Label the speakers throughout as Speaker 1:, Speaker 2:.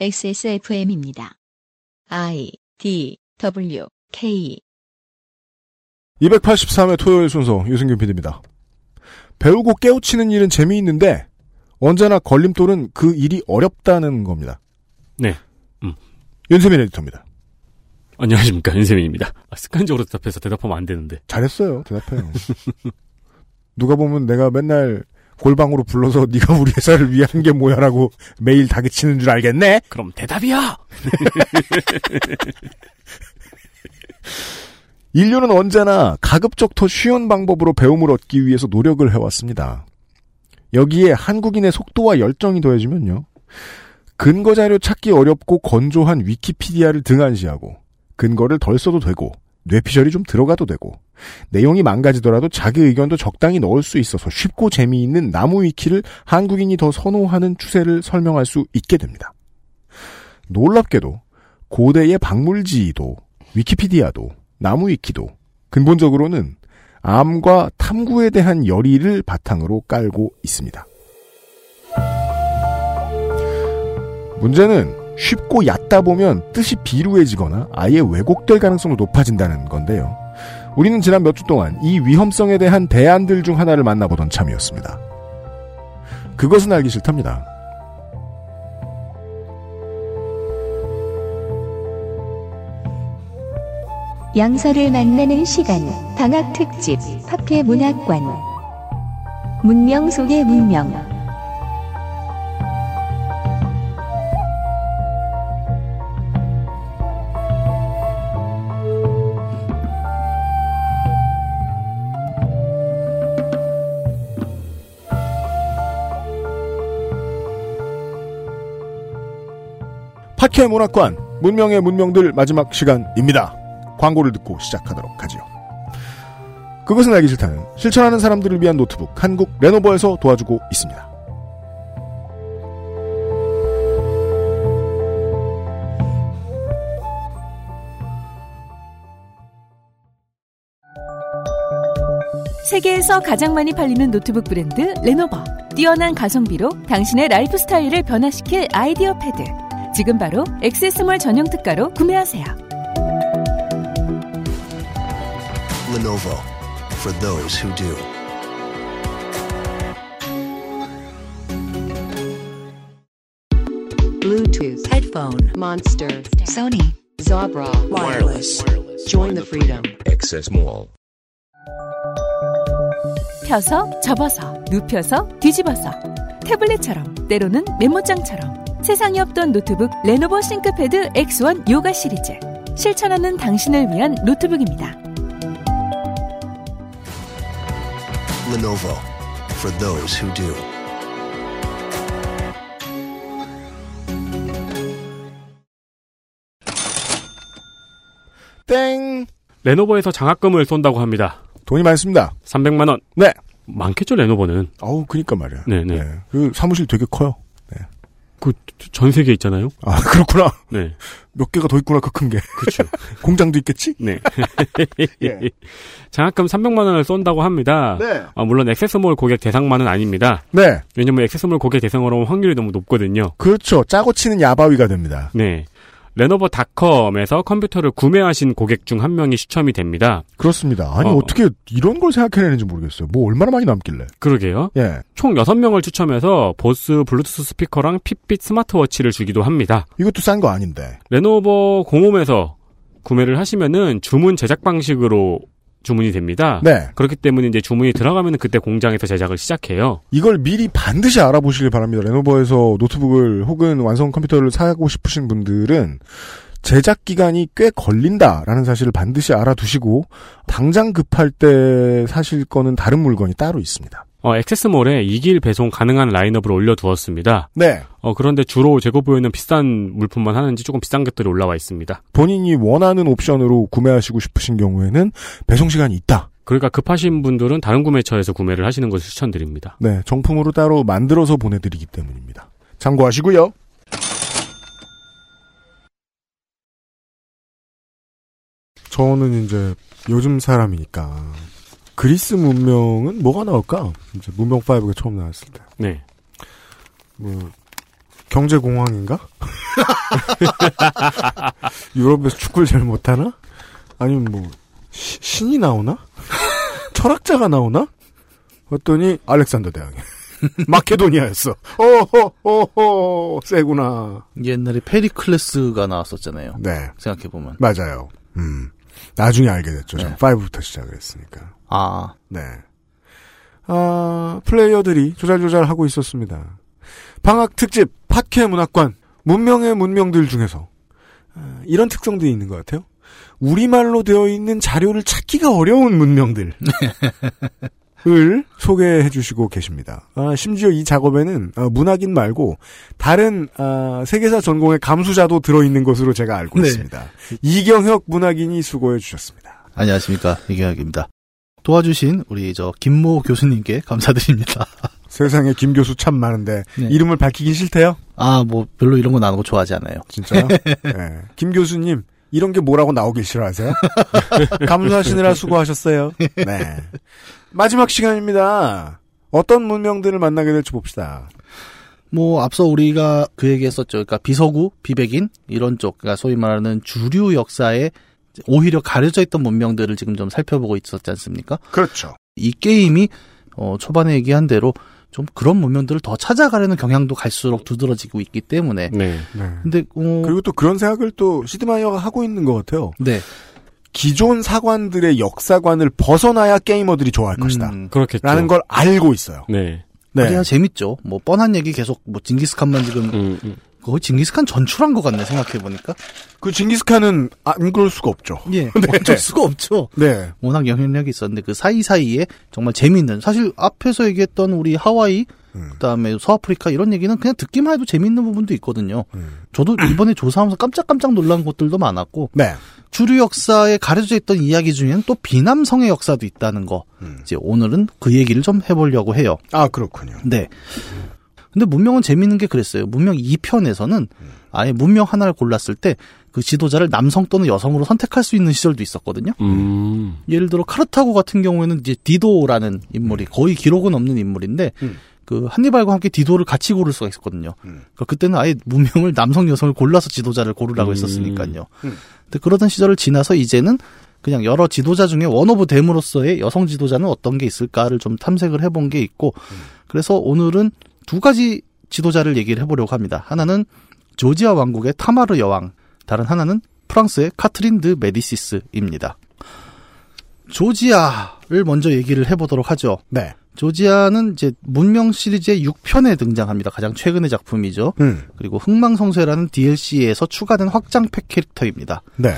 Speaker 1: XSFM입니다. I D W K
Speaker 2: 283회 토요일 순서 유승균 PD입니다. 배우고 깨우치는 일은 재미있는데 언제나 걸림돌은 그 일이 어렵다는 겁니다.
Speaker 3: 네. 음.
Speaker 2: 윤세민 에디터입니다.
Speaker 3: 안녕하십니까 윤세민입니다. 아, 습관적으로 대답해서 대답하면 안 되는데.
Speaker 2: 잘했어요. 대답해요. 누가 보면 내가 맨날 골방으로 불러서 네가 우리 회사를 위한 게 뭐야라고 매일 다그치는 줄 알겠네.
Speaker 3: 그럼 대답이야.
Speaker 2: 인류는 언제나 가급적 더 쉬운 방법으로 배움을 얻기 위해서 노력을 해왔습니다. 여기에 한국인의 속도와 열정이 더해지면요. 근거 자료 찾기 어렵고 건조한 위키피디아를 등한시하고 근거를 덜 써도 되고 뇌피셜이 좀 들어가도 되고 내용이 망가지더라도 자기 의견도 적당히 넣을 수 있어서 쉽고 재미있는 나무 위키를 한국인이 더 선호하는 추세를 설명할 수 있게 됩니다. 놀랍게도 고대의 박물지도 위키피디아도 나무 위키도 근본적으로는 암과 탐구에 대한 열의를 바탕으로 깔고 있습니다. 문제는 쉽고 얕다 보면 뜻이 비루해지거나 아예 왜곡될 가능성도 높아진다는 건데요. 우리는 지난 몇 주 동안 이 위험성에 대한 대안들 중 하나를 만나보던 참이었습니다. 그것은 알기 싫답니다.
Speaker 1: 양서를 만나는 시간 방학 특집 파케 문학관 문명 속의 문명
Speaker 2: 팟캐문학관 문명의 문명들 마지막 시간입니다. 광고를 듣고 시작하도록 하지요. 그것은 알기 싫다는 실천하는 사람들을 위한 노트북 한국 레노버에서 도와주고 있습니다.
Speaker 4: 세계에서 가장 많이 팔리는 노트북 브랜드 레노버. 뛰어난 가성비로 당신의 라이프 스타일을 변화시킬 아이디어 패드. 지금 바로 액세스몰 전용 특가로 구매하세요.
Speaker 5: Lenovo for those who do.
Speaker 6: Bluetooth, headphone, Monster, Sony, Zabra, wireless. Join the freedom.
Speaker 7: Access Mall.
Speaker 4: 펴서, 접어서, 눕혀서, 뒤집어서. 태블릿처럼, 때로는 메모장처럼. 세상에 없던 노트북 레노버 ThinkPad X1 Yoga 시리즈. 실천하는 당신을 위한 노트북입니다.
Speaker 5: Lenovo for those who do.
Speaker 2: 땡
Speaker 3: 레노버에서 장학금을 쏜다고 합니다.
Speaker 2: 돈이 많습니다.
Speaker 3: 300만 원.
Speaker 2: 네.
Speaker 3: 많겠죠 레노버는.
Speaker 2: 어우 그니까 말이야.
Speaker 3: 네네.
Speaker 2: 네. 그 사무실 되게 커요.
Speaker 3: 그 전 세계에 있잖아요.
Speaker 2: 아 그렇구나.
Speaker 3: 네.
Speaker 2: 몇 개가 더 있구나 그 큰 게.
Speaker 3: 그렇죠.
Speaker 2: 공장도 있겠지?
Speaker 3: 네.
Speaker 2: 예.
Speaker 3: 장학금 300만 원을 쏜다고 합니다.
Speaker 2: 네.
Speaker 3: 아, 물론 액세스몰 고객 대상만은 아닙니다.
Speaker 2: 네.
Speaker 3: 왜냐면 액세스몰 고객 대상으로 온 확률이 너무 높거든요.
Speaker 2: 그렇죠. 짜고 치는 야바위가 됩니다.
Speaker 3: 네. 레노버닷컴에서 컴퓨터를 구매하신 고객 중 한 명이 추첨이 됩니다.
Speaker 2: 그렇습니다. 아니
Speaker 3: 어.
Speaker 2: 어떻게 이런 걸 생각해내는지 모르겠어요. 뭐 얼마나 많이 남길래.
Speaker 3: 그러게요.
Speaker 2: 예.
Speaker 3: 총 6명을 추첨해서 Bose 블루투스 스피커랑 Fitbit 스마트워치를 주기도 합니다.
Speaker 2: 이것도 싼 거 아닌데.
Speaker 3: 레노버 공홈에서 구매를 하시면은 주문 제작 방식으로 주문이 됩니다.
Speaker 2: 네.
Speaker 3: 그렇기 때문에 이제 주문이 들어가면 그때 공장에서 제작을 시작해요.
Speaker 2: 이걸 미리 반드시 알아보시길 바랍니다. 레노버에서 노트북을 혹은 완성 컴퓨터를 사고 싶으신 분들은 제작 기간이 꽤 걸린다라는 사실을 반드시 알아두시고 당장 급할 때 사실 거는 다른 물건이 따로 있습니다.
Speaker 3: 어, 액세스몰에 2길 배송 가능한 라인업을 올려두었습니다.
Speaker 2: 네.
Speaker 3: 어, 그런데 주로 재고보에는 비싼 물품만 하는지 조금 비싼 것들이 올라와 있습니다.
Speaker 2: 본인이 원하는 옵션으로 구매하시고 싶으신 경우에는 배송 시간이 있다.
Speaker 3: 그러니까 급하신 분들은 다른 구매처에서 구매를 하시는 것을 추천드립니다.
Speaker 2: 네, 정품으로 따로 만들어서 보내드리기 때문입니다. 참고하시고요. 저는 이제 요즘 사람이니까 그리스 문명은 뭐가 나올까? 이제 문명 5가 처음 나왔을 때.
Speaker 3: 네.
Speaker 2: 뭐 경제 공황인가? 유럽에서 축구를 잘 못하나? 아니면 뭐 시- 신이 나오나? 철학자가 나오나? 봤더니 알렉산더 대왕이 마케도니아였어. 오호 오호 세구나.
Speaker 7: 옛날에 페리클레스가 나왔었잖아요.
Speaker 2: 네
Speaker 7: 생각해 보면.
Speaker 2: 맞아요. 음 나중에 알게 됐죠.
Speaker 7: 네.
Speaker 2: 전 5부터 시작을 했으니까.
Speaker 7: 아,
Speaker 2: 네. 아, 플레이어들이 조잘조잘 하고 있었습니다. 방학 특집 팟캐 문학관 문명의 문명들 중에서 아, 이런 특성들이 있는 것 같아요. 우리말로 되어 있는 자료를 찾기가 어려운 문명들. 을 소개해 주시고 계십니다. 아, 심지어 이 작업에는 아, 문학인 말고 다른 아, 세계사 전공의 감수자도 들어있는 것으로 제가 알고
Speaker 7: 네.
Speaker 2: 있습니다. 이경혁 문학인이 수고해 주셨습니다.
Speaker 7: 안녕하십니까. 이경혁입니다. 도와주신 우리 저 김모 교수님께 감사드립니다.
Speaker 2: 세상에 김 교수 참 많은데
Speaker 7: 네.
Speaker 2: 이름을 밝히긴 싫대요.
Speaker 7: 아, 뭐 별로 이런 건안 하고 좋아하지 않아요.
Speaker 2: 진짜요? 네. 김 교수님 이런 게 뭐라고 나오길 싫어하세요? 감수하시느라 수고하셨어요. 네. 마지막 시간입니다. 어떤 문명들을 만나게 될지 봅시다.
Speaker 7: 뭐 앞서 우리가 그 얘기했었죠. 그러니까 비서구, 비백인 이런 쪽, 그러니까 소위 말하는 주류 역사에 오히려 가려져 있던 문명들을 지금 좀 살펴보고 있었지 않습니까?
Speaker 2: 그렇죠.
Speaker 7: 이 게임이 어, 초반에 얘기한 대로 좀 그런 문명들을 더 찾아가려는 경향도 갈수록 두드러지고 있기 때문에.
Speaker 3: 네.
Speaker 2: 네.
Speaker 7: 근데 어,
Speaker 2: 그리고 또 그런 생각을 또 시드마이어가 하고 있는 것 같아요.
Speaker 7: 네.
Speaker 2: 기존 사관들의 역사관을 벗어나야 게이머들이 좋아할 것이다.
Speaker 7: 음,
Speaker 3: 그렇겠죠.
Speaker 2: 라는 걸 알고 있어요.
Speaker 3: 네.
Speaker 2: 네.
Speaker 7: 그래야 재밌죠. 뭐 뻔한 얘기 계속 뭐 징기스칸만 지금
Speaker 3: 음, 음.
Speaker 7: 거의 징기스칸 전출한 것 같네 생각해 보니까.
Speaker 2: 그 징기스칸은 안 그럴 수가 없죠.
Speaker 7: 예. 어쩔 수가 없죠.
Speaker 2: 네.
Speaker 7: 워낙 영향력이 있었는데 그 사이 사이에 정말 재밌는 사실 앞에서 얘기했던 우리 하와이
Speaker 2: 음.
Speaker 7: 그다음에 서아프리카 이런 얘기는 그냥 듣기만 해도 재밌는 부분도 있거든요.
Speaker 2: 음.
Speaker 7: 저도 이번에 조사하면서 깜짝깜짝 놀란 것들도 많았고
Speaker 2: 네.
Speaker 7: 주류 역사에 가려져 있던 이야기 중에는 또 비남성의 역사도 있다는 거.
Speaker 2: 음.
Speaker 7: 이제 오늘은 그 얘기를 좀 해보려고 해요.
Speaker 2: 아, 그렇군요.
Speaker 7: 네. 근데 문명은 재밌는 게 그랬어요. 문명 2편에서는 아예 문명 하나를 골랐을 때 그 지도자를 남성 또는 여성으로 선택할 수 있는 시절도 있었거든요.
Speaker 3: 음.
Speaker 7: 예를 들어 카르타고 같은 경우에는 이제 디도라는 인물이 거의 기록은 없는 인물인데
Speaker 2: 음.
Speaker 7: 그 한니발과 함께 디도를 같이 고를 수가 있었거든요.
Speaker 2: 음.
Speaker 7: 그러니까 그때는 아예 문명을 남성 여성을 골라서 지도자를 고르라고
Speaker 3: 음.
Speaker 7: 했었으니까요.
Speaker 2: 음.
Speaker 7: 근데 그러던 시절을 지나서 이제는 그냥 여러 지도자 중에 one of them으로서의 여성 지도자는 어떤 게 있을까를 좀 탐색을 해본 게 있고 그래서 오늘은 두 가지 지도자를 얘기를 해보려고 합니다. 하나는 조지아 왕국의 타마르 여왕, 다른 하나는 프랑스의 카트린 드 메디시스입니다. 조지아를 먼저 얘기를 해보도록 하죠.
Speaker 2: 네.
Speaker 7: 조지아는 이제 문명 시리즈의 6편에 등장합니다. 가장 최근의 작품이죠.
Speaker 2: 음.
Speaker 7: 그리고 흥망성쇠라는 DLC에서 추가된 확장 팩 캐릭터입니다.
Speaker 2: 네.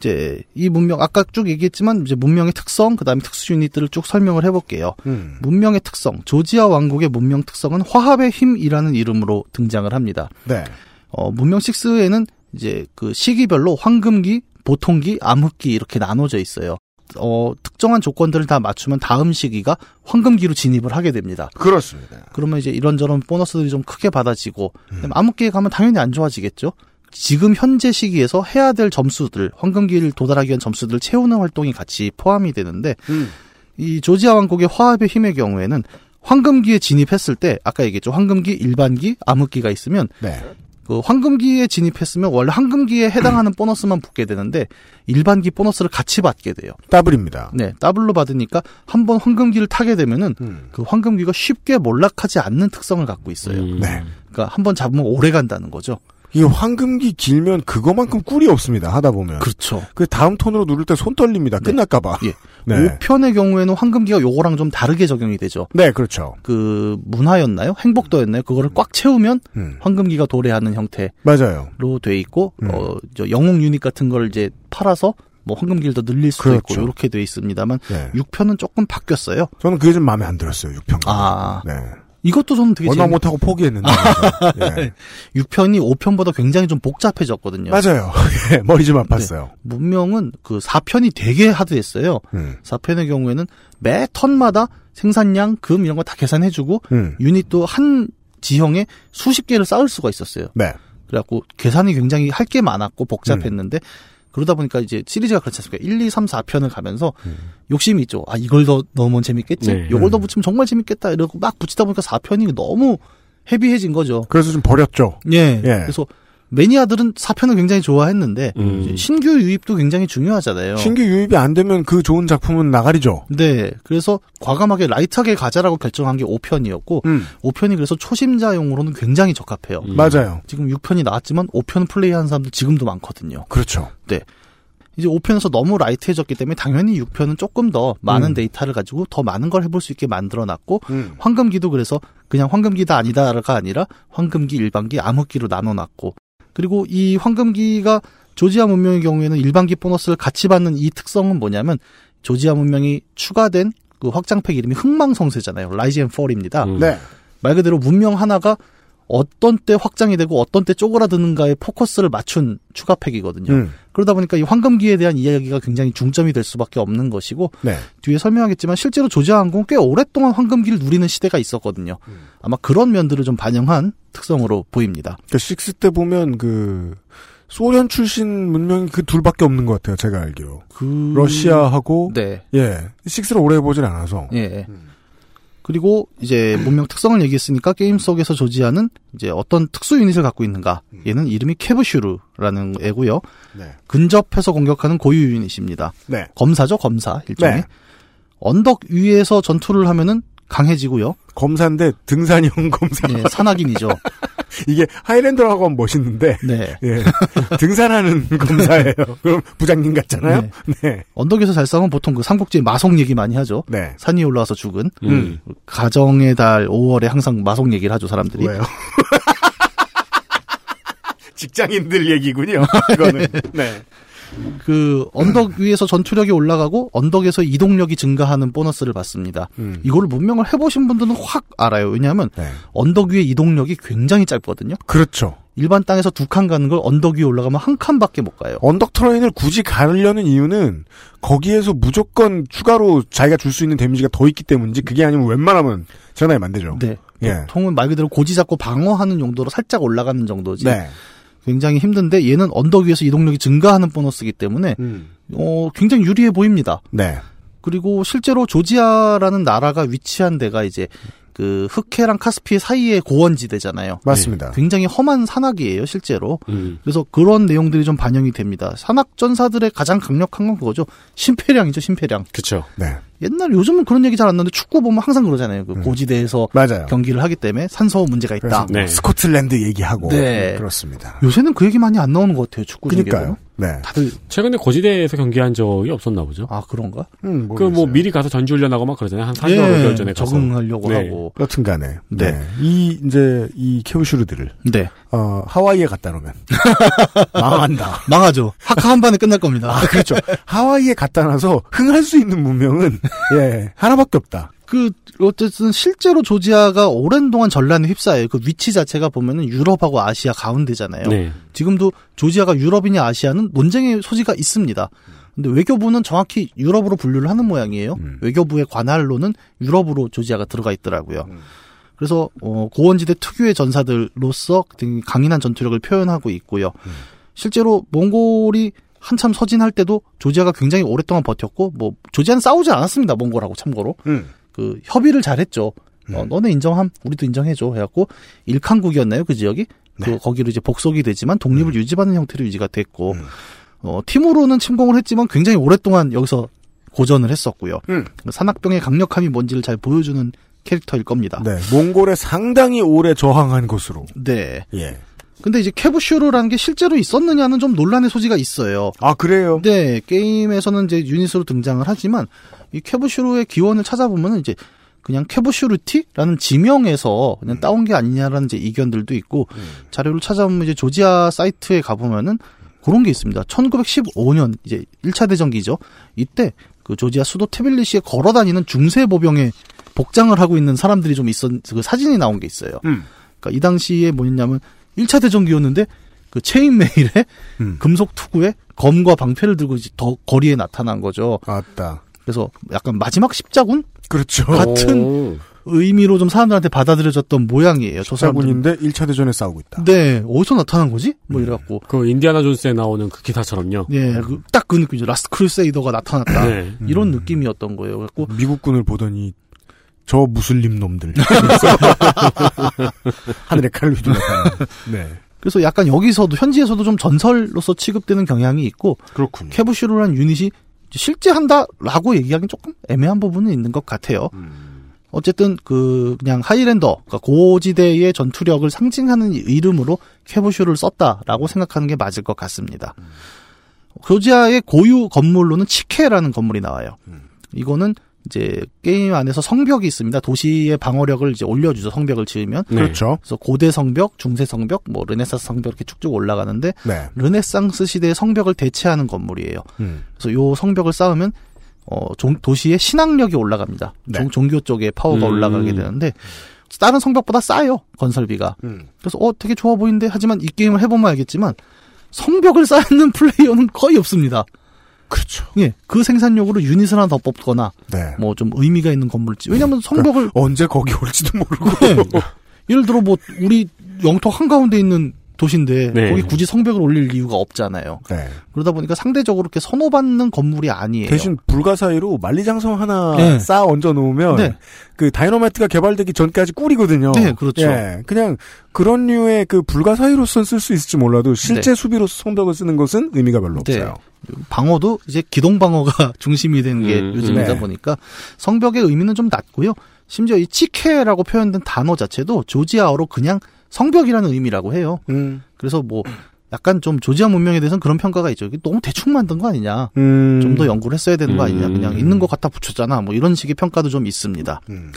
Speaker 7: 이제 이 문명 아까 쭉 얘기했지만 이제 문명의 특성 그다음에 특수 유닛들을 쭉 설명을 해볼게요.
Speaker 2: 음.
Speaker 7: 문명의 특성 조지아 왕국의 문명 특성은 화합의 힘이라는 이름으로 등장을 합니다.
Speaker 2: 네.
Speaker 7: 어, 문명 6에는 이제 그 시기별로 황금기, 보통기, 암흑기 이렇게 나눠져 있어요. 어, 특정한 조건들을 다 맞추면 다음 시기가 황금기로 진입을 하게 됩니다.
Speaker 2: 그렇습니다.
Speaker 7: 그러면 이제 이런저런 보너스들이 좀 크게 받아지고 그다음에 암흑기에 가면 당연히 안 좋아지겠죠. 지금 현재 시기에서 해야 될 점수들, 황금기를 도달하기 위한 점수들을 채우는 활동이 같이 포함이 되는데
Speaker 2: 음.
Speaker 7: 이 조지아 왕국의 화합의 힘의 경우에는 황금기에 진입했을 때 아까 얘기했죠. 황금기, 일반기, 암흑기가 있으면
Speaker 2: 네.
Speaker 7: 그 황금기에 진입했으면 원래 황금기에 해당하는 보너스만 붙게 되는데 일반기 보너스를 같이 받게 돼요.
Speaker 2: 더블입니다.
Speaker 7: 네, 더블로 받으니까 한 번 황금기를 타게 되면은
Speaker 2: 음.
Speaker 7: 그 황금기가 쉽게 몰락하지 않는 특성을 갖고 있어요.
Speaker 3: 음.
Speaker 2: 네.
Speaker 7: 그러니까 한 번 잡으면 오래 간다는 거죠.
Speaker 2: 이게 황금기 길면 그거만큼 꿀이 없습니다. 하다 보면.
Speaker 7: 그렇죠.
Speaker 2: 그 다음 턴으로 누를 때 손 떨립니다.
Speaker 7: 네.
Speaker 2: 끝날까봐.
Speaker 7: 예.
Speaker 2: 네.
Speaker 7: 5편의 경우에는 황금기가 요거랑 좀 다르게 적용이 되죠.
Speaker 2: 네, 그렇죠.
Speaker 7: 그 문화였나요? 행복도였나요? 그거를 꽉 채우면
Speaker 2: 음.
Speaker 7: 황금기가 도래하는 형태로
Speaker 2: 맞아요.
Speaker 7: 돼 있고
Speaker 2: 음.
Speaker 7: 어, 저 영웅 유닛 같은 걸 이제 팔아서 뭐 황금기를 더 늘릴 수도
Speaker 2: 그렇죠.
Speaker 7: 있고 이렇게 돼 있습니다만
Speaker 2: 네.
Speaker 7: 6편은 조금 바뀌었어요.
Speaker 2: 저는 그게 좀 마음에 안 들었어요. 6편.
Speaker 7: 아.
Speaker 2: 네.
Speaker 7: 이것도 저는 되게
Speaker 2: 얼마
Speaker 7: 재밌...
Speaker 2: 못하고 포기했는데. 예.
Speaker 7: 6편이 5편보다 굉장히 좀 복잡해졌거든요.
Speaker 2: 맞아요. 예, 머리 좀 아팠어요.
Speaker 7: 문명은 그 4편이 되게 하드했어요.
Speaker 2: 음.
Speaker 7: 4편의 경우에는 매 턴마다 생산량, 금 이런 거 다 계산해주고
Speaker 2: 음.
Speaker 7: 유닛도 한 지형에 수십 개를 쌓을 수가 있었어요.
Speaker 2: 네.
Speaker 7: 그래갖고 계산이 굉장히 할 게 많았고 복잡했는데
Speaker 2: 음.
Speaker 7: 그러다 보니까 이제 시리즈가 그렇지 않습니까? 1, 2, 3, 4편을 가면서
Speaker 2: 음.
Speaker 7: 욕심이 있죠. 아 이걸 더 넣으면 재밌겠지.
Speaker 3: 네.
Speaker 7: 이걸 더
Speaker 2: 음.
Speaker 7: 붙이면 정말 재밌겠다. 이러고 막 붙이다 보니까 4편이 너무 헤비해진 거죠.
Speaker 2: 그래서 좀 버렸죠.
Speaker 7: 예.
Speaker 2: 예.
Speaker 7: 그래서 매니아들은 4편을 굉장히 좋아했는데
Speaker 3: 음.
Speaker 7: 신규 유입도 굉장히 중요하잖아요.
Speaker 2: 신규 유입이 안 되면 그 좋은 작품은 나가리죠.
Speaker 7: 네. 그래서 과감하게 라이트하게 가자라고 결정한 게 5편이었고
Speaker 2: 음,
Speaker 7: 5편이 그래서 초심자용으로는 굉장히 적합해요.
Speaker 3: 음.
Speaker 2: 맞아요.
Speaker 7: 지금 6편이 나왔지만 5편 플레이하는 사람들 지금도 많거든요.
Speaker 2: 그렇죠.
Speaker 7: 이제 5편에서 너무 light해졌기 때문에 당연히 6편은 조금 더 많은
Speaker 2: 음.
Speaker 7: 데이터를 가지고 더 많은 걸 해볼 수 있게 만들어놨고
Speaker 2: 음.
Speaker 7: 황금기도 그래서 그냥 황금기다 아니다가 아니라 황금기 일반기 암흑기로 나눠놨고 그리고 이 황금기가 조지아 문명의 경우에는 일반기 보너스를 같이 받는 이 특성은 뭐냐면 조지아 문명이 추가된 그 확장팩 이름이 흥망성쇠잖아요. Rise and Fall입니다.
Speaker 3: 음.
Speaker 2: 네.
Speaker 7: 말 그대로 문명 하나가 어떤 때 확장이 되고 어떤 때 쪼그라드는가에 포커스를 맞춘 추가 팩이거든요.
Speaker 2: 음.
Speaker 7: 그러다 보니까 이 황금기에 대한 이야기가 굉장히 중점이 될 수밖에 없는 것이고
Speaker 2: 네.
Speaker 7: 뒤에 설명하겠지만 실제로 조지아 항공 꽤 오랫동안 황금기를 누리는 시대가 있었거든요. 아마 그런 면들을 좀 반영한 특성으로 보입니다.
Speaker 2: 그러니까 식스 때 보면 그 소련 출신 문명이 그 둘밖에 없는 것 같아요. 제가 알기로.
Speaker 7: 그
Speaker 2: 러시아하고
Speaker 7: 네.
Speaker 2: 예 식스를 오래 해보진 않아서.
Speaker 7: 예. 그리고 이제 문명 특성을 얘기했으니까 게임 속에서 조지아는 이제 어떤 특수 유닛을 갖고 있는가? 얘는 이름이 케브슈르라는 애고요.
Speaker 2: 네.
Speaker 7: 근접해서 공격하는 고유 유닛입니다.
Speaker 2: 네.
Speaker 7: 검사죠, 검사 일종의.
Speaker 2: 네.
Speaker 7: 언덕 위에서 전투를 하면은 강해지고요.
Speaker 2: 검사인데 등산형 검사.
Speaker 7: 네, 산악인이죠.
Speaker 2: 이게 하이랜드라고 하면 멋있는데
Speaker 7: 네.
Speaker 2: 예. 등산하는 검사예요. 그럼 부장님 같잖아요.
Speaker 7: 네.
Speaker 2: 네.
Speaker 7: 언덕에서 잘 싸우면 보통 그 삼국지 마속 얘기 많이 하죠.
Speaker 2: 네.
Speaker 7: 산 위에 올라와서 죽은
Speaker 3: 음.
Speaker 7: 가정의 달 5월에 항상 마속 얘기를 하죠 사람들이.
Speaker 2: 왜요? 직장인들 얘기군요. 이거는. 네.
Speaker 7: 그 언덕 위에서 전투력이 올라가고 언덕에서 이동력이 증가하는 보너스를 받습니다.
Speaker 2: 음.
Speaker 7: 이거를 문명을 해보신 분들은 확 알아요. 왜냐하면
Speaker 2: 네.
Speaker 7: 언덕 위의 이동력이 굉장히 짧거든요.
Speaker 2: 그렇죠.
Speaker 7: 일반 땅에서 두 칸 가는 걸 언덕 위에 올라가면 한 칸밖에 못 가요.
Speaker 2: 언덕 터레인을 굳이 가려는 이유는 거기에서 무조건 추가로 자기가 줄 수 있는 데미지가 더 있기 때문이지 그게 아니면 웬만하면 전화에 안 되죠.
Speaker 7: 네.
Speaker 2: 예.
Speaker 7: 보통은 말 그대로 고지 잡고 방어하는 용도로 살짝 올라가는 정도지.
Speaker 2: 네.
Speaker 7: 굉장히 힘든데 얘는 언덕 위에서 이동력이 증가하는 보너스이기 때문에
Speaker 2: 음.
Speaker 7: 어, 굉장히 유리해 보입니다.
Speaker 2: 네.
Speaker 7: 그리고 실제로 조지아라는 나라가 위치한 데가 이제 그 흑해랑 카스피 사이의 고원지대잖아요.
Speaker 2: 맞습니다.
Speaker 7: 굉장히 험한 산악이에요, 실제로.
Speaker 3: 음.
Speaker 7: 그래서 그런 내용들이 좀 반영이 됩니다. 산악 전사들의 가장 강력한 건 그거죠. 심폐량이죠, 심폐량.
Speaker 3: 그쵸.
Speaker 2: 네.
Speaker 7: 옛날 요즘은 그런 얘기 잘 안 나는데 축구 보면 항상 그러잖아요. 그
Speaker 2: 음.
Speaker 7: 고지대에서
Speaker 2: 맞아요.
Speaker 7: 경기를 하기 때문에 산소 문제가 있다.
Speaker 2: 뭐
Speaker 3: 네.
Speaker 2: 스코틀랜드 얘기하고
Speaker 7: 네.
Speaker 2: 그렇습니다.
Speaker 7: 요새는 그 얘기 많이 안 나오는 것 같아요. 축구.
Speaker 2: 그러니까요. 네.
Speaker 7: 다들
Speaker 3: 최근에 고지대에서 경기한 적이 없었나 보죠.
Speaker 7: 아 그런가?
Speaker 2: 음,
Speaker 3: 그뭐
Speaker 2: 모르겠어요.
Speaker 3: 미리 가서 전지 훈련하고 막 그러잖아요. 한 4개월,
Speaker 7: 예,
Speaker 3: 5개월 전에 가서.
Speaker 7: 적응하려고
Speaker 3: 네.
Speaker 7: 하고.
Speaker 2: 여튼간에
Speaker 7: 네.
Speaker 2: 네. 이 이제 이 케우슈르들을
Speaker 7: 네.
Speaker 2: 어, 하와이에 갖다 놓으면 망한다.
Speaker 7: 망하죠. 하카 한 반에 끝날 겁니다.
Speaker 2: 아 그렇죠. 하와이에 갖다 놔서 흥할 수 있는 문명은 예 하나밖에 없다.
Speaker 7: 그 어쨌든 실제로 조지아가 오랜 동안 전란에 휩싸여요. 그 위치 자체가 보면은 유럽하고 아시아 가운데잖아요.
Speaker 3: 네.
Speaker 7: 지금도 조지아가 유럽이냐 아시아는 논쟁의 소지가 있습니다. 근데 외교부는 정확히 유럽으로 분류를 하는 모양이에요.
Speaker 2: 음.
Speaker 7: 외교부의 관할로는 유럽으로 조지아가 들어가 있더라고요.
Speaker 2: 음.
Speaker 7: 그래서 어, 고원지대 특유의 전사들로서 굉장히 강인한 전투력을 표현하고 있고요.
Speaker 2: 음.
Speaker 7: 실제로 몽골이 한참 서진할 때도 조지아가 굉장히 오랫동안 버텼고 뭐 조지아는 싸우지 않았습니다. 몽골하고 참고로.
Speaker 2: 음.
Speaker 7: 그 협의를 잘했죠. 어, 너네 인정함, 우리도 인정해줘. 해갖고 일칸국이었나요 그 지역이? 그 거기로 이제 복속이 되지만 독립을 유지받는 형태로 유지가 됐고
Speaker 2: 음.
Speaker 7: 어, 팀으로는 침공을 했지만 굉장히 오랫동안 여기서 고전을 했었고요.
Speaker 2: 음.
Speaker 7: 산악병의 강력함이 뭔지를 잘 보여주는 캐릭터일 겁니다.
Speaker 2: 네 몽골에 상당히 오래 저항한 것으로
Speaker 7: 네.
Speaker 2: 예.
Speaker 7: 근데 이제 케브슈르라는 게 실제로 있었느냐는 좀 논란의 소지가 있어요.
Speaker 2: 아 그래요.
Speaker 7: 네, 게임에서는 이제 유닛으로 등장을 하지만 이 케브슈르의 기원을 찾아보면은 이제 그냥 케브슈르티라는 지명에서 그냥 따온 게 아니냐라는 이제 이견들도 있고 자료를 찾아보면 이제 조지아 사이트에 가보면은 그런 게 있습니다. 1915년 이제 1차 대전기죠. 이때 그 조지아 수도 테빌리시에 걸어 다니는 중세 보병에 복장을 하고 있는 사람들이 좀 있었 그 사진이 나온 게 있어요.
Speaker 2: 음.
Speaker 7: 그러니까 이 당시에 뭐였냐면 1차 대전기였는데 그 chain mail에
Speaker 2: 음.
Speaker 7: 금속 투구에 검과 방패를 들고 이제 더 거리에 나타난 거죠.
Speaker 2: 아따.
Speaker 7: 그래서 약간 마지막 십자군
Speaker 2: 그렇죠.
Speaker 7: 같은
Speaker 3: 오.
Speaker 7: 의미로 좀 사람들한테 받아들여졌던 모양이에요. 저 사람들은.
Speaker 2: 십자군인데 1차 대전에 싸우고 있다.
Speaker 7: 네, 어디서 나타난 거지? 뭐 이래갖고.
Speaker 3: 그 인디아나 존스에 나오는 그 기사처럼요.
Speaker 7: 예, 딱 그 느낌이죠. last crusader가 나타났다.
Speaker 3: 네.
Speaker 7: 이런 느낌이었던 거예요. 그래갖고
Speaker 2: 미국군을 보더니 저 무슬림 놈들. 하늘에 칼을 휘둘렀다. 네.
Speaker 7: 그래서 약간 여기서도 현지에서도 좀 전설로서 취급되는 경향이 있고
Speaker 2: 그렇군요.
Speaker 7: 캐브슈르라는 유닛이 실제 한다라고 얘기하기는 조금 애매한 부분은 있는 것 같아요. 어쨌든 그 그냥 하이랜더 그러니까 고지대의 전투력을 상징하는 이름으로 캐브슈를 썼다라고 생각하는 게 맞을 것 같습니다. 조지아의 고유 건물로는 치케라는 건물이 나와요. 이거는 이제 게임 안에서 성벽이 있습니다. 도시의 방어력을 이제 올려주죠. 성벽을 지으면.
Speaker 3: 네.
Speaker 2: 그렇죠.
Speaker 7: 그래서 고대 성벽, 중세 성벽, 뭐 르네상스 성벽 이렇게 쭉쭉 올라가는데
Speaker 2: 네.
Speaker 7: 르네상스 시대의 성벽을 대체하는 건물이에요.
Speaker 2: 음.
Speaker 7: 그래서 요 성벽을 쌓으면 어, 종- 도시의 신앙력이 올라갑니다.
Speaker 2: 네.
Speaker 7: 종, 종교 쪽에 파워가
Speaker 3: 음.
Speaker 7: 올라가게 되는데 다른 성벽보다 싸요 건설비가.
Speaker 2: 음.
Speaker 7: 그래서 어 되게 좋아 보이는데 하지만 이 게임을 해보면 알겠지만 성벽을 쌓는 플레이어는 거의 없습니다.
Speaker 2: 그렇죠.
Speaker 7: 예, 그 생산력으로 유닛을 하나 더 뽑거나
Speaker 2: 네.
Speaker 7: 뭐 좀 의미가 있는 건물지. 왜냐면 성벽을
Speaker 2: 언제 거기 올지도 모르고.
Speaker 7: 네. 예를 들어 뭐 우리 영토 한 가운데 있는 도시인데
Speaker 3: 네.
Speaker 7: 거기 굳이 성벽을 올릴 이유가 없잖아요.
Speaker 2: 네.
Speaker 7: 그러다 보니까 상대적으로 이렇게 선호받는 건물이 아니에요.
Speaker 2: 대신 불가사의로 만리장성 하나
Speaker 7: 네.
Speaker 2: 쌓아 얹어 놓으면
Speaker 7: 네.
Speaker 2: 그 다이너마이트가 개발되기 전까지 꿀이거든요.
Speaker 7: 네, 그렇죠.
Speaker 2: 예, 그냥 그런 류의 그 불가사의로선 쓸 수 있을지 몰라도 실제 수비로서 성벽을 쓰는 것은 의미가 별로
Speaker 7: 네.
Speaker 2: 없어요.
Speaker 7: 방어도 이제 기동 방어가 중심이 되는 게
Speaker 3: 음,
Speaker 7: 요즘이다
Speaker 2: 네.
Speaker 7: 보니까 성벽의 의미는 좀 낮고요. 심지어 이 치케라고 표현된 단어 자체도 조지아어로 그냥 성벽이라는 의미라고 해요.
Speaker 2: 음.
Speaker 7: 그래서 뭐 약간 좀 조지아 문명에 대해서는 그런 평가가 있죠. 이게 너무 대충 만든 거 아니냐.
Speaker 2: 음.
Speaker 7: 좀더 연구를 했어야 되는 거 아니냐.
Speaker 3: 음.
Speaker 7: 그냥 있는 것 갖다 붙였잖아. 뭐 이런 식의 평가도 좀 있습니다.
Speaker 2: 음.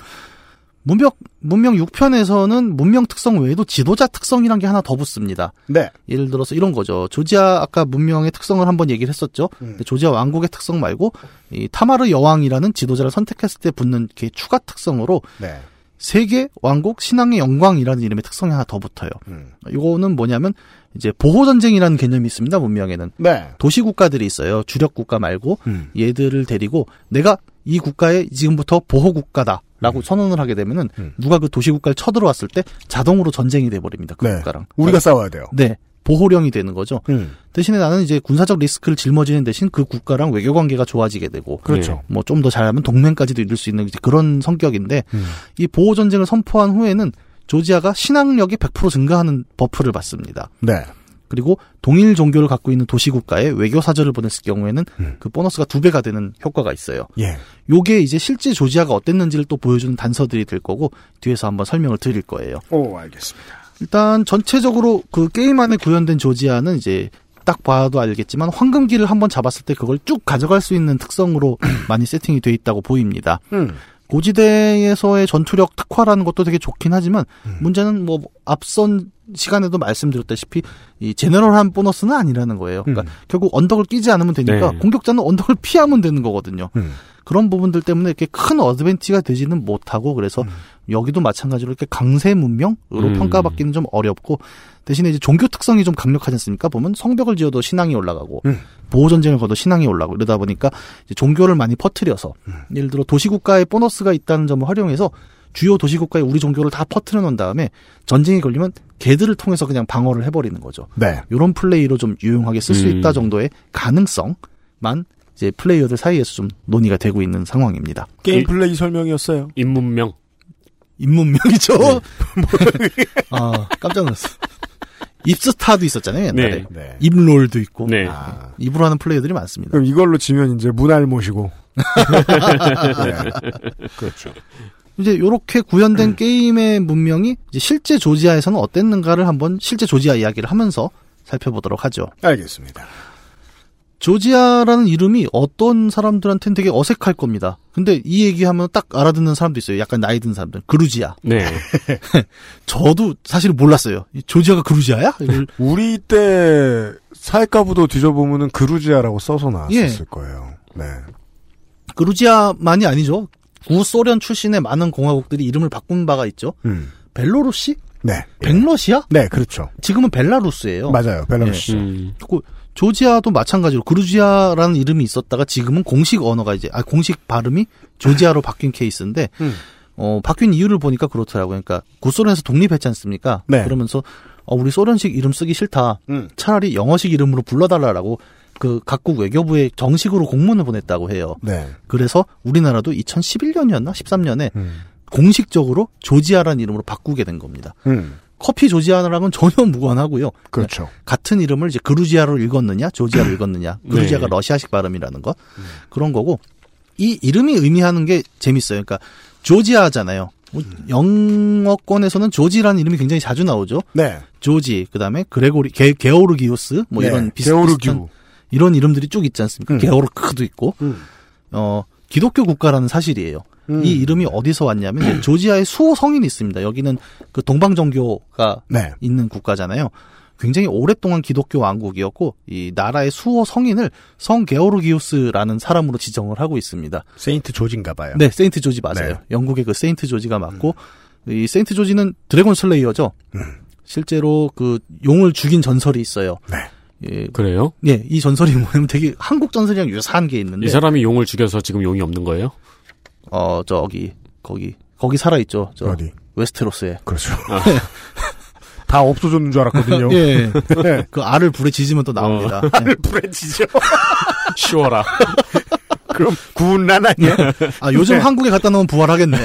Speaker 7: 문명 문명 6편에서는 문명 특성 외에도 지도자 특성이란 게 하나 더 붙습니다.
Speaker 2: 네.
Speaker 7: 예를 들어서 이런 거죠. 조지아 아까 문명의 특성을 한번 얘기를 했었죠.
Speaker 2: 음.
Speaker 7: 조지아 왕국의 특성 말고 이 타마르 여왕이라는 지도자를 선택했을 때 붙는 게 추가 특성으로
Speaker 2: 네.
Speaker 7: 세계 왕국 신앙의 영광이라는 이름의 특성이 하나 더 붙어요.
Speaker 2: 음.
Speaker 7: 이거는 뭐냐면 이제 보호 전쟁이라는 개념이 있습니다. 문명에는
Speaker 2: 네.
Speaker 7: 도시 국가들이 있어요. 주력 국가 말고
Speaker 2: 음.
Speaker 7: 얘들을 데리고 내가 이 국가의 지금부터 보호 국가다라고 선언을 하게 되면은
Speaker 2: 음.
Speaker 7: 누가 그 도시 국가를 쳐들어왔을 때 자동으로 전쟁이 돼 버립니다. 그
Speaker 2: 네.
Speaker 7: 국가랑.
Speaker 2: 우리가 싸워야 돼요.
Speaker 7: 네. 보호령이 되는 거죠.
Speaker 2: 음.
Speaker 7: 대신에 나는 이제 군사적 리스크를 짊어지는 대신 그 국가랑 외교 관계가 좋아지게 되고
Speaker 2: 그렇죠.
Speaker 7: 뭐 좀 더 잘하면 동맹까지도 이룰 수 있는 그런 성격인데
Speaker 2: 음.
Speaker 7: 이 보호 전쟁을 선포한 후에는 조지아가 신앙력이 100% 증가하는 buff를 받습니다.
Speaker 2: 네.
Speaker 7: 그리고 동일 종교를 갖고 있는 도시 국가에 외교 사절을 보냈을 경우에는
Speaker 2: 음.
Speaker 7: 그 보너스가 두 배가 되는 효과가 있어요.
Speaker 2: 예.
Speaker 7: 요게 이제 실제 조지아가 어땠는지를 또 보여주는 단서들이 될 거고 뒤에서 한번 설명을 드릴 거예요.
Speaker 2: 오, 알겠습니다.
Speaker 7: 일단 전체적으로 그 게임 안에 구현된 조지아는 이제 딱 봐도 알겠지만 황금기를 한번 잡았을 때 그걸 쭉 가져갈 수 있는 특성으로 많이 세팅이 돼 있다고 보입니다.
Speaker 2: 음.
Speaker 7: 고지대에서의 전투력 특화라는 것도 되게 좋긴 하지만
Speaker 2: 음.
Speaker 7: 문제는 뭐 앞선 시간에도 말씀드렸다시피 이 제너럴한 보너스는 아니라는 거예요. 그러니까
Speaker 2: 음.
Speaker 7: 결국 언덕을 끼지 않으면 되니까
Speaker 3: 네.
Speaker 7: 공격자는 언덕을 피하면 되는 거거든요.
Speaker 2: 음.
Speaker 7: 그런 부분들 때문에 이렇게 큰 어드벤티가 되지는 못하고 그래서 여기도 마찬가지로 이렇게 강세 문명으로
Speaker 3: 음.
Speaker 7: 평가받기는 좀 어렵고 대신에 이제 종교 특성이 좀 강력하지 않습니까? 보면 성벽을 지어도 신앙이 올라가고
Speaker 2: 음.
Speaker 7: 보호 전쟁을 거도 신앙이 올라가고 이러다 보니까 이제 종교를 많이 퍼뜨려서 예를 들어 도시국가에 보너스가 있다는 점을 활용해서 주요 도시국가에 우리 종교를 다 퍼뜨려 놓은 다음에 전쟁이 걸리면 걔들을 통해서 그냥 방어를 해버리는 거죠.
Speaker 2: 네.
Speaker 7: 이런 플레이로 좀 유용하게 쓸수
Speaker 3: 음.
Speaker 7: 있다 정도의 가능성만 이제 플레이어들 사이에서 좀 논의가 되고 있는 상황입니다.
Speaker 2: 게임
Speaker 3: 일-
Speaker 2: 플레이 설명이었어요.
Speaker 3: 인문명.
Speaker 7: 인문명이죠. 아 깜짝 놀랐어. 입스타도 있었잖아요 옛날에.
Speaker 3: 네.
Speaker 2: 네.
Speaker 7: 입롤도 있고.
Speaker 3: 네.
Speaker 2: 아.
Speaker 7: 입으로 하는 플레이어들이 많습니다.
Speaker 2: 그럼 이걸로 지면 이제 문알 모시고. 네. 그렇죠.
Speaker 7: 이제 요렇게 구현된 게임의 문명이 이제 실제 조지아에서는 어땠는가를 한번 실제 조지아 이야기를 하면서 살펴보도록 하죠.
Speaker 2: 알겠습니다.
Speaker 7: 조지아라는 이름이 어떤 사람들한테는 되게 어색할 겁니다. 근데 이 얘기하면 딱 알아듣는 사람도 있어요. 약간 나이 든 사람들. 그루지아.
Speaker 3: 네.
Speaker 7: 저도 사실 몰랐어요. 이 조지아가 그루지아야?
Speaker 2: 우리 때 사회가부도 뒤져보면은 그루지아라고 써서 나왔을
Speaker 7: 예.
Speaker 2: 거예요. 네.
Speaker 7: 그루지아만이 아니죠. 구소련 출신의 많은 공화국들이 이름을 바꾼 바가 있죠.
Speaker 2: 음.
Speaker 7: 벨로루시?
Speaker 2: 네.
Speaker 7: 백러시아?
Speaker 2: 네, 그렇죠.
Speaker 7: 지금은 벨라루스예요.
Speaker 2: 맞아요. 벨라루스.
Speaker 3: 음.
Speaker 7: 그 조지아도 마찬가지로 그루지아라는 이름이 있었다가 지금은 공식 언어가 이제 아 공식 발음이 조지아로 바뀐 케이스인데
Speaker 2: 음.
Speaker 7: 어 바뀐 이유를 보니까 그렇더라고요. 그러니까 구소련에서 독립했지 않습니까?
Speaker 2: 네.
Speaker 7: 그러면서 어, 우리 소련식 이름 쓰기 싫다.
Speaker 2: 음.
Speaker 7: 차라리 영어식 이름으로 불러달라라고 그 각국 외교부에 정식으로 공문을 보냈다고 해요.
Speaker 2: 네.
Speaker 7: 그래서 우리나라도 2011년이었나 13년에
Speaker 2: 음.
Speaker 7: 공식적으로 조지아라는 이름으로 바꾸게 된 겁니다.
Speaker 2: 음.
Speaker 7: 커피 조지아랑은 전혀 무관하고요.
Speaker 2: 그렇죠.
Speaker 7: 같은 이름을 이제 그루지아로 읽었느냐, 조지아로 읽었느냐. 그루지아가
Speaker 3: 네.
Speaker 7: 러시아식 발음이라는 거. 그런 거고. 이 이름이 의미하는 게 재밌어요. 그러니까 조지아잖아요. 뭐 영어권에서는 조지라는 이름이 굉장히 자주 나오죠.
Speaker 2: 네.
Speaker 7: 조지, 그다음에 그레고리 게, 게오르기우스 뭐
Speaker 2: 네,
Speaker 7: 이런 비슷한
Speaker 2: 게오르규.
Speaker 7: 이런 이름들이 쭉 있지 않습니까?
Speaker 2: 음.
Speaker 7: 게오르크도 있고.
Speaker 2: 음.
Speaker 7: 어, 기독교 국가라는 사실이에요.
Speaker 2: 음.
Speaker 7: 이 이름이 어디서 왔냐면 조지아의 수호 성인이 있습니다. 여기는 그 동방정교가
Speaker 2: 네.
Speaker 7: 있는 국가잖아요. 굉장히 오랫동안 기독교 왕국이었고 이 나라의 수호 성인을 성 게오르기우스라는 사람으로 지정을 하고 있습니다.
Speaker 2: 세인트 조지인가 봐요.
Speaker 7: 네, 세인트 조지 맞아요.
Speaker 2: 네.
Speaker 7: 영국의 그 세인트 조지가 맞고 이 세인트 조지는 dragon slayer죠.
Speaker 2: 음.
Speaker 7: 실제로 그 용을 죽인 전설이 있어요.
Speaker 2: 네.
Speaker 7: 예,
Speaker 3: 그래요?
Speaker 7: 예, 이 전설이 뭐냐면 되게 한국 전설이랑 유사한 게 있는데
Speaker 3: 이 사람이 용을 죽여서 지금 용이 없는 거예요?
Speaker 7: 어 저기 거기 거기 살아 있죠. 저
Speaker 2: 어디?
Speaker 7: 웨스테로스에.
Speaker 2: 그렇죠. 다 없어졌는 줄 알았거든요.
Speaker 7: 예.
Speaker 2: 네.
Speaker 7: 그 알을 불에 지지면 또 나옵니다. 예.
Speaker 2: 불에 지죠.
Speaker 3: 쉬워라.
Speaker 2: 그럼 구운 란 아니야?
Speaker 7: 아 요즘 한국에 갖다 놓으면 부활하겠네.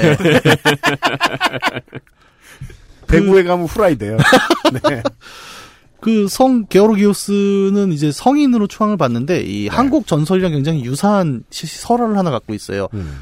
Speaker 2: 대구에 가면 후라이 돼요. 네.
Speaker 7: 그성 게오르기우스는 이제 성인으로 추앙을 받는데 이 한국 전설이랑 굉장히 유사한 시- 설화를 하나 갖고 있어요.
Speaker 2: 음.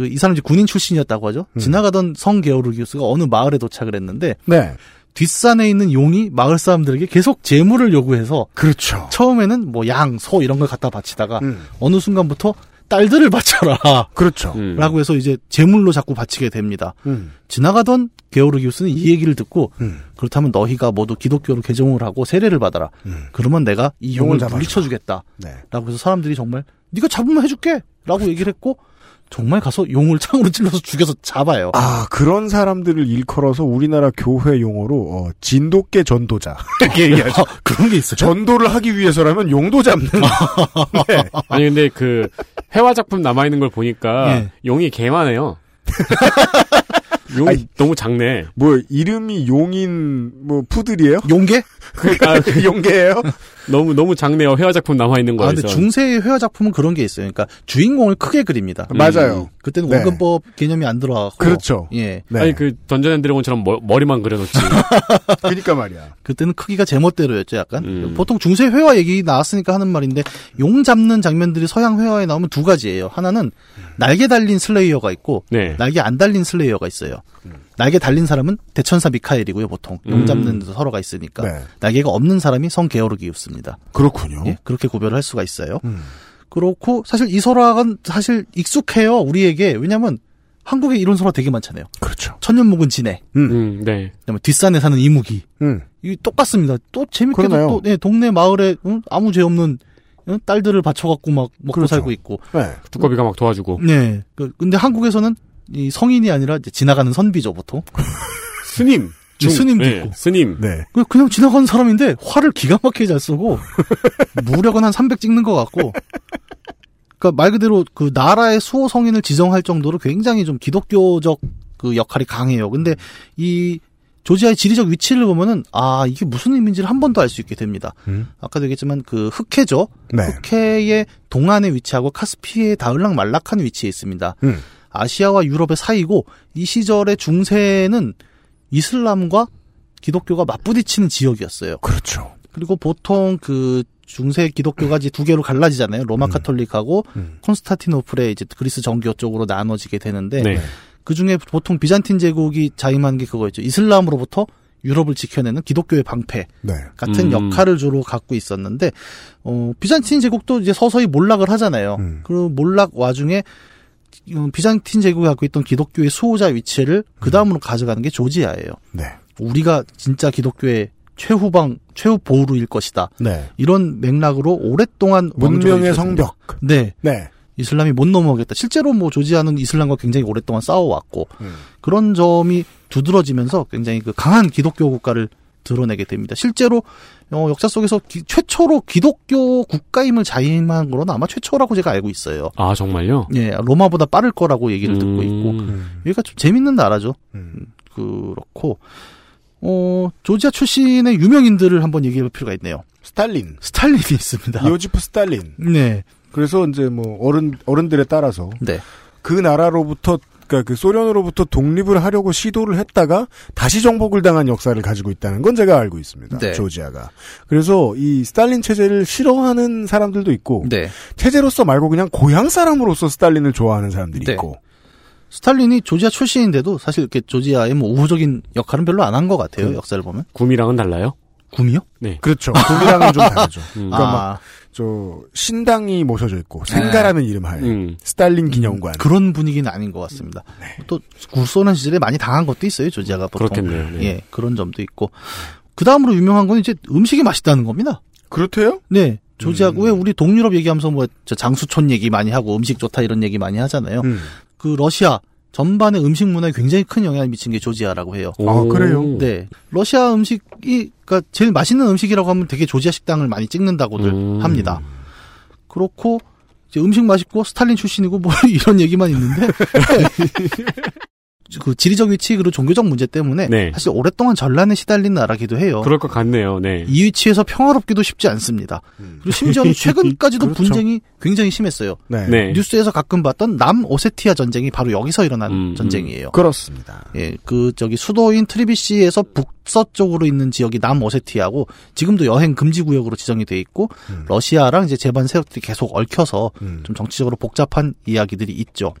Speaker 7: 그 이 사람이 군인 출신이었다고 하죠.
Speaker 2: 음.
Speaker 7: 지나가던 성 게오르기우스가 어느 마을에 도착을 했는데
Speaker 2: 네.
Speaker 7: 뒷산에 있는 용이 마을 사람들에게 계속 재물을 요구해서
Speaker 2: 그렇죠.
Speaker 7: 처음에는 뭐 양, 소 이런 걸 갖다 바치다가
Speaker 2: 음.
Speaker 7: 어느 순간부터 딸들을 바쳐라.
Speaker 2: 그렇죠.
Speaker 3: 음.
Speaker 7: 라고 해서 이제 재물로 자꾸 바치게 됩니다.
Speaker 2: 음.
Speaker 7: 지나가던 게오르기우스는 이 얘기를 듣고
Speaker 2: 음.
Speaker 7: 그렇다면 너희가 모두 기독교로 개종을 하고 세례를 받아라.
Speaker 2: 음.
Speaker 7: 그러면 내가 이
Speaker 2: 용을 잡아주마.
Speaker 7: 물리쳐 주겠다.
Speaker 2: 네.
Speaker 7: 라고 해서 사람들이 정말 네가 잡으면 해 줄게. 라고 얘기를 했고 정말 가서 용을 창으로 찔러서 죽여서 잡아요.
Speaker 2: 아, 그런 사람들을 일컬어서 우리나라 교회 용어로 어, 진돗개 전도자 이렇게 얘기하죠.
Speaker 7: 아, 그런 게 있어요.
Speaker 2: 전도를 하기 위해서라면 용도 잡는. 네.
Speaker 3: 아니 근데 그 회화 작품 남아 있는 걸 보니까
Speaker 7: 예.
Speaker 3: 용이 개만해요. 용이
Speaker 2: 아니,
Speaker 3: 너무 작네.
Speaker 2: 뭐 이름이 용인 뭐 푸들이에요?
Speaker 7: 용계?
Speaker 3: 그러니까 그
Speaker 2: 용계예요?
Speaker 3: 너무 너무 작네요. 회화 작품 남아 있는
Speaker 7: 아,
Speaker 3: 거에서.
Speaker 7: 근데 중세의 회화 작품은 그런 게 있어요. 그러니까 주인공을 크게 그립니다.
Speaker 2: 맞아요.
Speaker 7: 그때는
Speaker 2: 네.
Speaker 7: 원근법 개념이 안 들어가고
Speaker 2: 그렇죠.
Speaker 7: 예.
Speaker 2: 네.
Speaker 3: 아니 그 던전 앤 드래곤처럼 머, 머리만 그려놓지.
Speaker 2: 그러니까 말이야.
Speaker 7: 그때는 크기가 제멋대로였죠, 약간.
Speaker 3: 음.
Speaker 7: 보통 중세 회화 얘기 나왔으니까 하는 말인데 용 잡는 장면들이 서양 회화에 나오면 두 가지예요. 하나는 날개 달린 slayer가 있고
Speaker 3: 네.
Speaker 7: 날개 안 달린 slayer가 있어요. 날개 달린 사람은 대천사 미카엘이고요, 보통. 용
Speaker 3: 음.
Speaker 7: 잡는 데 서로가 있으니까.
Speaker 2: 네.
Speaker 7: 날개가 없는 사람이 성 게오르기우스입니다.
Speaker 2: 그렇군요.
Speaker 7: 예, 그렇게 구별을 할 수가 있어요.
Speaker 2: 음.
Speaker 7: 그렇고 사실 이 설화는 사실 익숙해요, 우리에게. 왜냐면 한국에 이런 설화 되게 많잖아요.
Speaker 2: 그렇죠.
Speaker 7: 천년 묵은 진해,
Speaker 3: 음, 네.
Speaker 7: 그다음에 뒷산에 사는 이무기.
Speaker 2: 음.
Speaker 7: 이 똑같습니다. 또 재밌게도
Speaker 2: 그러네요.
Speaker 7: 또 네, 동네 마을에 응? 아무 죄 없는 응? 딸들을 바쳐갖고 막 먹고
Speaker 2: 그렇죠.
Speaker 7: 살고 있고.
Speaker 2: 네.
Speaker 3: 두꺼비가 막 도와주고.
Speaker 7: 네. 그, 근데 한국에서는 이 성인이 아니라 지나가는 선비죠 보통.
Speaker 3: 스님.
Speaker 7: 중- 스님도
Speaker 3: 네,
Speaker 7: 있고.
Speaker 3: 스님.
Speaker 2: 네.
Speaker 7: 그냥, 그냥 지나가는 사람인데 화를 기가 막히게 잘 쓰고 무력은 한 300 찍는 것 같고. 그러니까 말 그대로 그 나라의 수호 성인을 지정할 정도로 굉장히 좀 기독교적 그 역할이 강해요. 근데 이 조지아의 지리적 위치를 보면은 아 이게 무슨 의미인지를 한 번 더 알 수 있게 됩니다.
Speaker 2: 음.
Speaker 7: 아까도 얘기했지만 그 흑해죠.
Speaker 2: 네.
Speaker 7: 흑해의 동안에 위치하고 카스피의 다을락 말락한 위치에 있습니다.
Speaker 2: 음.
Speaker 7: 아시아와 유럽의 사이고 이 시절의 중세는 이슬람과 기독교가 맞부딪히는 지역이었어요.
Speaker 2: 그렇죠.
Speaker 7: 그리고 보통 그 중세 기독교가 이제 두 개로 갈라지잖아요. 로마 카톨릭하고
Speaker 2: 음.
Speaker 7: 콘스타티노플의 이제 그리스 정교 쪽으로 나눠지게 되는데
Speaker 3: 네.
Speaker 7: 그 중에 보통 비잔틴 제국이 자임한 게 그거였죠. 이슬람으로부터 유럽을 지켜내는 기독교의 방패
Speaker 2: 네.
Speaker 7: 같은
Speaker 3: 음.
Speaker 7: 역할을 주로 갖고 있었는데 어 비잔틴 제국도 이제 서서히 몰락을 하잖아요.
Speaker 2: 음.
Speaker 7: 그 몰락 와중에 어, 비잔틴 제국이 갖고 있던 기독교의 수호자 위치를 그 다음으로 가져가는 게 조지아예요.
Speaker 2: 네.
Speaker 7: 우리가 진짜 기독교의 최후방 최후 보루일 것이다.
Speaker 2: 네.
Speaker 7: 이런 맥락으로 오랫동안
Speaker 2: 문명의 성벽.
Speaker 7: 네,
Speaker 2: 네.
Speaker 7: 이슬람이 못 넘어가겠다. 실제로 뭐 조지아는 이슬람과 굉장히 오랫동안 싸워왔고
Speaker 2: 음.
Speaker 7: 그런 점이 두드러지면서 굉장히 그 강한 기독교 국가를 드러내게 됩니다. 실제로 어, 역사 속에서 기- 최초로 기독교 국가임을 자임한 거로는 아마 최초라고 제가 알고 있어요.
Speaker 3: 아, 정말요?
Speaker 7: 예, 로마보다 빠를 거라고 얘기를 듣고 있고
Speaker 3: 음.
Speaker 7: 여기가 좀 재밌는 나라죠.
Speaker 2: 음.
Speaker 7: 그렇고 어 조지아 출신의 유명인들을 한번 얘기해 볼 필요가 있네요.
Speaker 2: 스탈린.
Speaker 7: 스탈린이 있습니다.
Speaker 2: 요지프 스탈린.
Speaker 7: 네,
Speaker 2: 그래서 이제 뭐 어른 어른들에 따라서
Speaker 7: 네,
Speaker 2: 그 나라로부터 그러니까 그 소련으로부터 독립을 하려고 시도를 했다가 다시 정복을 당한 역사를 가지고 있다는 건 제가 알고 있습니다.
Speaker 7: 네.
Speaker 2: 조지아가. 그래서 이 스탈린 체제를 싫어하는 사람들도 있고
Speaker 7: 네.
Speaker 2: 체제로서 말고 그냥 고향 사람으로서 스탈린을 좋아하는 사람들이
Speaker 7: 네.
Speaker 2: 있고.
Speaker 7: 스탈린이 조지아 출신인데도 사실 이렇게 조지아의 뭐 우호적인 역할은 별로 안 한 것 같아요. 역사를 보면.
Speaker 3: 구미랑은 달라요?
Speaker 7: 구미요?
Speaker 3: 네.
Speaker 2: 그렇죠. 독이랑은 좀 다르죠.
Speaker 3: 음.
Speaker 2: 그러니까
Speaker 7: 아,
Speaker 2: 막 저 신당이 모셔져 있고 생가라는 이름 하에
Speaker 3: 음.
Speaker 2: 스탈린 기념관.
Speaker 7: 그런 분위기는 아닌 것 같습니다. 또 구소련 시절에 많이 당한 것도 있어요. 조지아가 보통.
Speaker 3: 그렇겠네요. 네.
Speaker 7: 예, 그런 점도 있고. 그 다음으로 유명한 건 이제 음식이 맛있다는 겁니다.
Speaker 2: 그렇대요?
Speaker 7: 네. 조지아
Speaker 2: 음.
Speaker 7: 왜 우리 동유럽 얘기하면서 뭐저 장수촌 얘기 많이 하고 음식 좋다 이런 얘기 많이 하잖아요.
Speaker 2: 음.
Speaker 7: 그 러시아 전반의 음식 문화에 굉장히 큰 영향을 미친 게 조지아라고 해요.
Speaker 2: 아, 그래요?
Speaker 7: 네. 러시아 음식이 그러니까 제일 맛있는 음식이라고 하면 되게 조지아 식당을 많이 찍는다고들
Speaker 3: 음.
Speaker 7: 합니다. 그렇고 이제 음식 맛있고 스탈린 출신이고 뭐 이런 얘기만 있는데 그 지리적 위치 그리고 종교적 문제 때문에
Speaker 3: 네.
Speaker 7: 사실 오랫동안 전란에 시달린 나라기도 해요.
Speaker 3: 그럴 것 같네요. 네.
Speaker 7: 이 위치에서 평화롭기도 쉽지 않습니다. 그리고 심지어 최근까지도
Speaker 2: 그렇죠.
Speaker 7: 분쟁이 굉장히 심했어요.
Speaker 2: 네.
Speaker 3: 네.
Speaker 7: 뉴스에서 가끔 봤던 남 오세티아 전쟁이 바로 여기서 일어난
Speaker 3: 음,
Speaker 7: 전쟁이에요.
Speaker 2: 그렇습니다.
Speaker 7: 예, 그 저기 수도인 트리비시에서 북서쪽으로 있는 지역이 남오세티아고 지금도 여행 금지 구역으로 지정이 돼 있고
Speaker 2: 음.
Speaker 7: 러시아랑 이제 제반 세력들이 계속 얽혀서
Speaker 2: 음.
Speaker 7: 좀 정치적으로 복잡한 이야기들이 있죠.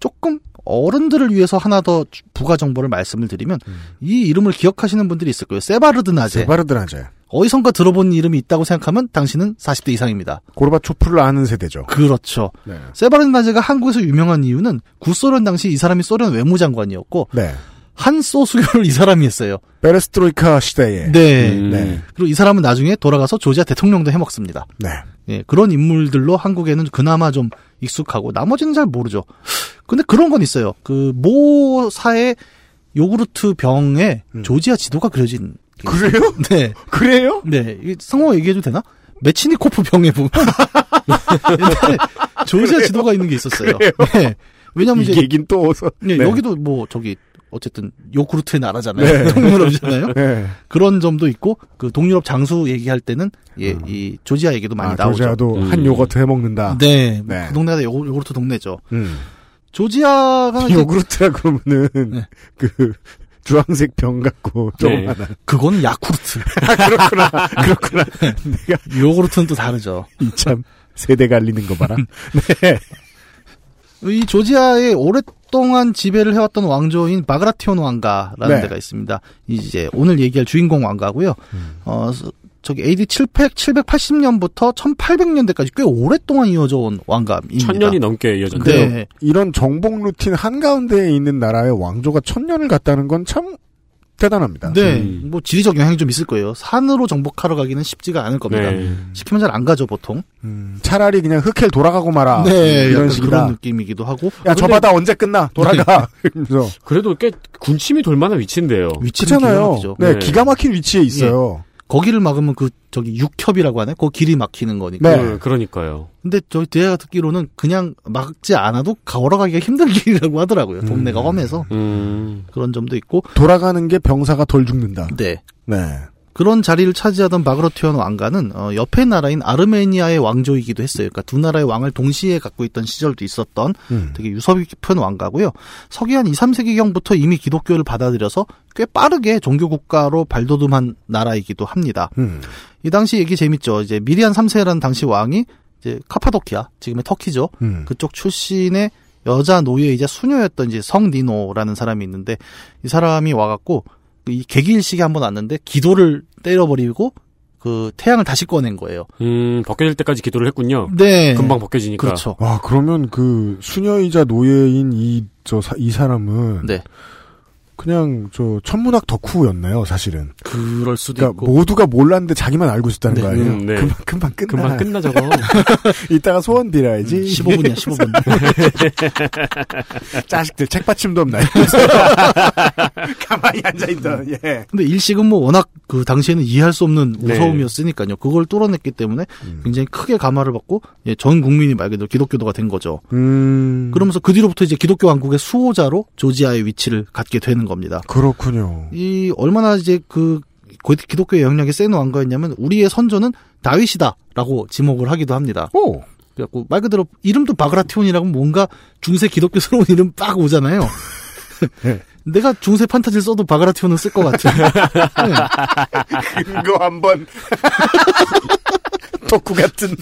Speaker 7: 조금 어른들을 위해서 하나 더 부가 정보를 말씀을 드리면 이 이름을 기억하시는 분들이 있을 거예요. 셰바르드나제.
Speaker 2: 셰바르드나제.
Speaker 7: 어디선가 들어본 이름이 있다고 생각하면 당신은 40대 이상입니다.
Speaker 2: 고르바초프를 아는 세대죠.
Speaker 7: 그렇죠.
Speaker 2: 네.
Speaker 7: 셰바르드나제가 한국에서 유명한 이유는 구소련 당시 이 사람이 소련 외무장관이었고
Speaker 2: 네.
Speaker 7: 한 소 수교를 이 사람이 했어요.
Speaker 2: 베레스트로이카 시대에.
Speaker 7: 네.
Speaker 3: 음.
Speaker 2: 네.
Speaker 7: 그리고 이 사람은 나중에 돌아가서 조지아 대통령도 해먹습니다.
Speaker 2: 네.
Speaker 7: 예, 그런 인물들로 한국에는 그나마 좀 익숙하고 나머지는 잘 모르죠. 근데 그런 건 있어요. 그 모사의 요구르트 병에
Speaker 2: 음.
Speaker 7: 조지아 지도가 그려진.
Speaker 2: 그래요?
Speaker 7: 네.
Speaker 2: 그래요?
Speaker 7: 네. 이 성호 얘기해도 되나? 메치니코프 병에 보면 옛날에 조지아 지도가 있는 게 있었어요. 네. 왜냐면
Speaker 2: 이
Speaker 7: 이제
Speaker 2: 얘긴 또 어서.
Speaker 7: 네,
Speaker 2: 네.
Speaker 7: 여기도 뭐 저기 어쨌든 요구르트의 나라잖아요.
Speaker 2: 네.
Speaker 7: 동유럽이잖아요.
Speaker 2: 네.
Speaker 7: 그런 점도 있고 그 동유럽 장수 얘기할 때는 예, 이 조지아 얘기도 많이
Speaker 2: 아,
Speaker 7: 나오죠.
Speaker 2: 조지아도
Speaker 3: 음.
Speaker 2: 한 요거트 해 먹는다.
Speaker 7: 네,
Speaker 2: 네.
Speaker 7: 그 동네가 요, 요구르트 동네죠.
Speaker 2: 음.
Speaker 7: 조지아가
Speaker 2: 요구르트라 그러면은
Speaker 7: 네.
Speaker 2: 그 주황색 병 갖고
Speaker 3: 네.
Speaker 2: 조그마한
Speaker 7: 그건 야쿠르트.
Speaker 2: 그렇구나 그렇구나
Speaker 7: 요구르트는 또 다르죠.
Speaker 2: 이참 세대 갈리는 거 봐라
Speaker 7: 이 조지아에 오랫 동안 지배를 해왔던 왕조인 바그라티온 왕가라는
Speaker 2: 네.
Speaker 7: 데가 있습니다. 이제 오늘 얘기할 주인공 왕가고요.
Speaker 2: 음.
Speaker 7: 어, 서- 저기 AD 700, 780년부터 1800년대까지 꽤 오랫동안 이어져 온 왕가입니다.
Speaker 3: 천 년이 넘게 이어졌네요.
Speaker 7: 네.
Speaker 2: 이런 정복 루틴 한가운데에 있는 나라의 왕조가 천 년을 갔다는 건 참 대단합니다
Speaker 7: 네,
Speaker 3: 음.
Speaker 7: 뭐 지리적 영향이 좀 있을 거예요. 산으로 정복하러 가기는 쉽지가 않을 겁니다.
Speaker 3: 네.
Speaker 7: 시키면 잘 안 가죠 보통.
Speaker 2: 음, 차라리 그냥 흑해를 돌아가고 말아
Speaker 7: 네,
Speaker 2: 이런 식이다
Speaker 7: 그런 느낌이기도 하고.
Speaker 2: 야 저
Speaker 7: 근데
Speaker 2: 바다 언제 끝나 돌아가 이러면서
Speaker 3: 그래도 꽤 군침이 돌 만한 위치인데요.
Speaker 7: 막히죠.
Speaker 2: 네,
Speaker 3: 네.
Speaker 2: 기가 막힌 위치에 있어요
Speaker 7: 거기를 막으면 그 저기 육협이라고 하네. 그 길이 막히는 거니까.
Speaker 2: 네.
Speaker 3: 음, 그러니까요.
Speaker 7: 근데 저 제가 듣기로는 그냥 막지 않아도 걸어가기가 힘든 길이라고 하더라고요. 동네가
Speaker 2: 음.
Speaker 7: 험해서
Speaker 3: 음.
Speaker 7: 그런 점도 있고.
Speaker 2: 돌아가는 게 병사가 덜 죽는다
Speaker 7: 네.
Speaker 2: 네
Speaker 7: 그런 자리를 차지하던 바그라티온 왕가는 어, 옆에 나라인 아르메니아의 왕조이기도 했어요. 그러니까 두 나라의 왕을 동시에 갖고 있던 시절도 있었던
Speaker 2: 음.
Speaker 7: 되게 유서 깊은 왕가고요. 서기 한 2, 3세기경부터 이미 기독교를 받아들여서 꽤 빠르게 종교 국가로 발돋움한 나라이기도 합니다.
Speaker 2: 음.
Speaker 7: 이 당시 얘기 재밌죠. 이제 미리안 3세라는 당시 왕이 이제 카파도키아, 지금의 터키죠.
Speaker 2: 음.
Speaker 7: 그쪽 출신의 여자 노예이자 수녀였던 이제 성니노라는 사람이 있는데 이 사람이 와갖고 이 개기일식이 한번 왔는데 기도를 때려버리고 그 태양을 다시 꺼낸 거예요.
Speaker 3: 음, 벗겨질 때까지 기도를 했군요.
Speaker 7: 네.
Speaker 3: 금방 벗겨지니까.
Speaker 7: 그렇죠.
Speaker 2: 와 그러면 그 수녀이자 노예인 이 저이 사람은
Speaker 7: 네.
Speaker 2: 그냥 저 천문학 덕후였네요 사실은
Speaker 7: 그럴 수도
Speaker 2: 그러니까
Speaker 7: 있고.
Speaker 2: 모두가 몰랐는데 자기만 알고 있었다는
Speaker 7: 네.
Speaker 2: 거 아니에요
Speaker 3: 음, 네.
Speaker 2: 금방 금방 끝나
Speaker 3: 금방 끝나 저거.
Speaker 2: 이따가 소원 빌어야지
Speaker 7: 음, 15분이야, 15분.
Speaker 2: 자식들 책받침도 없나 가만히 앉아 있던 예
Speaker 7: 근데 일식은 뭐 워낙 그 당시에는 이해할 수 없는
Speaker 3: 네.
Speaker 7: 무서움이었으니까요. 그걸 뚫어냈기 때문에
Speaker 2: 음.
Speaker 7: 굉장히 크게 감화를 받고 예, 전 국민이 말 그대로 기독교도가 된 거죠.
Speaker 2: 음
Speaker 7: 그러면서 그 뒤로부터 이제 기독교 왕국의 수호자로 조지아의 위치를 갖게 되는 겁니다.
Speaker 2: 그렇군요
Speaker 7: 이 얼마나 이제 그 고- 기독교의 영향력이 센 왕가였냐면 우리의 선조는 다윗이다라고 지목을 하기도 합니다.
Speaker 2: 오
Speaker 7: 그래갖고 말 그대로 이름도 바그라티온이라고 뭔가 중세 기독교스러운 이름 빡 오잖아요.
Speaker 2: 네.
Speaker 7: 내가 중세 판타지를 써도 바그라티온은 쓸 것 같은. 네.
Speaker 2: 그거 한번 덕후 같은.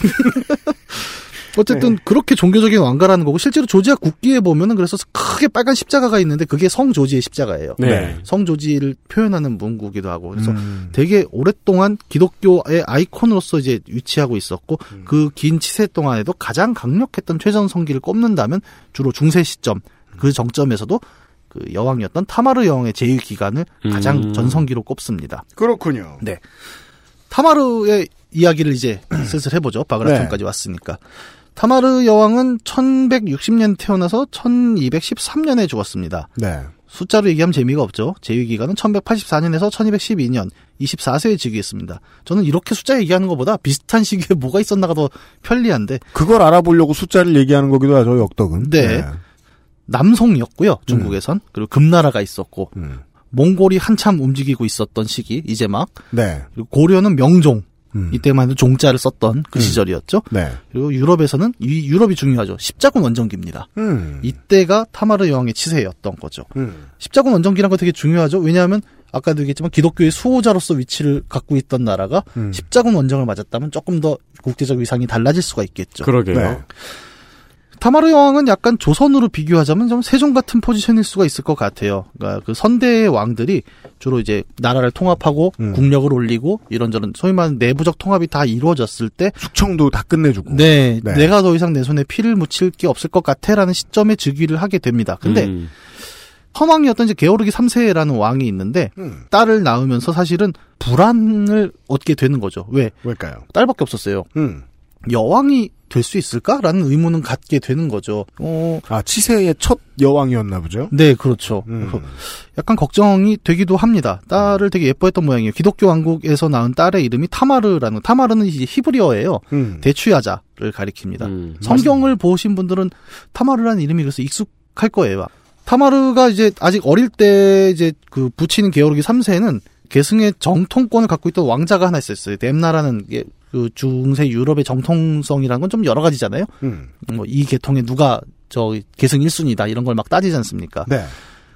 Speaker 7: 어쨌든 그렇게 종교적인 왕가라는 거고 실제로 조지아 국기에 보면은 그래서 크게 빨간 십자가가 있는데 그게 성 조지의 십자가예요.
Speaker 3: 네.
Speaker 7: 성 조지를 표현하는 문구기도 하고 그래서
Speaker 2: 음.
Speaker 7: 되게 오랫동안 기독교의 아이콘으로서 이제 위치하고 있었고 그긴 치세 동안에도 가장 강력했던 최전 성기를 꼽는다면 주로 중세 시점 그 정점에서도 그 여왕이었던 타마르 여왕의 제위 기간을 가장
Speaker 3: 음.
Speaker 7: 전성기로 꼽습니다.
Speaker 2: 그렇군요.
Speaker 7: 타마르의 이야기를 이제 슬슬 해보죠. 바그라톤까지 왔으니까. 타마르 여왕은 1160년 태어나서 1213년에 죽었습니다.
Speaker 2: 네.
Speaker 7: 숫자로 얘기하면 재미가 없죠. 제위 기간은 1184년에서 1212년 24세에 즉위했습니다. 저는 이렇게 숫자 얘기하는 것보다 비슷한 시기에 뭐가 있었나가 더 편리한데
Speaker 2: 그걸 알아보려고 숫자를 얘기하는 거기도 하죠, 역덕은.
Speaker 7: 네. 남송이었고요. 중국에선 그리고 금나라가 있었고
Speaker 2: 음.
Speaker 7: 몽골이 한참 움직이고 있었던 시기 이제 막
Speaker 2: 네.
Speaker 7: 그리고 고려는 명종
Speaker 2: 음.
Speaker 7: 이때만 해도 종자를 썼던 그
Speaker 2: 음.
Speaker 7: 시절이었죠.
Speaker 2: 네.
Speaker 7: 그리고 유럽에서는 이 유럽이 중요하죠. 십자군 원정기입니다.
Speaker 2: 음.
Speaker 7: 이때가 타마르 여왕의 치세였던 거죠.
Speaker 2: 음.
Speaker 7: 십자군 원정기란 거 되게 중요하죠. 왜냐하면 아까도 얘기했지만 기독교의 수호자로서 위치를 갖고 있던 나라가
Speaker 2: 음.
Speaker 7: 십자군 원정을 맞았다면 조금 더 국제적 위상이 달라질 수가 있겠죠.
Speaker 3: 그러게요.
Speaker 2: 네.
Speaker 7: 타마르 여왕은 약간 조선으로 비교하자면 좀 세종 같은 포지션일 수가 있을 것 같아요. 그러니까 그 선대의 왕들이 주로 이제 나라를 통합하고
Speaker 2: 음.
Speaker 7: 국력을 올리고 이런저런 소위 말하는 내부적 통합이 다 이루어졌을 때
Speaker 2: 숙청도 다 끝내주고.
Speaker 7: 네,
Speaker 2: 네.
Speaker 7: 내가 더 이상 내 손에 피를 묻힐 게 없을 것 같아라는 시점에 즉위를 하게 됩니다. 근데
Speaker 3: 음.
Speaker 7: 험왕이었던 이제 게오르기 3세라는 왕이 있는데
Speaker 2: 음.
Speaker 7: 딸을 낳으면서 사실은 불안을 얻게 되는 거죠. 왜?
Speaker 2: 왜일까요?
Speaker 7: 딸밖에 없었어요.
Speaker 2: 음.
Speaker 7: 여왕이 될 수 있을까라는 의문은 갖게 되는 거죠. 어,
Speaker 2: 아, 치세의 첫 여왕이었나 보죠?
Speaker 7: 네, 그렇죠.
Speaker 2: 음.
Speaker 7: 약간 걱정이 되기도 합니다. 딸을 되게 예뻐했던 모양이에요. 기독교 왕국에서 낳은 딸의 이름이 타마르라는 타마르는 이제 히브리어예요.
Speaker 2: 음.
Speaker 7: 대추야자를 가리킵니다.
Speaker 3: 음.
Speaker 7: 성경을 보신 분들은 타마르라는 이름이 그래서 익숙할 거예요. 타마르가 이제 아직 어릴 때 이제 그 부친 게오르기 3세는 계승의 정통권을 갖고 있던 왕자가 하나 있었어요. 뎀나라는 게 그 중세 유럽의 정통성이라는 건 좀 여러 가지잖아요.
Speaker 2: 음.
Speaker 7: 뭐이 계통에 누가 저 계승 1순위다 이런 걸 막 따지지 않습니까?
Speaker 2: 네.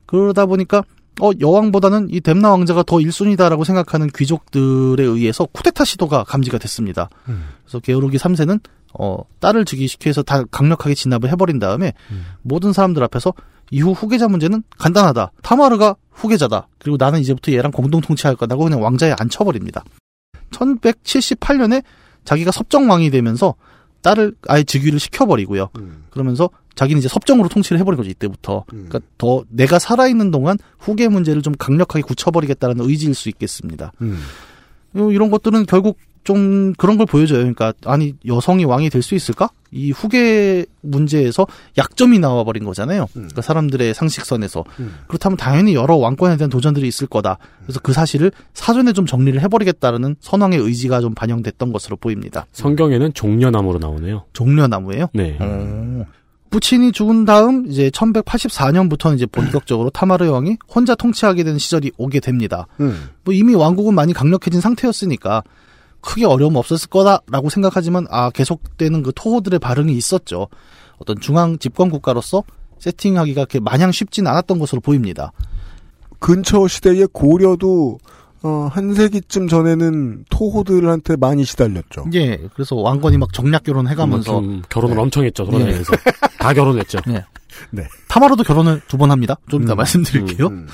Speaker 7: 그러다 보니까 어 여왕보다는 이 뎀나 왕자가 더 1순위다라고 생각하는 귀족들에 의해서 쿠데타 시도가 감지가 됐습니다.
Speaker 2: 음.
Speaker 7: 그래서 게오르기 3세는 어 딸을 즉위시켜 서다 강력하게 진압을 해버린 다음에
Speaker 2: 음.
Speaker 7: 모든 사람들 앞에서 이후 후계자 문제는 간단하다. 타마르가 후계자다. 그리고 나는 이제부터 얘랑 공동 통치할 거다고 그냥 왕자에 앉혀버립니다. 1178년에 자기가 섭정왕이 되면서 딸을 아예 즉위를 시켜버리고요.
Speaker 2: 음.
Speaker 7: 그러면서 자기는 이제 섭정으로 통치를 해버린 거죠 이때부터.
Speaker 2: 음.
Speaker 7: 그러니까 더 내가 살아있는 동안 후계 문제를 좀 강력하게 굳혀버리겠다는 의지일 수 있겠습니다.
Speaker 2: 음.
Speaker 7: 어, 이런 것들은 결국 좀 그런 걸 보여줘요. 그러니까 아니 여성이 왕이 될 수 있을까? 이 후계 문제에서 약점이 나와버린 거잖아요.
Speaker 2: 음.
Speaker 7: 그러니까 사람들의 상식선에서
Speaker 2: 음.
Speaker 7: 그렇다면 당연히 여러 왕권에 대한 도전들이 있을 거다. 그래서 그 사실을 사전에 좀 정리를 해버리겠다라는 선왕의 의지가 좀 반영됐던 것으로 보입니다.
Speaker 3: 성경에는 종려나무로 나오네요.
Speaker 7: 종려나무예요.
Speaker 3: 네.
Speaker 7: 어. 부친이 죽은 다음 이제 1184년부터는 이제 본격적으로 타마르 왕이 혼자 통치하게 되는 시절이 오게 됩니다.
Speaker 2: 음.
Speaker 7: 뭐 이미 왕국은 많이 강력해진 상태였으니까 크게 어려움 없었을 거다라고 생각하지만 아 계속되는 그 토호들의 반응이 있었죠. 어떤 중앙 집권 국가로서 세팅하기가 그렇게 마냥 쉽진 않았던 것으로 보입니다.
Speaker 2: 근처 시대의 고려도 어, 한 세기쯤 전에는 토호들한테 많이 시달렸죠.
Speaker 7: 예, 그래서 왕건이 막 정략 결혼 해가면서
Speaker 3: 음, 결혼을
Speaker 2: 네.
Speaker 3: 엄청 했죠. 돌아다니면서. 다 결혼했죠.
Speaker 7: 타마르도 결혼을 두 번 합니다. 좀 이따
Speaker 2: 음,
Speaker 7: 말씀드릴게요.
Speaker 2: 음.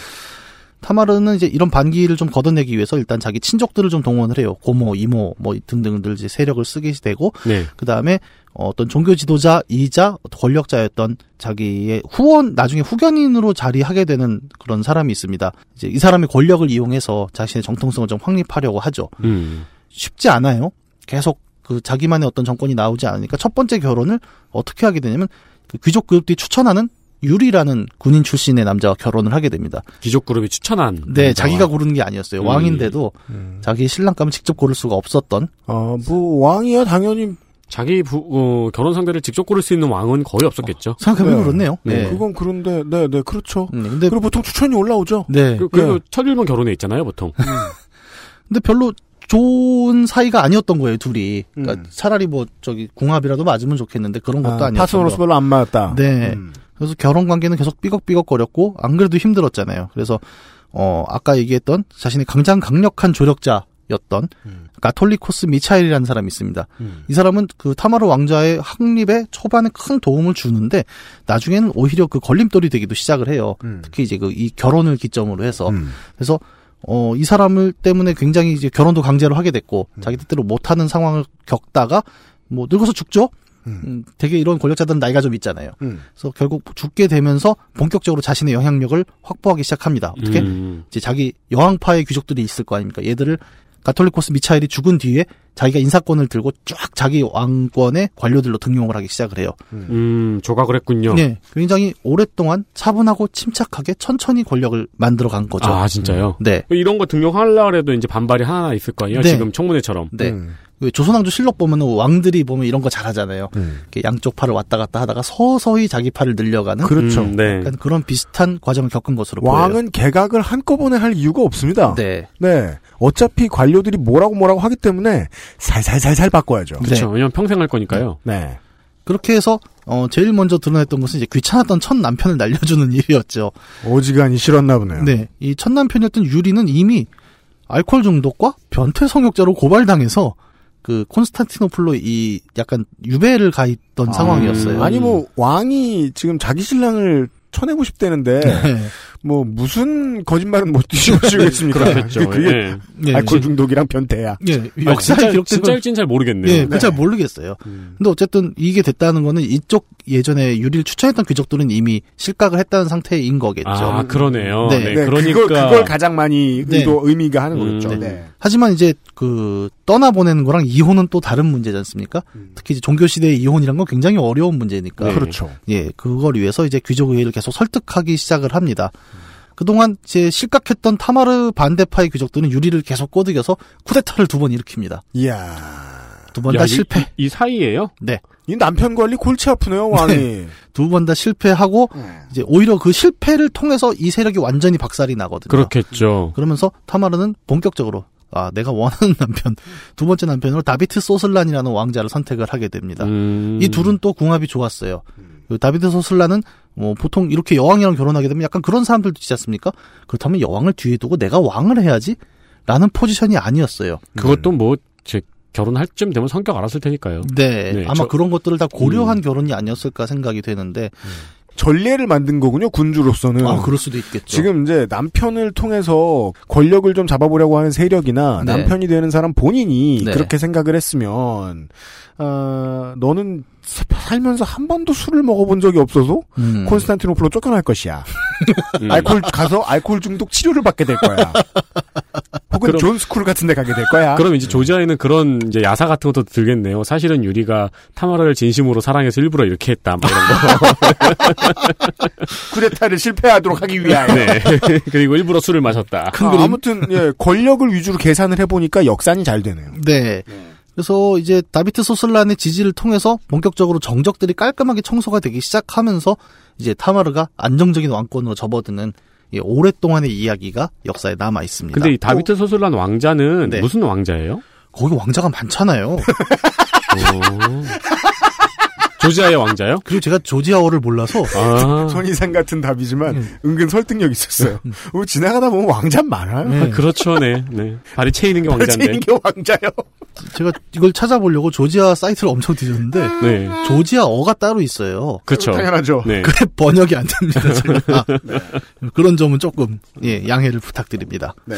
Speaker 7: 타마르는 이제 이런 반기를 좀 걷어내기 위해서 일단 자기 친족들을 좀 동원을 해요. 고모, 이모, 뭐 등등들 이제 세력을 쓰게 되고
Speaker 3: 네.
Speaker 7: 그 다음에 어떤 종교 지도자이자 권력자였던 자기의 후원 나중에 후견인으로 자리하게 되는 그런 사람이 있습니다. 이제 이 사람의 권력을 이용해서 자신의 정통성을 좀 확립하려고 하죠.
Speaker 3: 음.
Speaker 7: 쉽지 않아요. 계속 그 자기만의 어떤 정권이 나오지 않으니까 첫 번째 결혼을 어떻게 하게 되냐면 그 귀족 그룹들이 추천하는 유리라는 군인 출신의 남자와 결혼을 하게 됩니다.
Speaker 3: 귀족 그룹이 추천한.
Speaker 7: 네,
Speaker 3: 남자와.
Speaker 7: 자기가 고르는 게 아니었어요.
Speaker 3: 음.
Speaker 7: 왕인데도
Speaker 2: 음.
Speaker 7: 자기 신랑감을 직접 고를 수가 없었던.
Speaker 2: 어, 뭐 왕이야 당연히
Speaker 3: 자기 부, 어, 결혼 상대를 직접 고를 수 있는 왕은 거의 없었겠죠.
Speaker 7: 생각해보면
Speaker 2: 네.
Speaker 7: 그렇네요.
Speaker 3: 네.
Speaker 7: 네.
Speaker 2: 그건 그런데 네, 네, 그렇죠.
Speaker 7: 음, 근데
Speaker 2: 그리고 보통 추천이 올라오죠.
Speaker 7: 네.
Speaker 3: 그,
Speaker 2: 예.
Speaker 3: 첫 일본 결혼에 있잖아요, 보통.
Speaker 7: 근데 별로 좋은 사이가 아니었던 거예요, 둘이. 그러니까
Speaker 2: 음.
Speaker 7: 차라리 뭐 저기 궁합이라도 맞으면 좋겠는데 그런 것도
Speaker 2: 아,
Speaker 7: 아, 니었
Speaker 2: 파트너로서 별로 안 맞았다.
Speaker 7: 네.
Speaker 2: 음.
Speaker 7: 그래서 결혼 관계는 계속 삐걱삐걱거렸고 안 그래도 힘들었잖아요. 그래서 어 아까 얘기했던 자신의 강장 강력한 조력자였던
Speaker 2: 음.
Speaker 7: 가톨리코스 미차엘이라는 사람이 있습니다.
Speaker 2: 음.
Speaker 7: 이 사람은 그 타마르 왕자의 확립에 초반에 큰 도움을 주는데 나중에는 오히려 그 걸림돌이 되기도 시작을 해요.
Speaker 2: 음.
Speaker 7: 특히 이제 그 이 결혼을 기점으로 해서
Speaker 2: 음.
Speaker 7: 그래서 어 이 사람을 때문에 굉장히 이제 결혼도 강제로 하게 됐고
Speaker 2: 음.
Speaker 7: 자기 뜻대로 못하는 상황을 겪다가 뭐 늙어서 죽죠.
Speaker 2: 음.
Speaker 7: 음, 되게 이런 권력자들은 나이가 좀 있잖아요.
Speaker 2: 음.
Speaker 7: 그래서 결국 죽게 되면서 본격적으로 자신의 영향력을 확보하기 시작합니다. 어떻게?
Speaker 3: 음.
Speaker 7: 이제 자기 여왕파의 귀족들이 있을 거 아닙니까? 얘들을 가톨리코스 미차엘이 죽은 뒤에 자기가 인사권을 들고 쫙 자기 왕권의 관료들로 등용을 하기 시작을 해요.
Speaker 3: 음, 조각을 했군요.
Speaker 7: 네, 굉장히 오랫동안 차분하고 침착하게 천천히 권력을 만들어 간 거죠.
Speaker 3: 아, 진짜요?
Speaker 7: 네,
Speaker 3: 이런 거 등용하려고 해도 이제 반발이 하나 있을 거 아니에요?
Speaker 7: 네.
Speaker 3: 지금 청문회처럼.
Speaker 7: 네.
Speaker 2: 음.
Speaker 7: 그 조선왕조 실록 보면은 왕들이 보면 이런 거 잘하잖아요.
Speaker 2: 음.
Speaker 7: 이렇게 양쪽 팔을 왔다 갔다 하다가 서서히 자기 팔을 늘려가는
Speaker 2: 그렇죠.
Speaker 3: 음, 네.
Speaker 7: 약간 그런 비슷한 과정을 겪은 것으로 보여요.
Speaker 2: 왕은 개각을 한꺼번에 할 이유가 없습니다.
Speaker 7: 네,
Speaker 2: 네. 어차피 관료들이 뭐라고 뭐라고 하기 때문에 살살살살 바꿔야죠.
Speaker 3: 그렇죠. 왜냐면 평생 할 거니까요.
Speaker 2: 네.
Speaker 7: 그렇게 해서 어 제일 먼저 드러냈던 것은 이제 귀찮았던 첫 남편을 날려주는 일이었죠.
Speaker 2: 오지간히 싫었나 보네요.
Speaker 7: 네, 이 첫 남편이었던 유리는 이미 알코올 중독과 변태 성욕자로 고발당해서 그 콘스탄티노플로 이 약간 유배를 가 있던 상황이었어요.
Speaker 2: 아니 뭐 왕이 지금 자기 신랑을 쳐내고 싶다는데
Speaker 7: 네.
Speaker 2: 뭐 무슨 거짓말은 못 뒤집어주겠습니까?
Speaker 3: 그렇겠죠.
Speaker 2: 그게
Speaker 3: 예.
Speaker 7: 네,
Speaker 2: 알코올 중독이랑 변태야.
Speaker 7: 예,
Speaker 3: 아,
Speaker 7: 역사에
Speaker 3: 진짜,
Speaker 7: 기록된 건
Speaker 3: 진짜일진 잘 모르겠네요.
Speaker 7: 예, 그잘 모르겠어요.
Speaker 3: 음.
Speaker 7: 근데 어쨌든 이게 됐다는 거는 이쪽 예전에 유리를 추천했던 귀족들은 이미 실각을 했다는 상태인 거겠죠.
Speaker 3: 아, 그러네요.
Speaker 7: 네.
Speaker 3: 네,
Speaker 2: 네,
Speaker 3: 그러니까.
Speaker 2: 그걸, 그걸 가장 많이
Speaker 7: 네.
Speaker 2: 의도, 의미가 하는
Speaker 3: 음,
Speaker 2: 거겠죠.
Speaker 3: 네.
Speaker 2: 네.
Speaker 7: 하지만 이제 그 떠나 보내는 거랑 이혼은 또 다른 문제지 않습니까? 특히 이제 종교 시대의 이혼이란 건 굉장히 어려운 문제니까.
Speaker 3: 네.
Speaker 2: 그렇죠.
Speaker 7: 예, 그걸 위해서 이제 귀족 의회를 계속 설득하기 시작을 합니다. 그동안 이제 실각했던 타마르 반대파의 귀족들은 유리를 계속 꼬드겨서 쿠데타를 두 번 일으킵니다.
Speaker 2: 이야.
Speaker 7: 두번
Speaker 3: 야,
Speaker 7: 다
Speaker 3: 이-
Speaker 7: 실패.
Speaker 3: 이, 이 사이에요?
Speaker 7: 네.
Speaker 2: 이 남편 관리 골치 아프네요, 왕이.
Speaker 7: 두번 다 실패하고 이제 오히려 그 실패를 통해서 이 세력이 완전히 박살이 나거든요.
Speaker 3: 그렇겠죠.
Speaker 7: 그러면서 타마르는 본격적으로 아, 내가 원하는 남편, 두 번째 남편으로 다비트 소슬란이라는 왕자를 선택을 하게 됩니다.
Speaker 3: 음.
Speaker 7: 이 둘은 또 궁합이 좋았어요. 그 다비드 소슬라는 뭐 보통 이렇게 여왕이랑 결혼하게 되면 약간 그런 사람들도 있지 않습니까? 그렇다면 여왕을 뒤에 두고 내가 왕을 해야지? 라는 포지션이 아니었어요.
Speaker 3: 그것도 뭐, 제, 결혼할 쯤 되면 성격 알았을 테니까요.
Speaker 7: 네.
Speaker 3: 네,
Speaker 7: 아마
Speaker 3: 저-
Speaker 7: 그런 것들을 다 고려한 결혼이 아니었을까 생각이 되는데,
Speaker 2: 전례를 만든 거군요, 군주로서는.
Speaker 7: 아, 그럴 수도 있겠죠.
Speaker 2: 지금 이제 남편을 통해서 권력을 좀 잡아보려고 하는 세력이나
Speaker 7: 네.
Speaker 2: 남편이 되는 사람 본인이
Speaker 7: 네.
Speaker 2: 그렇게 생각을 했으면, 아, 너는 사- 살면서 한 번도 술을 먹어본 적이 없어서
Speaker 7: 음.
Speaker 2: 콘스탄티노플로 쫓겨날 것이야.
Speaker 3: 음.
Speaker 2: 알코올 가서 알코올 중독 치료를 받게 될 거야. 혹은 John School 같은 데 가게 될 거야.
Speaker 3: 그럼 이제 조지아에는 그런 이제 야사 같은 것도 들겠네요. 사실은 유리가 타마라를 진심으로 사랑해서 일부러 이렇게 했다. 뭐 이런
Speaker 2: 쿠데타를 실패하도록 하기 위하여.
Speaker 3: 거. 네. 그리고 일부러 술을 마셨다.
Speaker 7: 큰
Speaker 2: 아. 아무튼 예, 권력을 위주로 계산을 해보니까 역산이 잘 되네요.
Speaker 7: 네. 그래서 이제 다비트 소슬란의 지지를 통해서 본격적으로 정적들이 깔끔하게 청소가 되기 시작하면서 이제 타마르가 안정적인 왕권으로 접어드는 이 오랫동안의 이야기가 역사에 남아 있습니다.
Speaker 3: 근데 이 다비트 소슬란 왕자는
Speaker 7: 네.
Speaker 3: 무슨 왕자예요?
Speaker 7: 거기 왕자가 많잖아요.
Speaker 3: 오. 조지아의 왕자요?
Speaker 7: 그리고 제가 조지아어를 몰라서
Speaker 3: 아,
Speaker 2: 손이상 같은 답이지만
Speaker 7: 음.
Speaker 2: 은근 설득력 있었어요. 어, 지나가다 보면 왕자 많아요.
Speaker 7: 네.
Speaker 3: 그렇죠, 네. 네. 발에 채이는 게 왕자인데.
Speaker 2: 체인 게 왕자요.
Speaker 7: 제가 이걸 찾아보려고 조지아 사이트를 엄청 뒤졌는데
Speaker 3: 네.
Speaker 7: 조지아어가 따로 있어요.
Speaker 3: 그렇죠.
Speaker 2: 당연하죠.
Speaker 3: 네.
Speaker 7: 그래 번역이 안 됩니다. 제가. 그런 점은 조금 예, 양해를 부탁드립니다.
Speaker 2: 네.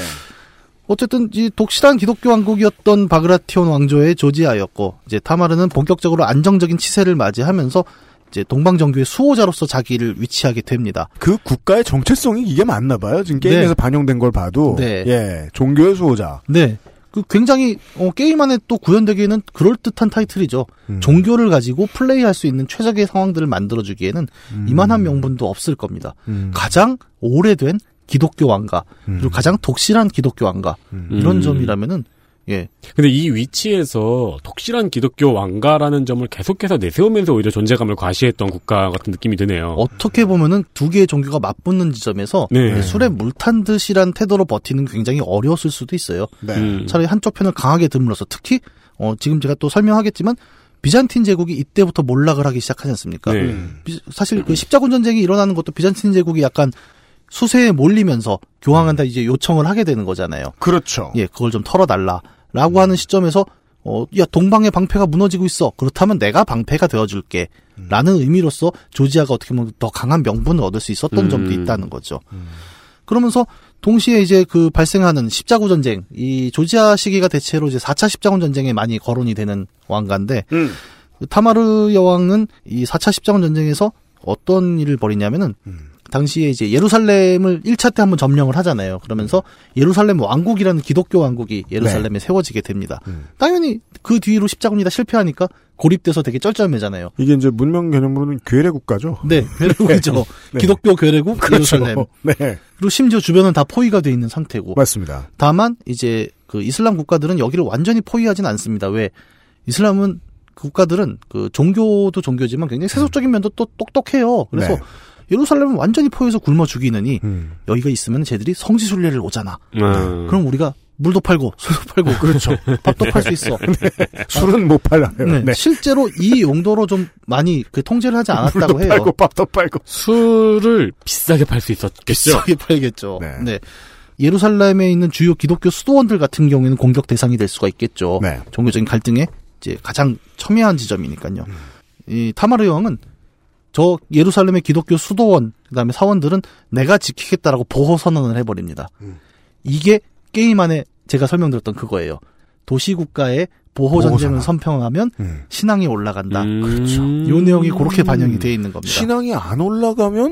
Speaker 7: 어쨌든 이 독실한 기독교 왕국이었던 바그라티온 왕조의 조지아였고 이제 타마르는 본격적으로 안정적인 치세를 맞이하면서 이제 동방 정교의 수호자로서 자기를 위치하게 됩니다.
Speaker 2: 그 국가의 정체성이 이게 맞나 봐요. 지금 게임에서
Speaker 7: 네.
Speaker 2: 반영된 걸 봐도.
Speaker 7: 네.
Speaker 2: 예. 종교의 수호자.
Speaker 7: 네. 그 굉장히 어, 게임 안에 또 구현되기에는 그럴 듯한 타이틀이죠.
Speaker 2: 음.
Speaker 7: 종교를 가지고 플레이할 수 있는 최적의 상황들을 만들어주기에는 이만한 명분도 없을 겁니다.
Speaker 2: 음.
Speaker 7: 가장 오래된 기독교 왕가 그리고
Speaker 2: 음.
Speaker 7: 가장 독실한 기독교 왕가
Speaker 2: 음.
Speaker 7: 이런
Speaker 3: 음.
Speaker 7: 점이라면은 예.
Speaker 3: 근데 이 위치에서 독실한 기독교 왕가라는 점을 계속해서 내세우면서 오히려 존재감을 과시했던 국가 같은 느낌이 드네요.
Speaker 7: 어떻게 보면은 두 개의 종교가 맞붙는 지점에서
Speaker 3: 네.
Speaker 7: 술에 물 탄 듯이란 태도로 버티는 게 굉장히 어려웠을 수도 있어요.
Speaker 2: 네.
Speaker 3: 음.
Speaker 7: 차라리 한쪽 편을 강하게 듬으로써 특히 어 지금 제가 또 설명하겠지만 비잔틴 제국이 이때부터 몰락을 하기 시작하지 않습니까?
Speaker 3: 네.
Speaker 7: 비- 사실 그 십자군 전쟁이 일어나는 것도 비잔틴 제국이 약간 수세에 몰리면서 교황한테 이제 요청을 하게 되는 거잖아요.
Speaker 2: 그렇죠.
Speaker 7: 예, 그걸 좀 털어달라라고 하는 시점에서 어, 야 동방의 방패가 무너지고 있어. 그렇다면 내가 방패가 되어줄게. 라는 의미로서 조지아가 어떻게 보면 더 강한 명분을 얻을 수 있었던
Speaker 3: 음.
Speaker 7: 점도 있다는 거죠. 그러면서 동시에 이제 그 발생하는 십자군 전쟁, 이 조지아 시기가 대체로 이제 4차 십자군 전쟁에 많이 거론이 되는 왕가인데,
Speaker 2: 음.
Speaker 7: 그 타마르 여왕은 이 4차 십자군 전쟁에서 어떤 일을 벌이냐면은, 당시에 이제 예루살렘을 1차 때 한번 점령을 하잖아요. 그러면서 예루살렘 왕국이라는 기독교 왕국이 예루살렘에 세워지게 됩니다. 당연히 그 뒤로 십자군이 다 실패하니까 고립돼서 되게 쩔쩔매잖아요.
Speaker 2: 이게 이제 문명 개념으로는 괴뢰 국가죠.
Speaker 7: 네, 괴뢰 국이죠.
Speaker 2: 네.
Speaker 7: 기독교 괴뢰 국
Speaker 2: 그렇죠.
Speaker 7: 예루살렘.
Speaker 2: 네,
Speaker 7: 그리고 심지어 주변은 다 포위가 돼 있는 상태고.
Speaker 2: 맞습니다.
Speaker 7: 다만 이제 그 이슬람 국가들은 여기를 완전히 포위하진 않습니다. 왜 이슬람은 그 국가들은 그 종교도 종교지만 굉장히 세속적인 면도 또 똑똑해요. 그래서
Speaker 2: 네.
Speaker 7: 예루살렘은 완전히 포위해서 굶어 죽이느니
Speaker 2: 음.
Speaker 7: 여기가 있으면 쟤들이 성지 순례를 오잖아.
Speaker 3: 음.
Speaker 7: 그럼 우리가 물도 팔고 술도 팔고 그렇죠. 밥도 팔 수 있어.
Speaker 2: 술은 못 팔아요.
Speaker 7: 네.
Speaker 2: 네.
Speaker 7: 실제로 이 용도로 좀 많이 그 통제를 하지 않았다고
Speaker 2: 물도
Speaker 7: 해요.
Speaker 2: 팔고 밥도 팔고.
Speaker 3: 술을 비싸게 팔 수 있었겠죠.
Speaker 7: 비싸게 팔겠죠.
Speaker 2: 네.
Speaker 7: 네. 예루살렘에 있는 주요 기독교 수도원들 같은 경우에는 공격 대상이 될 수가 있겠죠.
Speaker 2: 네.
Speaker 7: 종교적인 갈등에 이제 가장 첨예한 지점이니까요.
Speaker 2: 음.
Speaker 7: 이 타마르 여왕은 저 예루살렘의 기독교 수도원 그다음에 사원들은 내가 지키겠다라고 보호 선언을 해버립니다.
Speaker 2: 음.
Speaker 7: 이게 게임 안에 제가 설명드렸던 그거예요. 도시 국가의 보호 전쟁을. 선평하면
Speaker 2: 음.
Speaker 7: 신앙이 올라간다.
Speaker 3: 그렇죠.
Speaker 7: 요 내용이 그렇게 반영이 돼 있는 겁니다.
Speaker 2: 신앙이 안 올라가면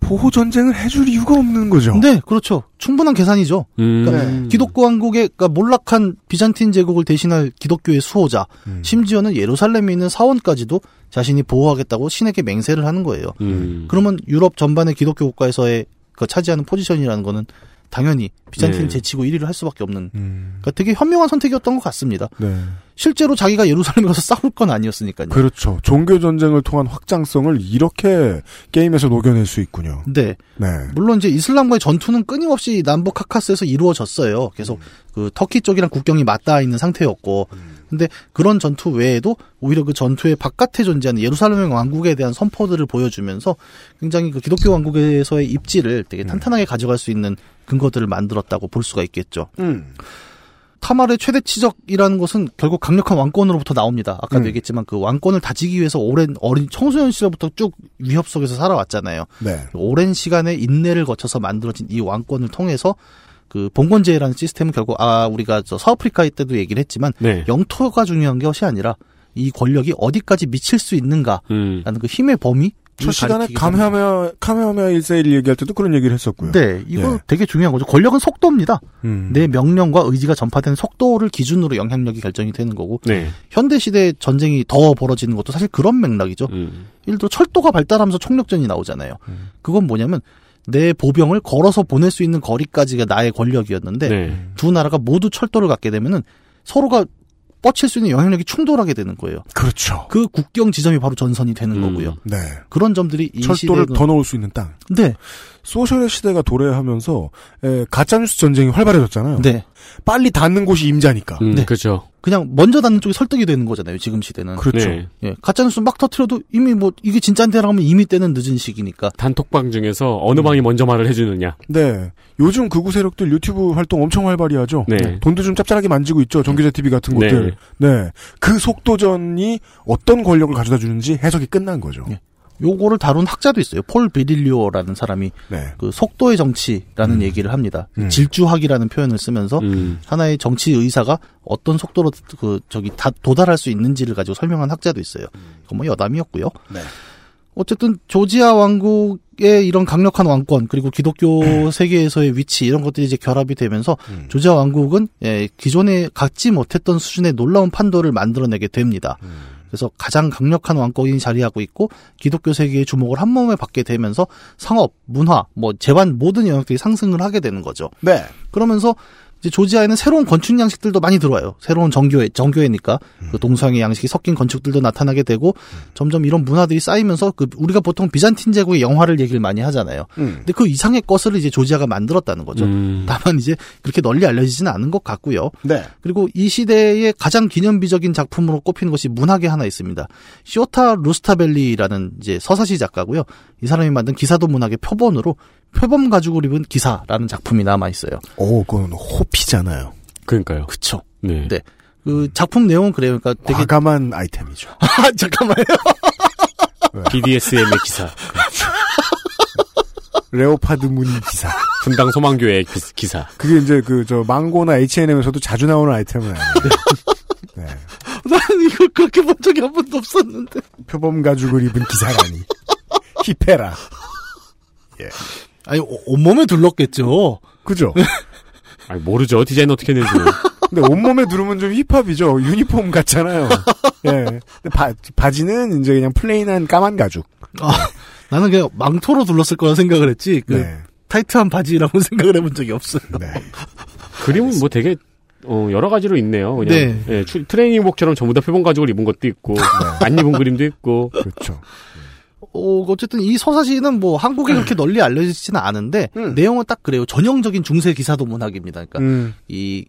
Speaker 2: 보호 전쟁을 해줄 이유가 없는 거죠.
Speaker 7: 네, 그렇죠. 충분한 계산이죠.
Speaker 3: 음.
Speaker 7: 그러니까 기독교 왕국의 그러니까 몰락한 비잔틴 제국을 대신할 기독교의 수호자,
Speaker 2: 음.
Speaker 7: 심지어는 예루살렘에 있는 사원까지도 자신이 보호하겠다고 신에게 맹세를 하는 거예요.
Speaker 3: 음.
Speaker 7: 그러면 유럽 전반의 기독교 국가에서의 그 차지하는 포지션이라는 거는 당연히 비잔틴
Speaker 3: 네.
Speaker 7: 제치고 1위를 할 수밖에 없는
Speaker 2: 음.
Speaker 7: 그러니까 되게 현명한 선택이었던 것 같습니다.
Speaker 2: 네.
Speaker 7: 실제로 자기가 예루살렘에 가서 싸울 건 아니었으니까요.
Speaker 2: 그렇죠. 종교 전쟁을 통한 확장성을 이렇게 게임에서 녹여낼 수 있군요.
Speaker 7: 네.
Speaker 2: 네.
Speaker 7: 물론 이제 이슬람과의 전투는 끊임없이 남북 카카스에서 이루어졌어요. 계속 그 터키 쪽이랑 국경이 맞닿아 있는 상태였고, 근데 그런 전투 외에도 오히려 그 전투의 바깥에 존재하는 예루살렘 왕국에 대한 선포들을 보여주면서 굉장히 그 기독교 왕국에서의 입지를 되게 탄탄하게 가져갈 수 있는 근거들을 만들었다고 볼 수가 있겠죠.
Speaker 2: 음.
Speaker 7: 타말의 최대 치적이라는 것은 결국 강력한 왕권으로부터 나옵니다. 아까도
Speaker 2: 음.
Speaker 7: 얘기했지만 그 왕권을 다지기 위해서 오랜 어린 청소년 시절부터 쭉 위협 속에서 살아왔잖아요.
Speaker 2: 네.
Speaker 7: 오랜 시간의 인내를 거쳐서 만들어진 이 왕권을 통해서 그 봉건제라는 시스템은 결국 아 우리가 저 서아프리카 때도 얘기를 했지만
Speaker 3: 네.
Speaker 7: 영토가 중요한 것이 아니라 이 권력이 어디까지 미칠 수 있는가라는
Speaker 3: 음.
Speaker 7: 그 힘의 범위
Speaker 2: 첫 시간에 카메하메 카메하메 1세일 얘기할 때도 그런 얘기를 했었고요.
Speaker 7: 네, 이거
Speaker 2: 예.
Speaker 7: 되게 중요한 거죠. 권력은 속도입니다.
Speaker 2: 음.
Speaker 7: 내 명령과 의지가 전파되는 속도를 기준으로 영향력이 결정이 되는 거고
Speaker 3: 네.
Speaker 7: 현대 시대 전쟁이 더 벌어지는 것도 사실 그런 맥락이죠.
Speaker 3: 음.
Speaker 7: 예를 들어 철도가 발달하면서 총력전이 나오잖아요. 그건 뭐냐면 내 보병을 걸어서 보낼 수 있는 거리까지가 나의 권력이었는데
Speaker 3: 네.
Speaker 7: 두 나라가 모두 철도를 갖게 되면은 서로가 뻗칠 수 있는 영향력이 충돌하게 되는 거예요.
Speaker 2: 그렇죠.
Speaker 7: 그 국경 지점이 바로 전선이 되는
Speaker 3: 음.
Speaker 7: 거고요.
Speaker 2: 네.
Speaker 7: 그런 점들이 이
Speaker 2: 철도를 더 넣을 수 있는 땅.
Speaker 7: 네,
Speaker 2: 소셜의 시대가 도래하면서 에, 가짜뉴스 전쟁이 활발해졌잖아요.
Speaker 7: 네,
Speaker 2: 빨리 닿는 곳이 임자니까.
Speaker 3: 음,
Speaker 7: 네.
Speaker 3: 그렇죠.
Speaker 7: 그냥 먼저 닿는 쪽이 설득이 되는 거잖아요. 지금 시대는.
Speaker 2: 그렇죠.
Speaker 3: 네.
Speaker 7: 예, 가짜뉴스 막 터트려도 이미 뭐 이게 진짜인데라고 하면 이미 때는 늦은 시기니까.
Speaker 3: 단톡방 중에서 어느 방이 먼저 말을 해주느냐.
Speaker 2: 네. 요즘 극우 세력들 유튜브 활동 엄청 활발히 하죠.
Speaker 3: 네.
Speaker 2: 돈도 좀 짭짤하게 만지고 있죠. 정규제 TV 같은
Speaker 3: 네.
Speaker 2: 곳들. 네. 그 속도전이 어떤 권력을 가져다 주는지 해석이 끝난 거죠.
Speaker 7: 예. 요거를 다룬 학자도 있어요. 폴 비릴리오라는 사람이
Speaker 2: 네.
Speaker 7: 그 속도의 정치라는 얘기를 합니다.
Speaker 2: 음.
Speaker 7: 질주학이라는 표현을 쓰면서
Speaker 3: 음.
Speaker 7: 하나의 정치 의사가 어떤 속도로 그 저기 다 도달할 수 있는지를 가지고 설명한 학자도 있어요. 이건 뭐 여담이었고요.
Speaker 2: 네.
Speaker 7: 어쨌든 조지아 왕국의 이런 강력한 왕권 그리고 기독교 세계에서의 위치 이런 것들이 이제 결합이 되면서
Speaker 2: 음.
Speaker 7: 조지아 왕국은 예, 기존에 갖지 못했던 수준의 놀라운 판도를 만들어내게 됩니다.
Speaker 2: 음.
Speaker 7: 그래서 가장 강력한 왕권이 자리하고 있고 기독교 세계의 주목을 한 몸에 받게 되면서 상업, 문화, 뭐 재반 모든 영역들이 상승을 하게 되는 거죠.
Speaker 2: 네.
Speaker 7: 그러면서 이제 조지아에는 새로운 건축 양식들도 많이 들어와요. 새로운 정교회, 정교회니까 그 동서양의 양식이 섞인 건축들도 나타나게 되고 점점 이런 문화들이 쌓이면서 그 우리가 보통 비잔틴 제국의 영화를 얘기를 많이 하잖아요.
Speaker 2: 음.
Speaker 7: 근데 그 이상의 것을 이제 조지아가 만들었다는 거죠.
Speaker 3: 음.
Speaker 7: 다만 이제 그렇게 널리 알려지지는 않은 것 같고요.
Speaker 2: 네.
Speaker 7: 그리고 이 시대의 가장 기념비적인 작품으로 꼽히는 것이 문학에 하나 있습니다. 쇼타 루스타벨리라는 이제 서사시 작가고요. 이 사람이 만든 기사도 문학의 표본으로 표범 가죽을 입은 기사라는 작품이 남아 있어요.
Speaker 2: 오, 그건 호피잖아요.
Speaker 3: 그러니까요.
Speaker 7: 그쵸.
Speaker 3: 네.
Speaker 7: 네. 그 작품 내용은 그래요. 그러니까 되게
Speaker 2: 과감한 아이템이죠.
Speaker 7: 아, 잠깐만요.
Speaker 3: BDSM의 기사.
Speaker 2: 레오파드 무늬 기사.
Speaker 3: 분당 소망교회 기- 기사.
Speaker 2: 그게 이제 그 저 망고나 H&M에서도 자주 나오는 아이템은 아니에요. 네.
Speaker 7: 나는 이거 그렇게 본 적이 한 번도 없었는데.
Speaker 2: 표범 가죽을 입은 기사라니. 히페라.
Speaker 7: 아니 오- 온몸에 둘렀겠죠.
Speaker 2: 그죠?
Speaker 3: 아니, 모르죠. 디자인 어떻게 했는지.
Speaker 2: 근데 온몸에 두르면 좀 힙합이죠. 유니폼 같잖아요. 예. 근데 바, 바지는 이제 그냥 plain한 까만 가죽.
Speaker 7: 아, 나는 그냥 망토로 둘렀을 거라 생각을 했지. 그
Speaker 2: 네.
Speaker 7: 타이트한 바지라고 생각을 해본 적이 없어요.
Speaker 2: 네.
Speaker 3: 그림은 뭐 되게 어, 여러 가지로 있네요. 그냥
Speaker 7: 네.
Speaker 3: 예, 추- 트레이닝복처럼 전부 다 표범 가죽을 입은 것도 있고 안 입은 그림도 있고.
Speaker 2: 그렇죠.
Speaker 7: 어, 어쨌든 이 서사시는 뭐 한국에 그렇게 널리 알려지지는 않은데
Speaker 2: 음.
Speaker 7: 내용은 딱 그래요. 전형적인 중세 기사 도 문학입니다. 그러니까
Speaker 2: 음.
Speaker 7: 이,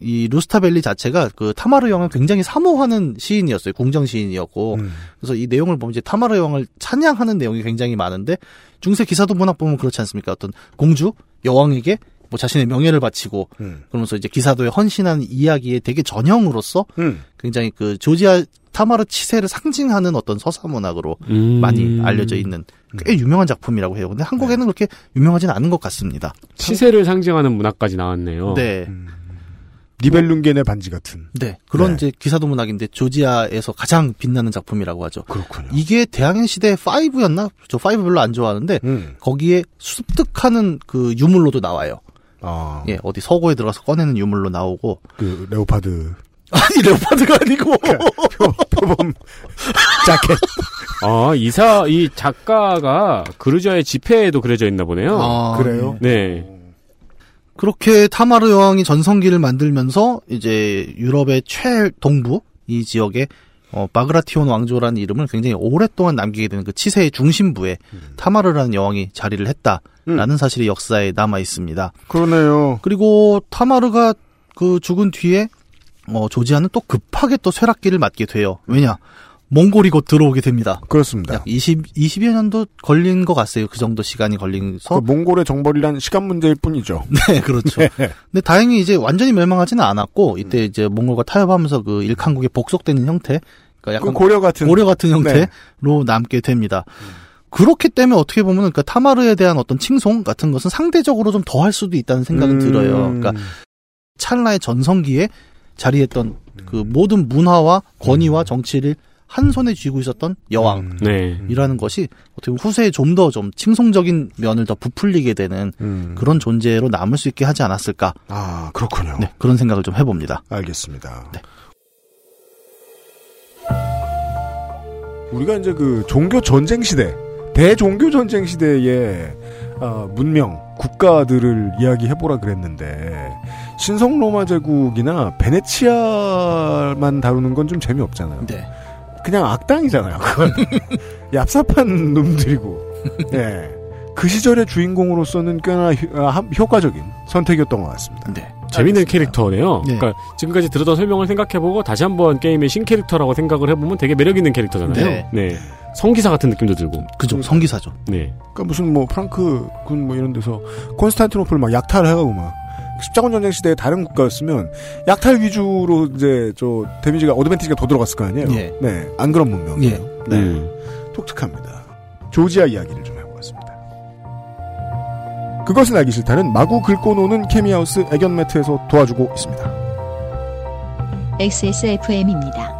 Speaker 7: 이 루스타벨리 자체가 그 타마르 여왕을 굉장히 사모하는 시인이었어요. 궁정 시인이었고.
Speaker 2: 음.
Speaker 7: 그래서 이 내용을 보면 이제 타마르 여왕을 찬양하는 내용이 굉장히 많은데 중세 기사도 문학 보면 그렇지 않습니까? 어떤 공주, 여왕에게 뭐 자신의 명예를 바치고
Speaker 2: 음.
Speaker 7: 그러면서 이제 기사도에 헌신하는 이야기의 되게 전형으로서
Speaker 2: 음.
Speaker 7: 굉장히 그 조지아 타마르 치세를 상징하는 어떤 서사 문학으로
Speaker 3: 음.
Speaker 7: 많이 알려져 있는 꽤 유명한 작품이라고 해요. 근데 한국에는 그렇게 유명하지는 않은 것 같습니다.
Speaker 3: 시세를 상징하는 문학까지 나왔네요.
Speaker 7: 네.
Speaker 2: 니벨룽겐의 반지 같은.
Speaker 7: 네. 그런
Speaker 2: 네.
Speaker 7: 이제 기사도 문학인데 조지아에서 가장 빛나는 작품이라고 하죠.
Speaker 2: 그렇군요.
Speaker 7: 이게 대항해 시대 5였나? 저 5 별로 안 좋아하는데
Speaker 2: 음.
Speaker 7: 거기에 습득하는 그 유물로도 나와요.
Speaker 2: 아.
Speaker 7: 예, 어디 서고에 들어가서 꺼내는 유물로 나오고
Speaker 2: 그 레오파드
Speaker 7: 아니 레오파드가 아니고
Speaker 2: 표, 표범 자켓.
Speaker 3: 아, 이사, 이 작가가 그루저의 지폐에도 그려져 있나 보네요.
Speaker 7: 아,
Speaker 2: 그래요?
Speaker 3: 네.
Speaker 7: 그렇게 타마르 여왕이 전성기를 만들면서 이제 유럽의 최동부 이 지역에 어, 바그라티온 왕조라는 이름을 굉장히 오랫동안 남기게 되는 그 치세의 중심부에 타마르라는 여왕이 자리를 했다라는 사실이 역사에 남아 있습니다.
Speaker 2: 그러네요.
Speaker 7: 그리고 타마르가 그 죽은 뒤에 어, 조지아는 또 급하게 또 쇠락기를 맞게 돼요. 왜냐? 몽골이 곧 들어오게 됩니다.
Speaker 2: 그렇습니다.
Speaker 7: 약 20, 20여 년도 걸린 것 같아요. 그 정도 시간이
Speaker 2: 그
Speaker 7: 걸린서.
Speaker 2: 몽골의 정벌이란 시간 문제일 뿐이죠.
Speaker 7: 네, 그렇죠. 근데 다행히 이제 완전히 멸망하지는 않았고, 이때 이제 몽골과 타협하면서 그 일칸국에 복속되는 형태, 그러니까
Speaker 2: 그
Speaker 7: 약간
Speaker 2: 고려 같은
Speaker 7: 고려 같은 형태로
Speaker 2: 네.
Speaker 7: 남게 됩니다. 그렇기 때문에 어떻게 보면 그 타마르에 대한 어떤 칭송 같은 것은 상대적으로 좀 더 할 수도 있다는 생각은
Speaker 2: 음.
Speaker 7: 들어요. 그러니까 찰나의 전성기에 자리했던 그 모든 문화와 권위와 정치를 한 손에 쥐고 있었던 여왕이라는
Speaker 2: 음.
Speaker 3: 네.
Speaker 7: 것이 어떻게 보면 후세에 좀더좀 칭송적인 면을 더 부풀리게 되는
Speaker 2: 음.
Speaker 7: 그런 존재로 남을 수 있게 하지 않았을까.
Speaker 2: 아 그렇군요.
Speaker 7: 네, 그런 생각을 좀 해봅니다.
Speaker 2: 알겠습니다.
Speaker 7: 네.
Speaker 2: 우리가 이제 그 종교 전쟁 시대, 대종교 전쟁 시대의 아, 문명 국가들을 이야기해보라 그랬는데 신성 로마 제국이나 베네치아만 다루는 건 좀 재미없잖아요.
Speaker 7: 네.
Speaker 2: 그냥 악당이잖아요. 그건 얍삽한 놈들이고. 예. 그 시절의 주인공으로서는 꽤나 효- 아, 함- 효과적인 선택이었던 것 같습니다.
Speaker 7: 네.
Speaker 3: 재밌는 캐릭터네요.
Speaker 7: 네.
Speaker 3: 그러니까 지금까지 들었던 설명을 생각해보고 다시 한번 게임의 신캐릭터라고 생각을 해보면 되게 매력있는 캐릭터잖아요.
Speaker 7: 네.
Speaker 3: 성기사 같은 느낌도 들고.
Speaker 7: 그죠. 성기사죠.
Speaker 3: 네.
Speaker 2: 그러니까 무슨 뭐 프랑크 군 뭐 이런 데서 콘스탄티노플 막 약탈을 해가고 막 십자군 전쟁 시대에 다른 국가였으면 약탈 위주로 이제 저 데미지가 어드밴티지가 더 들어갔을 거 아니에요.
Speaker 7: 예.
Speaker 2: 네, 안 그런 문명이에요.
Speaker 7: 예.
Speaker 2: 네,
Speaker 3: 음.
Speaker 2: 독특합니다. 조지아 이야기를 좀 해보겠습니다. 그것은 알기 싫다는 마구 긁고 노는 케미하우스 애견 매트에서 도와주고 있습니다.
Speaker 1: XSFM입니다.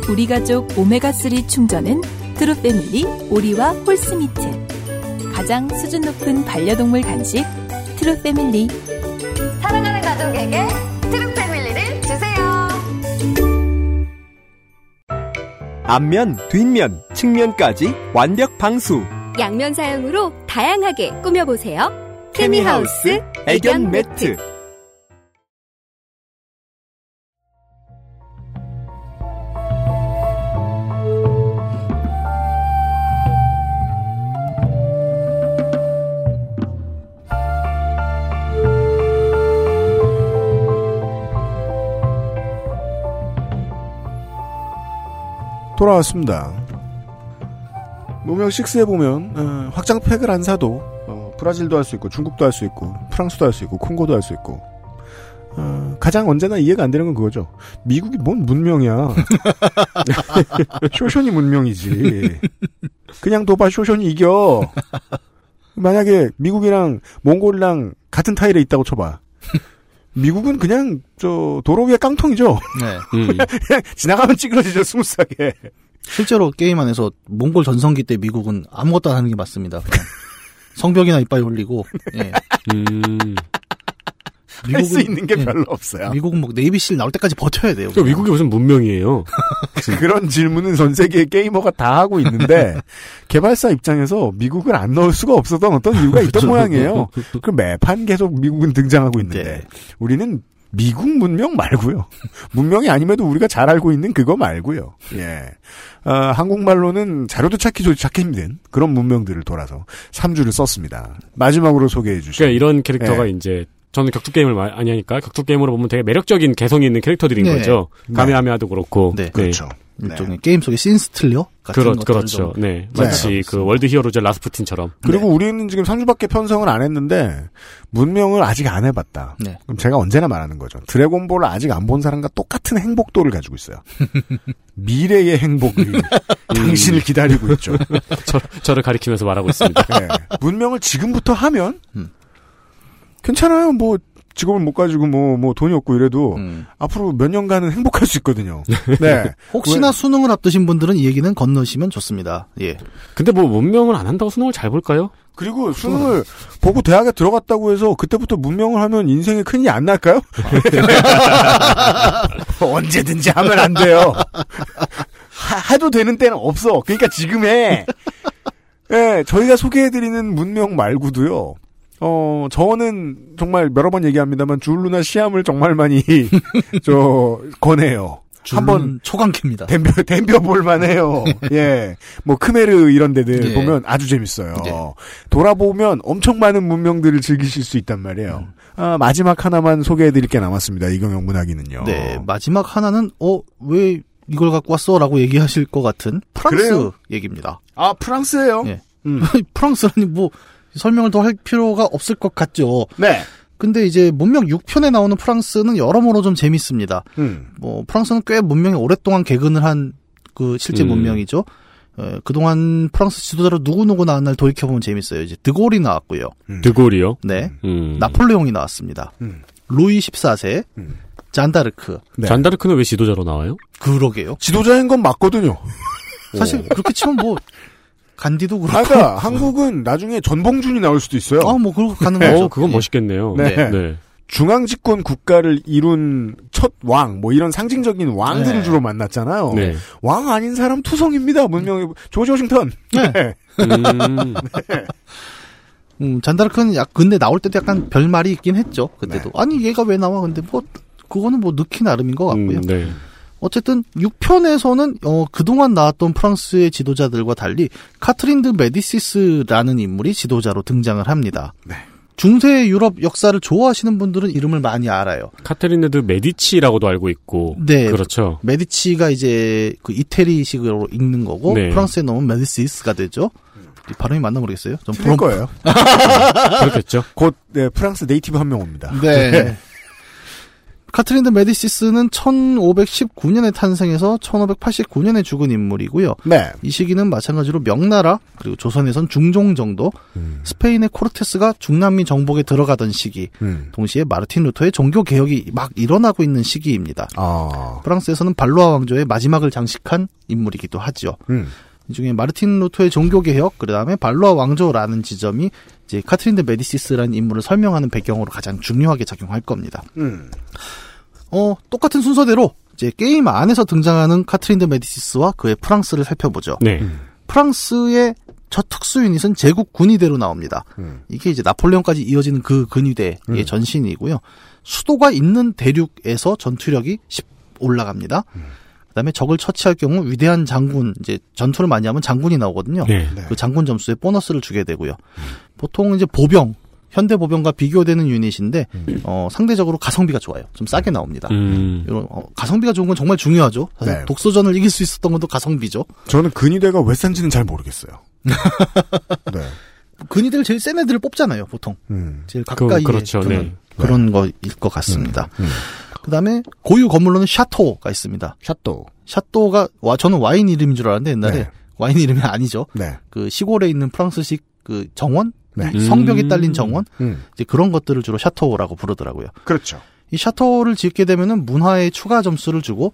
Speaker 4: 우리 가족 오메가3 충전은 트루패밀리 오리와 horse meat. 가장 수준 높은 반려동물 간식 트루패밀리.
Speaker 8: 사랑하는 가족에게 트루패밀리를 주세요.
Speaker 9: 앞면, 뒷면, 측면까지 완벽 방수.
Speaker 8: 양면 사용으로 다양하게 꾸며보세요. 케미하우스
Speaker 9: 애견 매트
Speaker 2: 돌아왔습니다. 무명 6에 보면 어, 확장 팩을 안 사도 어, 브라질도 할 수 있고 중국도 할 수 있고 프랑스도 할 수 있고 콩고도 할 수 있고 어, 가장 언제나 이해가 안 되는 건 그거죠. 미국이 뭔 문명이야. 쇼션이 문명이지. 그냥 도바 쇼션이 이겨. 만약에 미국이랑 몽골이랑 같은 타일에 있다고 쳐봐. 미국은 그냥 저 도로 위에 깡통이죠.
Speaker 7: 네.
Speaker 3: 음.
Speaker 2: 그냥 지나가면 찌그러지죠 스무스하게.
Speaker 7: 실제로 게임 안에서 몽골 전성기 때 미국은 아무것도 안 하는 게 맞습니다. 그냥 성벽이나 이빠이 올리고 예.
Speaker 3: 음.
Speaker 2: 할 수 있는 게
Speaker 7: 예.
Speaker 2: 별로 없어요.
Speaker 7: 미국은 뭐 네이비실 나올 때까지 버텨야 돼요.
Speaker 3: 그러니까 미국이 무슨 문명이에요?
Speaker 2: 그런 질문은 전 세계 게이머가 다 하고 있는데 개발사 입장에서 미국을 안 넣을 수가 없었던 어떤 이유가 있던
Speaker 7: 그렇죠.
Speaker 2: 모양이에요. 그 매판 계속 미국은 등장하고 있는데
Speaker 7: 네.
Speaker 2: 우리는 미국 문명 말고요. 문명이 아님에도 우리가 잘 알고 있는 그거 말고요. 예. 아, 한국말로는 자료도 찾기 좋 찾기 힘든 그런 문명들을 돌아서 3주를 썼습니다. 마지막으로 소개해 주시죠.
Speaker 3: 그러니까 이런 캐릭터가
Speaker 2: 네.
Speaker 3: 이제 저는 격투 게임을 많이 하니까 격투 게임으로 보면 되게 매력적인 개성이 있는 캐릭터들인
Speaker 7: 네.
Speaker 3: 거죠. 가메하메하도 그렇고.
Speaker 7: 네.
Speaker 2: 그렇죠.
Speaker 7: 일종의 게임 속의 scene stealer 같은
Speaker 3: 그렇, 그렇죠.
Speaker 7: 좀
Speaker 3: 네.
Speaker 2: 네.
Speaker 3: 마치 그 월드 히어로즈 라스푸틴처럼.
Speaker 2: 그리고 우리는 지금 3주밖에 편성을 안 했는데 문명을 아직 안 해봤다.
Speaker 7: 네.
Speaker 2: 그럼 제가 언제나 말하는 거죠. 드래곤볼을 아직 안 본 사람과 똑같은 행복도를 가지고 있어요. 미래의 행복이 당신을 기다리고 있죠.
Speaker 3: 저, 저를 가리키면서 말하고 있습니다.
Speaker 2: 네. 문명을 지금부터 하면
Speaker 7: 음.
Speaker 2: 괜찮아요. 뭐 직업을 못 가지고 뭐 뭐 돈이 없고 이래도
Speaker 7: 음.
Speaker 2: 앞으로 몇 년간은 행복할 수 있거든요. 네.
Speaker 7: 혹시나 수능을 앞두신 분들은 이 얘기는 건너시면 좋습니다. 예.
Speaker 3: 근데 뭐 문명을 안 한다고 수능을 잘 볼까요?
Speaker 2: 그리고 수능을 보고 대학에 들어갔다고 해서 그때부터 문명을 하면 인생에 큰일이 안 날까요? 언제든지 하면 안 돼요. 하, 도 되는 때는 없어. 그러니까 지금 해. 예, 저희가 소개해드리는 문명 말고도요. 어, 저는 정말 여러 번 얘기합니다만 줄루나 시암을 정말 많이 저 권해요. 한번
Speaker 7: 초강캐입니다.
Speaker 2: 댐벼, 댐벼 볼만 해요. 예. 뭐, 크메르 이런 데들
Speaker 7: 예.
Speaker 2: 보면 아주 재밌어요.
Speaker 7: 네.
Speaker 2: 돌아보면 엄청 많은 문명들을 즐기실 수 있단 말이에요. 아, 마지막 하나만 소개해 드릴 게 남았습니다. 이경영 문학인은요.
Speaker 7: 네, 마지막 하나는 어 왜 이걸 갖고 왔어라고 얘기하실 것 같은 프랑스
Speaker 2: 그래요?
Speaker 7: 얘기입니다.
Speaker 2: 아, 프랑스예요
Speaker 7: 예.
Speaker 2: 음.
Speaker 7: 프랑스라니 뭐 설명을 더 할 필요가 없을 것 같죠.
Speaker 2: 네.
Speaker 7: 근데 이제 문명 6편에 나오는 프랑스는 여러모로 좀 재밌습니다.
Speaker 2: 음.
Speaker 7: 뭐 프랑스는 꽤 문명이 오랫동안 개근을 한 그 실제
Speaker 3: 음.
Speaker 7: 문명이죠. 에, 그동안 프랑스 지도자로 누구누구 나온 날 돌이켜보면 재밌어요. 이제 드골이 나왔고요.
Speaker 3: 드골이요?
Speaker 7: 네.
Speaker 3: 음.
Speaker 7: 나폴레옹이 나왔습니다.
Speaker 2: 음.
Speaker 7: 루이 14세,
Speaker 2: 음.
Speaker 7: 잔다르크.
Speaker 2: 네.
Speaker 3: 잔다르크는 왜 지도자로 나와요?
Speaker 7: 그러게요.
Speaker 2: 지도자인 건 맞거든요.
Speaker 7: 사실 그렇게 치면 뭐 간디도 그렇고.
Speaker 2: 아, 그러니까 한국은 나중에 전봉준이 나올 수도 있어요.
Speaker 7: 아, 뭐 그런 거 가능하죠.
Speaker 3: 어, 그건
Speaker 7: 예.
Speaker 3: 멋있겠네요.
Speaker 2: 네.
Speaker 3: 네.
Speaker 2: 중앙 집권 국가를 이룬 첫 왕, 뭐 이런 상징적인 왕들을
Speaker 7: 네.
Speaker 2: 주로 만났잖아요.
Speaker 3: 네.
Speaker 2: 왕 아닌 사람 투성입니다. 문명의 조지 워싱턴.
Speaker 7: 네.
Speaker 3: 음,
Speaker 7: 음, 잔다르크는 약 근데 나올 때도 약간 별 말이 있긴 했죠. 그때도 아니 얘가 왜 나와? 근데 뭐 그거는 뭐 넣기 나름인 것 같고요.
Speaker 3: 음, 네.
Speaker 7: 어쨌든 6편에서는 어, 그동안 나왔던 프랑스의 지도자들과 달리 카트린 드 메디시스라는 인물이 지도자로 등장을 합니다.
Speaker 2: 네.
Speaker 7: 중세 유럽 역사를 좋아하시는 분들은 이름을 많이 알아요.
Speaker 3: 카테리네드 메디치라고도 알고 있고.
Speaker 7: 네.
Speaker 3: 그렇죠.
Speaker 7: 메디치가 이제 그 이태리식으로 읽는 거고
Speaker 3: 네.
Speaker 7: 프랑스에 넣으면 메디시스가 되죠. 이 발음이 맞나 모르겠어요. 좀
Speaker 2: 틀릴 거예요.
Speaker 3: 그렇겠죠.
Speaker 2: 곧 네, 프랑스 native 한 명 옵니다.
Speaker 7: 네. 카트린 드 메디시스는 1519년에 탄생해서 1589년에 죽은 인물이고요.
Speaker 2: 네.
Speaker 7: 이 시기는 마찬가지로 명나라 그리고 조선에선 중종 정도,
Speaker 2: 음.
Speaker 7: 스페인의 코르테스가 중남미 정복에 들어가던 시기,
Speaker 2: 음.
Speaker 7: 동시에 마르틴 루터의 종교 개혁이 막 일어나고 있는 시기입니다.
Speaker 2: 아.
Speaker 7: 프랑스에서는 발로아 왕조의 마지막을 장식한 인물이기도 하죠.
Speaker 2: 음.
Speaker 7: 이 중에 마르틴 루터의 종교 개혁, 그 다음에 발로아 왕조라는 지점이 이제 카트린 드 메디시스라는 인물을 설명하는 배경으로 가장 중요하게 작용할 겁니다.
Speaker 2: 음.
Speaker 7: 어, 똑같은 순서대로 이제 게임 안에서 등장하는 카트린 드 메디시스와 그의 프랑스를 살펴보죠.
Speaker 3: 네.
Speaker 7: 프랑스의 첫 특수 유닛은 제국 근위대로 나옵니다.
Speaker 2: 음.
Speaker 7: 이게 이제 나폴레옹까지 이어지는 그 근위대의
Speaker 2: 음.
Speaker 7: 전신이고요. 수도가 있는 대륙에서 전투력이 10 올라갑니다. 그다음에 적을 처치할 경우 위대한 장군 이제 전투를 많이 하면 장군이 나오거든요.
Speaker 3: 네.
Speaker 2: 네.
Speaker 7: 그 장군 점수에 보너스를 주게 되고요. 보통 이제 보병 현대 보병과 비교되는 유닛인데 어, 상대적으로 가성비가 좋아요. 좀 싸게 나옵니다.
Speaker 3: 음.
Speaker 7: 이런 어, 가성비가 좋은 건 정말 중요하죠. 사실
Speaker 2: 네.
Speaker 7: 독소전을 이길 수 있었던 것도 가성비죠.
Speaker 2: 저는 근위대가 왜 싼지는 잘 모르겠어요. 네.
Speaker 7: 근위대를 제일 센 애들을 뽑잖아요, 보통.
Speaker 2: 음.
Speaker 7: 제일
Speaker 3: 그,
Speaker 7: 가까이에
Speaker 3: 그렇죠.
Speaker 7: 두는
Speaker 3: 네.
Speaker 7: 그런 거일 것 같습니다.
Speaker 2: 음.
Speaker 7: 그다음에 고유 건물로는 샤토가 있습니다.
Speaker 2: 샤토.
Speaker 7: 샤토가 와 저는 와인 이름인 줄 알았는데 옛날에
Speaker 2: 네.
Speaker 7: 와인 이름이 아니죠.
Speaker 2: 네.
Speaker 7: 그 시골에 있는 프랑스식 그 정원,
Speaker 2: 네.
Speaker 7: 성벽이
Speaker 3: 음.
Speaker 7: 딸린 정원,
Speaker 2: 음.
Speaker 7: 이제 그런 것들을 주로 샤토라고 부르더라고요.
Speaker 2: 그렇죠.
Speaker 7: 이 샤토를 짓게 되면은 문화에 추가 점수를 주고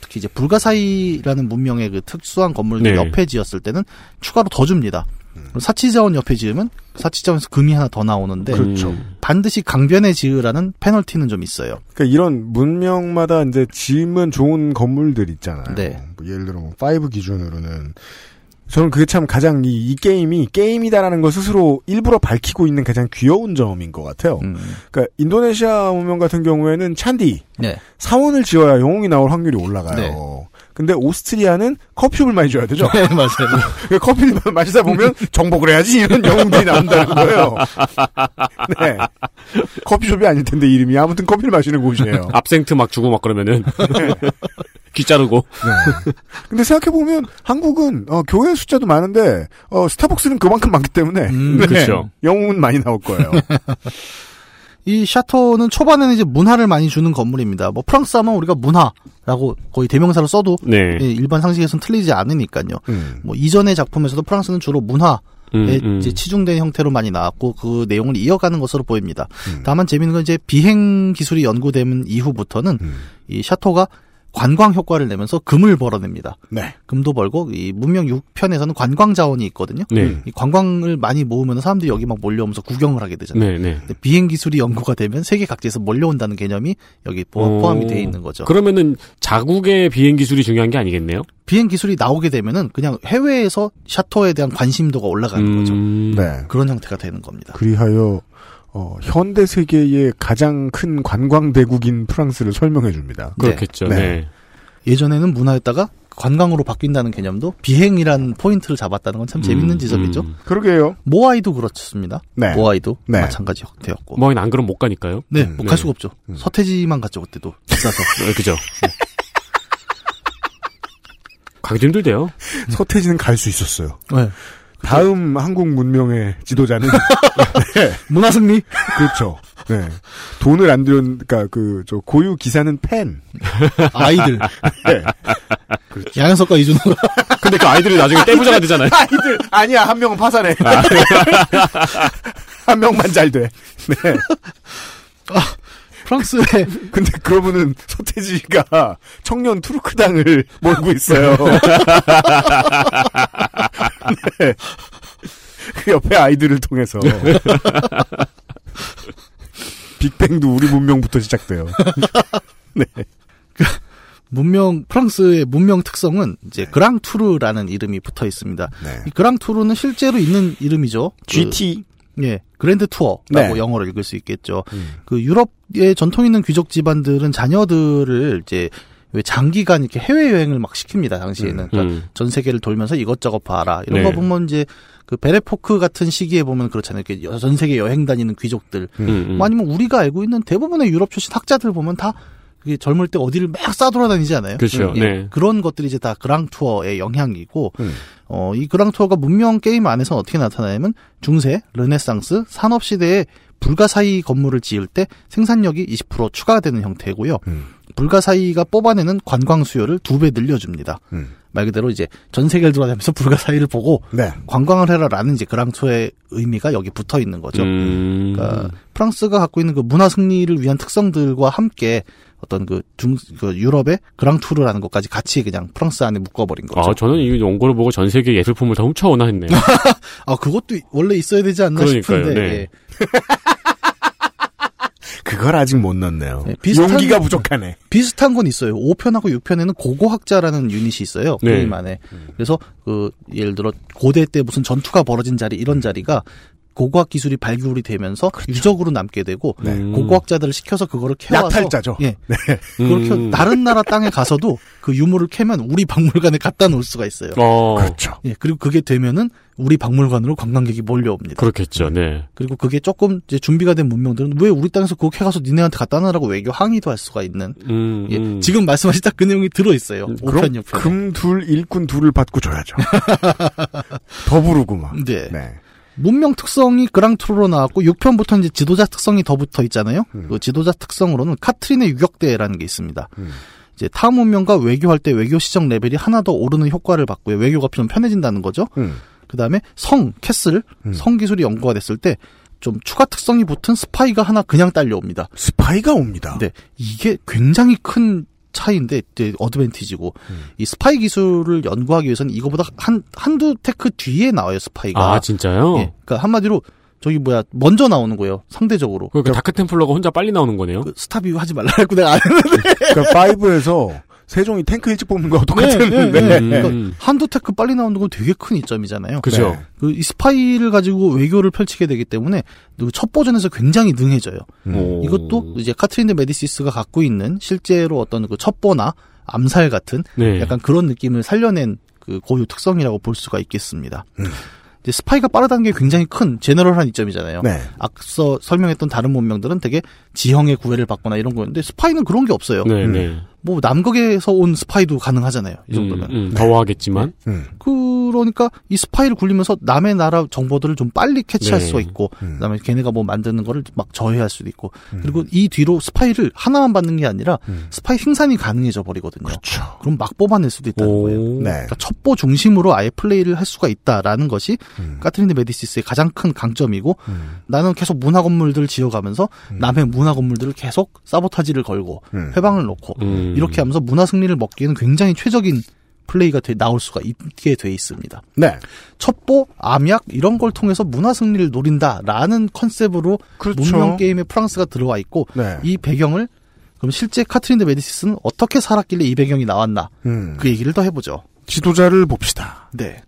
Speaker 7: 특히 이제 불가사이라는 문명의 그 특수한 건물들
Speaker 3: 네.
Speaker 7: 옆에 지었을 때는 추가로 더 줍니다. 그리고 사치자원 옆에 지으면 사치자원에서 금이 하나 더 나오는데
Speaker 2: 그렇죠.
Speaker 7: 반드시 강변에 지으라는 페널티는 좀 있어요.
Speaker 2: 그러니까 이런 문명마다 이제 지으면 좋은 건물들 있잖아요.
Speaker 7: 네.
Speaker 2: 뭐 예를 들어 뭐5 기준으로는 저는 그게 참 가장 이, 이 게임이 게임이다라는 걸 스스로 일부러 밝히고 있는 가장 귀여운 점인 것 같아요.
Speaker 7: 음.
Speaker 2: 그러니까 인도네시아 문명 같은 경우에는 찬디
Speaker 7: 네.
Speaker 2: 사원을 지어야 영웅이 나올 확률이 올라가요.
Speaker 7: 네.
Speaker 2: 근데 오스트리아는 커피숍을 많이 줘야 되죠.
Speaker 7: 네, 맞아요.
Speaker 2: 그 커피를 마시다 보면 정복을 해야지 이런 영웅들이 나온다는 거예요. 네. 커피숍이 아닐 텐데 이름이 아무튼 커피를 마시는 곳이에요.
Speaker 3: 압생트 막 주고 막 그러면은 귀 자르고
Speaker 2: 네. 근데 생각해 보면 한국은 어, 교회 숫자도 많은데 어, 스타벅스는 그만큼 많기 때문에
Speaker 7: 음,
Speaker 2: 네.
Speaker 3: 그렇죠.
Speaker 2: 영웅은 많이 나올 거예요.
Speaker 7: 이 샤토는 초반에는 이제 문화를 많이 주는 건물입니다. 뭐 프랑스 하면 우리가 문화라고 거의 대명사로 써도
Speaker 3: 네.
Speaker 7: 예, 일반 상식에서는 틀리지 않으니까요.
Speaker 2: 음.
Speaker 7: 뭐 이전의 작품에서도 프랑스는 주로 문화 에
Speaker 3: 음, 음.
Speaker 7: 이제 치중된 형태로 많이 나왔고 그 내용을 이어가는 것으로 보입니다.
Speaker 2: 음.
Speaker 7: 다만 재미있는 건 이제 비행 기술이 연구된 이후부터는
Speaker 2: 음.
Speaker 7: 이 샤토가 관광 효과를 내면서 금을 벌어냅니다.
Speaker 2: 네.
Speaker 7: 금도 벌고 이 문명 6편에서는 관광 자원이 있거든요.
Speaker 3: 네.
Speaker 7: 이 관광을 많이 모으면 사람들이 여기 막 몰려오면서 구경을 하게 되잖아요.
Speaker 3: 네, 네.
Speaker 7: 비행 기술이 연구가 되면 세계 각지에서 몰려온다는 개념이 여기 포-
Speaker 3: 어,
Speaker 7: 포함이 되어 있는 거죠.
Speaker 3: 그러면은 자국의 비행 기술이 중요한 게 아니겠네요?
Speaker 7: 비행 기술이 나오게 되면은 그냥 해외에서 샤토에 대한 관심도가 올라가는 거죠.
Speaker 3: 음,
Speaker 2: 네.
Speaker 7: 그런 형태가 되는 겁니다.
Speaker 2: 그리하여 어, 현대 세계의 가장 큰 관광 대국인 프랑스를 설명해 줍니다.
Speaker 3: 그렇겠죠.
Speaker 2: 네.
Speaker 3: 네.
Speaker 7: 예전에는 문화였다가 관광으로 바뀐다는 개념도 비행이란 포인트를 잡았다는 건 참 재밌는
Speaker 3: 음,
Speaker 7: 지점이죠.
Speaker 3: 음.
Speaker 2: 그러게요.
Speaker 7: 모아이도 그렇습니다.
Speaker 2: 네.
Speaker 7: 모아이도
Speaker 2: 네.
Speaker 7: 마찬가지 형태였고.
Speaker 3: 뭐, 안 그럼 못 가니까요.
Speaker 7: 네,
Speaker 2: 음,
Speaker 7: 못
Speaker 3: 네.
Speaker 7: 갈 수가 없죠.
Speaker 2: 음.
Speaker 7: 서태지만 갔죠, 그때도. 비싸서.
Speaker 3: 네, 그죠. 가기도 힘들대요.
Speaker 2: 서태지는 갈 수 있었어요.
Speaker 7: 네.
Speaker 2: 다음 한국 문명의 지도자는
Speaker 7: 문화승리?
Speaker 2: 그렇죠. 네. 돈을 안 들은 그러니까 그 저 고유 기사는 펜.
Speaker 7: 아이들.
Speaker 2: 네.
Speaker 7: 양현석과 이준호가.
Speaker 3: 근데 그 아이들이 나중에 떼부자가 되잖아요.
Speaker 2: 아이들 아니야 한 명은 파산해. 한 명만 잘 돼. 네.
Speaker 7: 프랑스에
Speaker 2: 근데 그러면은 서태지가 청년 투르크당을 몰고 있어요. 네. 그 옆에 아이들을 통해서 빅뱅도 우리 문명부터 시작돼요. 네.
Speaker 7: 문명 프랑스의 문명 특성은 이제 그랑투르라는 이름이 붙어 있습니다.
Speaker 2: 네.
Speaker 7: 이 그랑투르는 실제로 있는 이름이죠. 그,
Speaker 2: GT.
Speaker 7: 예, 그랜드 투어라고
Speaker 2: 네.
Speaker 7: 영어로 읽을 수 있겠죠.
Speaker 2: 음.
Speaker 7: 그 유럽의 전통 있는 귀족 집안들은 자녀들을 이제 왜 장기간 이렇게 해외 여행을 막 시킵니다 당시에는 그러니까
Speaker 3: 음.
Speaker 7: 전 세계를 돌면서 이것저것 봐라 이런
Speaker 3: 네.
Speaker 7: 거 보면 이제 그 Belle Époque 같은 시기에 보면 그렇잖아요. 이렇게 여- 전 세계 여행 다니는 귀족들
Speaker 3: 음, 음.
Speaker 7: 뭐 아니면 우리가 알고 있는 대부분의 유럽 출신 학자들 보면 다 그게 젊을 때 어디를 막 싸돌아다니지 않아요?
Speaker 3: 그렇죠.
Speaker 7: 예,
Speaker 3: 네.
Speaker 7: 그런 것들이 이제 다 Grand Tour의 영향이고
Speaker 2: 음.
Speaker 7: 어, 이 Grand Tour가 문명 게임 안에서 어떻게 나타나냐면 중세, 르네상스, 산업 시대에 불가사의 건물을 지을 때 생산력이 20% 추가되는 형태고요.
Speaker 2: 음.
Speaker 7: 불가사의가 뽑아내는 관광 수요를 두 배 늘려줍니다.
Speaker 2: 음.
Speaker 7: 말 그대로 이제 전 세계를 돌아다니면서 불가사의를 보고
Speaker 2: 네.
Speaker 7: 관광을 해라라는 이제 그랑 투어의 의미가 여기 붙어 있는 거죠.
Speaker 3: 음.
Speaker 7: 그러니까 프랑스가 갖고 있는 그 문화 승리를 위한 특성들과 함께 어떤 그 중, 그 유럽의 그랑투르라는 것까지 같이 그냥 프랑스 안에 묶어버린 거죠.
Speaker 3: 아, 저는 이 원고를 보고 전 세계 예술품을 다 훔쳐오나 했네요.
Speaker 7: 아, 그것도 원래 있어야 되지 않나
Speaker 3: 그러니까요,
Speaker 7: 싶은데.
Speaker 3: 네.
Speaker 7: 예.
Speaker 2: 그걸 아직 못 넣었네요.
Speaker 7: 네, 비슷한-
Speaker 2: 용기가 부족하네.
Speaker 7: 비슷한 건 있어요. 5편하고 6편에는 고고학자라는 유닛이 있어요.
Speaker 3: 네.
Speaker 7: 게임 안에. 그래서 그 예를 들어 고대 때 무슨 전투가 벌어진 자리 이런 자리가 고고학 기술이 발굴이 되면서 유적으로 남게 되고
Speaker 3: 음.
Speaker 7: 고고학자들을 시켜서 그거를 캐와서
Speaker 2: 야탈자죠.
Speaker 7: 예. 그렇게
Speaker 3: 음.
Speaker 7: 다른 나라 땅에 가서도 그 유물을 캐면 우리 박물관에 갖다 놓을 수가 있어요.
Speaker 3: 어,
Speaker 2: 그렇죠.
Speaker 7: 예, 그리고 그게 되면은 우리 박물관으로 관광객이 몰려옵니다.
Speaker 3: 그렇겠죠. 네.
Speaker 7: 그리고 그게 조금 이제 준비가 된 문명들은 왜 우리 땅에서 그거 캐가서 니네한테 갖다 놔라고 외교 항의도 할 수가 있는
Speaker 3: 음,
Speaker 7: 예,
Speaker 3: 음.
Speaker 7: 지금 말씀하신 딱 그 내용이 들어 있어요.
Speaker 3: 음,
Speaker 7: 5편, 6편.
Speaker 2: 금둘 일꾼 둘을 받고 줘야죠. 더 부르고 막.
Speaker 7: 네.
Speaker 2: 네.
Speaker 7: 문명 특성이 Grand Tour로 나왔고 6편부터 이제 지도자 특성이 더 붙어 있잖아요.
Speaker 2: 음.
Speaker 7: 그 지도자 특성으로는 카트린의 유격대라는 게 있습니다.
Speaker 2: 음.
Speaker 7: 이제 타 문명과 외교할 때 외교 시정 레벨이 하나 더 오르는 효과를 받고요. 외교가 좀 편해진다는 거죠.
Speaker 2: 음.
Speaker 7: 그 다음에 성, castle,
Speaker 2: 음.
Speaker 7: 성 기술이 연구가 됐을 때 좀 추가 특성이 붙은 스파이가 하나 그냥 딸려옵니다.
Speaker 2: 스파이가 옵니다.
Speaker 7: 네, 이게 굉장히 큰 차이인데 이제 advantage고
Speaker 2: 음.
Speaker 7: 이 스파이 기술을 연구하기 위해서는 이거보다 한 한두 tech 뒤에 나와요 스파이가.
Speaker 3: 아, 진짜요?
Speaker 7: 예, 그러니까 한마디로 저기 뭐야 먼저 나오는 거예요 상대적으로.
Speaker 3: 그러니까 다크 템플러가 혼자 빨리 나오는 거네요.
Speaker 7: 그 스타 비유 하지 말라고 내가 안 했는데.
Speaker 2: 그러니까 5에서 세종이 탱크 일찍 뽑는 거와 똑같은.
Speaker 7: 네, 네,
Speaker 2: 네.
Speaker 7: 네.
Speaker 3: 음.
Speaker 7: 그러니까 한두 tech 빨리 나오는 건 되게 큰 이점이잖아요.
Speaker 3: 그죠.
Speaker 2: 네.
Speaker 7: 그 이 스파이를 가지고 외교를 펼치게 되기 때문에 그 첩보전에서 굉장히 능해져요.
Speaker 3: 오.
Speaker 7: 이것도 이제 카트린 드 메디시스가 갖고 있는 실제로 어떤 그 첩보나 암살 같은
Speaker 3: 네.
Speaker 7: 약간 그런 느낌을 살려낸 그 고유 특성이라고 볼 수가 있겠습니다.
Speaker 2: 음.
Speaker 7: 이제 스파이가 빠르다는 게 굉장히 큰 general한 이점이잖아요.
Speaker 2: 네.
Speaker 7: 앞서 설명했던 다른 문명들은 되게 지형의 구애를 받거나 이런 거였는데 스파이는 그런 게 없어요.
Speaker 3: 네,
Speaker 2: 음.
Speaker 3: 네.
Speaker 7: 뭐 남극에서 온 스파이도 가능하잖아요. 이 정도면.
Speaker 3: 음, 음, 더워하겠지만.
Speaker 2: 음.
Speaker 7: 그러니까 이 스파이를 굴리면서 남의 나라 정보들을 좀 빨리 캐치할
Speaker 3: 네.
Speaker 7: 수가 있고
Speaker 2: 음.
Speaker 7: 그다음에 걔네가 뭐 만드는 거를 막 저해할 수도 있고
Speaker 2: 음.
Speaker 7: 그리고 이 뒤로 스파이를 하나만 받는 게 아니라
Speaker 2: 음.
Speaker 7: 스파이 생산이 가능해져 버리거든요.
Speaker 2: 그렇죠.
Speaker 7: 그럼 막 뽑아낼 수도 있다는
Speaker 3: 오.
Speaker 7: 거예요.
Speaker 2: 네.
Speaker 7: 그러니까 첩보 중심으로 아예 플레이를 할 수가 있다라는 것이
Speaker 2: 음.
Speaker 7: 까트린드 메디시스의 가장 큰 강점이고
Speaker 2: 음.
Speaker 7: 나는 계속 문화 건물들을 지어가면서
Speaker 2: 음.
Speaker 7: 남의 문화 건물들을 계속 사보타지를 걸고
Speaker 2: 음.
Speaker 7: 훼방을 놓고
Speaker 3: 음.
Speaker 7: 이렇게 하면서 문화 승리를 먹기에는 굉장히 최적인 플레이가 돼- 나올 수가 있게 돼 있습니다.
Speaker 2: 네.
Speaker 7: 첩보, 암약 이런 걸 통해서 문화 승리를 노린다라는 컨셉으로
Speaker 2: 그렇죠.
Speaker 7: 문명 게임에 프랑스가 들어와 있고
Speaker 2: 네.
Speaker 7: 이 배경을 그럼 실제 카트린 드 메디시스는 어떻게 살았길래 이 배경이 나왔나
Speaker 2: 음.
Speaker 7: 그 얘기를 더 해보죠.
Speaker 2: 지도자를 봅시다.
Speaker 7: 네.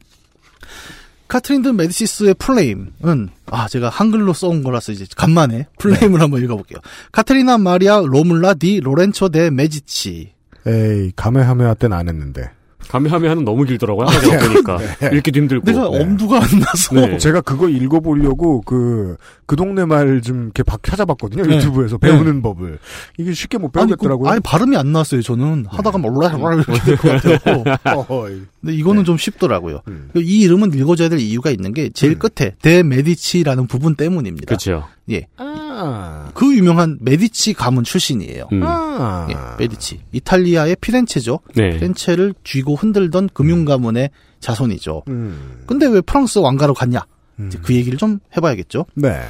Speaker 7: 카트린 드 메디시스의 full name은 아 제가 한글로 써온 거라서 이제 간만에 full name을 한번 읽어볼게요. 카트리나 마리아 로물라 디 로렌초 데 메지치
Speaker 2: 에이, 가메하메하 때는 안 했는데.
Speaker 3: 가메하메하는 너무 길더라고요. 하나 적으니까. 읽기도 힘들고.
Speaker 7: 내가
Speaker 2: 네.
Speaker 7: 엄두가 안 나서
Speaker 3: 네.
Speaker 2: 제가 그거 읽어보려고 그, 그 동네 말 좀 이렇게 막 찾아봤거든요.
Speaker 7: 네.
Speaker 2: 유튜브에서 배우는 법을. 이게 쉽게 못
Speaker 7: 아니, 그,
Speaker 2: 배우겠더라고요.
Speaker 7: 아니 발음이 안 나왔어요. 저는 하다가 막 올라 이렇게 될것 같아요.
Speaker 2: 어허이.
Speaker 7: 근데 이거는 좀 쉽더라고요.
Speaker 2: 음.
Speaker 7: 이 이름은 읽어줘야 될 이유가 있는 게 제일
Speaker 2: 음.
Speaker 7: 끝에 데 메디치라는 부분 때문입니다.
Speaker 3: 그렇죠.
Speaker 7: 예,
Speaker 2: 아.
Speaker 7: 그 유명한 메디치 가문 출신이에요.
Speaker 3: 음.
Speaker 2: 아.
Speaker 7: 예, 메디치 이탈리아의 피렌체죠.
Speaker 3: 네.
Speaker 7: 피렌체를 쥐고 흔들던 금융 가문의 자손이죠.
Speaker 2: 음.
Speaker 7: 근데 왜 프랑스 왕가로 갔냐?
Speaker 2: 음.
Speaker 7: 이제 그 얘기를 좀 해봐야겠죠.
Speaker 2: 네.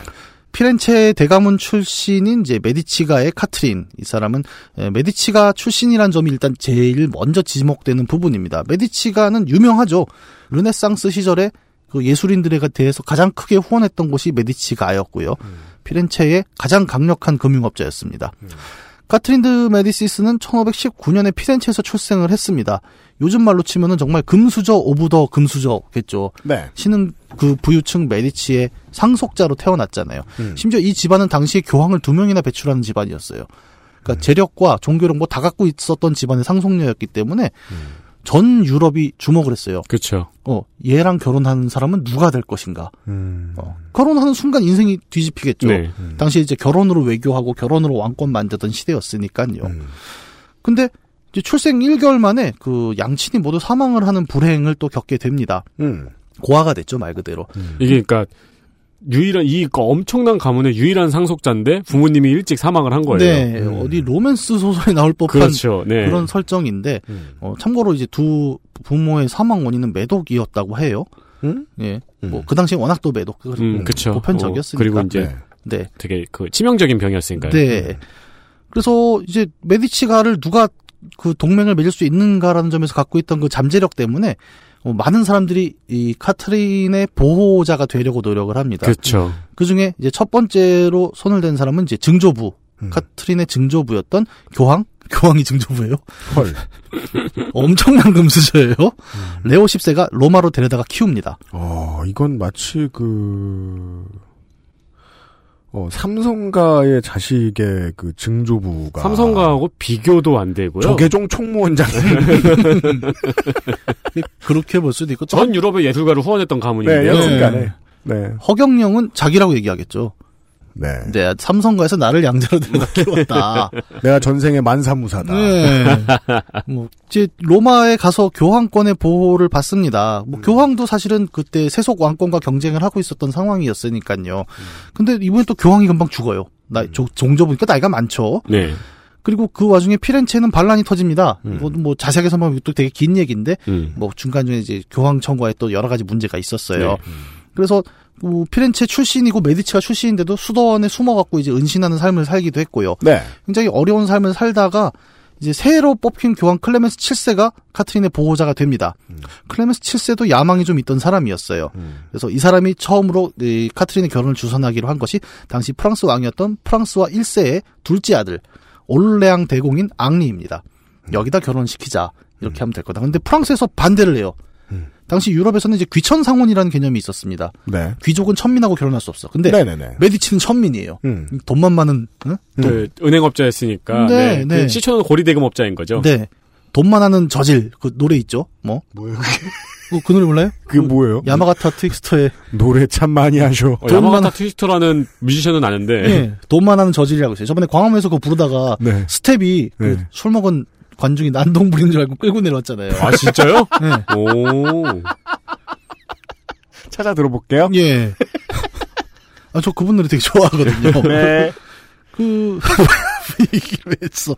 Speaker 7: 피렌체 대가문 출신인 이제 메디치가의 카트린 이 사람은 에, 메디치가 출신이란 점이 일단 제일 먼저 지목되는 부분입니다. 메디치가는 유명하죠. 르네상스 시절에 그 예술인들에 대해서 가장 크게 후원했던 곳이 메디치가였고요. 피렌체의 가장 강력한 금융업자였습니다. 카트린드 메디시스는 1519년에 피렌체에서 출생을 했습니다. 요즘 말로 치면은 정말 금수저 of the 금수저겠죠.
Speaker 2: 네.
Speaker 7: 신은 그 부유층 메디치의 상속자로 태어났잖아요.
Speaker 2: 음.
Speaker 7: 심지어 이 집안은 당시에 교황을 두 명이나 배출하는 집안이었어요. 그러니까 재력과 종교력 뭐 다 갖고 있었던 집안의 상속녀였기 때문에 전 유럽이 주목을 했어요.
Speaker 3: 그렇죠.
Speaker 7: 어, 얘랑 결혼하는 사람은 누가 될 것인가?
Speaker 2: 음.
Speaker 7: 어, 결혼하는 순간 인생이 뒤집히겠죠.
Speaker 3: 네.
Speaker 7: 당시 이제 결혼으로 외교하고 결혼으로 왕권 만드던 시대였으니까요.
Speaker 2: 음.
Speaker 7: 근데 이제 출생 1개월 만에 그 양친이 모두 사망을 하는 불행을 또 겪게 됩니다.
Speaker 2: 음.
Speaker 7: 고아가 됐죠, 말 그대로.
Speaker 3: 이게 그러니까 유일한 이 엄청난 가문의 유일한 상속자인데 부모님이 일찍 사망을 한 거예요.
Speaker 7: 네,
Speaker 2: 음.
Speaker 7: 어디 로맨스 소설에 나올 법한
Speaker 3: 그렇죠. 네.
Speaker 7: 그런 설정인데,
Speaker 2: 음.
Speaker 7: 어, 참고로 이제 두 부모의 사망 원인은 매독이었다고 해요.
Speaker 2: 음?
Speaker 7: 예.
Speaker 2: 음.
Speaker 7: 뭐, 그 당시에 워낙 또 매독, 그
Speaker 3: 음, 그쵸.
Speaker 7: 보편적이었으니까.
Speaker 3: 어, 그리고 이제
Speaker 2: 네.
Speaker 7: 네.
Speaker 3: 되게 그 치명적인 병이었으니까요.
Speaker 7: 네. 그래서 이제 메디치가를 누가 그 동맹을 맺을 수 있는가라는 점에서 갖고 있던 그 잠재력 때문에 어, 많은 사람들이 이 카트린의 보호자가 되려고 노력을 합니다.
Speaker 3: 그렇죠.
Speaker 7: 그 중에 이제 첫 번째로 손을 댄 사람은 이제 증조부,
Speaker 2: 음.
Speaker 7: 카트린의 증조부였던 교황? 교황이 증조부예요?
Speaker 2: 헐.
Speaker 7: 엄청난 금수저예요. 레오 10세가 로마로 데려다가 키웁니다.
Speaker 2: 어, 이건 마치 그, 어, 삼성가의 자식의 그 증조부가.
Speaker 3: 삼성가하고 비교도 안 되고요.
Speaker 2: 조계종 총무원장.
Speaker 7: 그렇게 볼 수도 있고
Speaker 3: 또전 유럽의 예술가를 후원했던
Speaker 2: 네,
Speaker 3: 가문인데요.
Speaker 2: 여튼간에. 네.
Speaker 7: 허경영은 자기라고 얘기하겠죠.
Speaker 2: 네.
Speaker 7: 네, 삼성가에서 나를 양자로 데려다 키웠다.
Speaker 2: 내가 전생에 만사무사다.
Speaker 7: 네. 뭐, 이제 로마에 가서 교황권의 보호를 받습니다. 뭐 교황도 사실은 그때 세속 왕권과 경쟁을 하고 있었던 상황이었으니까요. 근데 이번에 또 교황이 금방 죽어요. 나 조- 종조 보니까 나이가 많죠.
Speaker 3: 네.
Speaker 7: 그리고 그 와중에 피렌체는 반란이 터집니다.
Speaker 2: 음.
Speaker 7: 이것도 뭐 자세하게 설명하면 또 되게 긴 얘기인데
Speaker 3: 음.
Speaker 7: 뭐 중간중에 이제 교황 청과에 또 여러 가지 문제가 있었어요.
Speaker 3: 네.
Speaker 7: 그래서 뭐 피렌체 출신이고 메디치가 출신인데도 수도원에 숨어갖고 이제 은신하는 삶을 살기도 했고요.
Speaker 2: 네.
Speaker 7: 굉장히 어려운 삶을 살다가 이제 새로 뽑힌 교황 클레멘스 7세가 카트린의 보호자가 됩니다. 클레멘스 7세도 야망이 좀 있던 사람이었어요. 그래서 이 사람이 처음으로 이 카트린의 결혼을 주선하기로 한 것이 당시 프랑스 왕이었던 프랑스와 1세의 둘째 아들 오를레앙 대공인 앙리입니다. 여기다 결혼시키자 이렇게 하면 될 거다. 근데 프랑스에서 반대를 해요. 당시 유럽에서는 이제 귀천 상혼이라는 개념이 있었습니다.
Speaker 2: 네.
Speaker 7: 귀족은 천민하고 결혼할 수 없어. 근데
Speaker 2: 네네네.
Speaker 7: 메디치는 천민이에요.
Speaker 2: 음.
Speaker 7: 돈만 많은 응?
Speaker 3: 그 은행업자였으니까
Speaker 7: 네,
Speaker 3: 네,
Speaker 7: 네.
Speaker 3: 그 시초는 고리 대금업자인 거죠.
Speaker 7: 네. 돈만 아는 저질 그 노래 있죠. 뭐?
Speaker 2: 뭐예요?
Speaker 7: 어, 그 노래 몰라요?
Speaker 2: 그게 뭐예요?
Speaker 7: 야마가타 트익스터의
Speaker 2: 노래 참 많이 하셔.
Speaker 3: 어, 야마가타
Speaker 7: 하-
Speaker 3: 트위스터라는 뮤지션은 아는데
Speaker 7: 예, 돈만 아는 저질이라고 있어요. 저번에 광화문에서 그거 부르다가
Speaker 2: 네.
Speaker 7: 스텝이 그
Speaker 2: 네.
Speaker 7: 술 먹은 관중이 난동 부리는 줄 알고 끌고 내려왔잖아요.
Speaker 3: 아 진짜요?
Speaker 7: 네.
Speaker 3: 오.
Speaker 2: 찾아 들어볼게요.
Speaker 7: 예. 아, 저 그분 노래 되게 좋아하거든요.
Speaker 2: 네.
Speaker 7: 그, 얘기를 했어.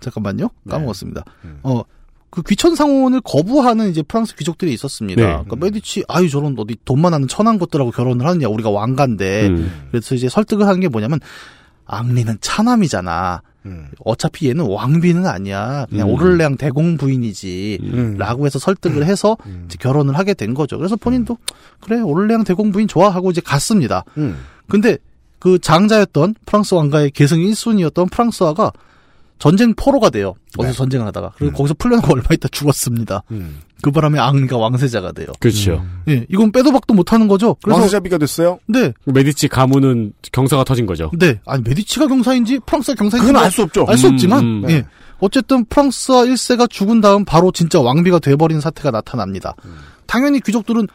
Speaker 7: 잠깐만요. 까먹었습니다.
Speaker 2: 음.
Speaker 7: 어, 그 귀천 상혼을 거부하는 이제 프랑스 귀족들이 있었습니다.
Speaker 3: 네.
Speaker 7: 그러니까 메디치, 아유, 저런 어디 돈만 하는 천한 것들하고 결혼을 하느냐. 우리가 왕가인데.
Speaker 3: 음.
Speaker 7: 그래서 이제 설득을 하는 게 뭐냐면, 앙리는 차남이잖아.
Speaker 2: 음.
Speaker 7: 어차피 얘는 왕비는 아니야. 그냥
Speaker 3: 음.
Speaker 7: 오를레앙 대공 부인이지.
Speaker 2: 음.
Speaker 7: 라고 해서 설득을 해서
Speaker 2: 음.
Speaker 7: 결혼을 하게 된 거죠. 그래서 본인도, 그래, 오를레앙 대공 부인 좋아하고 이제 갔습니다.
Speaker 2: 음.
Speaker 7: 근데 그 장자였던 프랑스 왕가의 계승 1순위였던 프랑스화가 전쟁 포로가 돼요. 어디서
Speaker 2: 네.
Speaker 7: 전쟁을 하다가. 그리고
Speaker 2: 음.
Speaker 7: 거기서 풀려나고 얼마 있다 죽었습니다.
Speaker 2: 음.
Speaker 7: 그 바람에 앙리가 왕세자가 돼요.
Speaker 3: 그렇죠.
Speaker 7: 예, 이건 빼도 박도 못하는 거죠. 그래서
Speaker 2: 왕세자비가 됐어요?
Speaker 7: 네,
Speaker 3: 메디치 가문은 경사가 터진 거죠.
Speaker 7: 네. 아니 메디치가 경사인지 프랑스가 경사인지
Speaker 2: 그건 알 수 없죠.
Speaker 7: 알수
Speaker 3: 음,
Speaker 7: 없지만
Speaker 3: 음,
Speaker 7: 예. 어쨌든 프랑스와 1세가 죽은 다음 바로 진짜 왕비가 돼버린 사태가 나타납니다. 당연히 귀족들은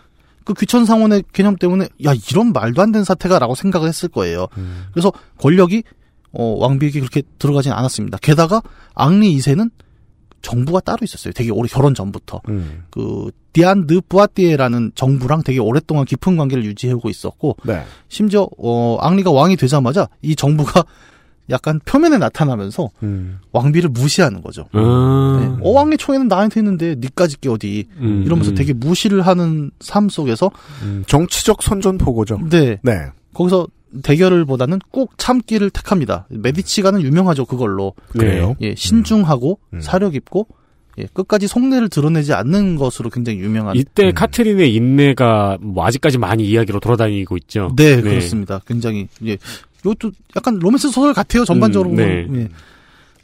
Speaker 7: 그 귀천 상원의 개념 때문에 야 이런 말도 안 되는 사태가라고 생각을 했을 거예요. 그래서 권력이 어, 왕비에게 그렇게 들어가진 않았습니다. 게다가 앙리 2세는 정부가 따로 있었어요. 되게 오래 결혼 전부터
Speaker 2: 음.
Speaker 7: 그 디안 드 부아띠에라는 정부랑 되게 오랫동안 깊은 관계를 유지하고 있었고
Speaker 2: 네.
Speaker 7: 심지어 어 앙리가 왕이 되자마자 이 정부가 약간 표면에 나타나면서
Speaker 2: 음.
Speaker 7: 왕비를 무시하는 거죠.
Speaker 3: 아.
Speaker 7: 네. 어 왕의 총에는 나한테 있는데 니까지 게 어디
Speaker 3: 음,
Speaker 7: 이러면서
Speaker 3: 음.
Speaker 7: 되게 무시를 하는 삶 속에서
Speaker 2: 음. 정치적 선전포고죠.
Speaker 7: 네
Speaker 2: 네.
Speaker 7: 거기서 대결을보다는 꼭 참기를 택합니다. 메디치가는 유명하죠 그걸로
Speaker 2: 그래요?
Speaker 7: 예 신중하고
Speaker 2: 음.
Speaker 7: 사력 있고 예 끝까지 속내를 드러내지 않는 것으로 굉장히 유명한
Speaker 3: 이때 카트린의 인내가 뭐 아직까지 많이 이야기로 돌아다니고 있죠.
Speaker 7: 네, 그렇습니다. 굉장히 예 이것도 약간 로맨스 소설 같아요 전반적으로
Speaker 3: 음, 네.
Speaker 7: 예.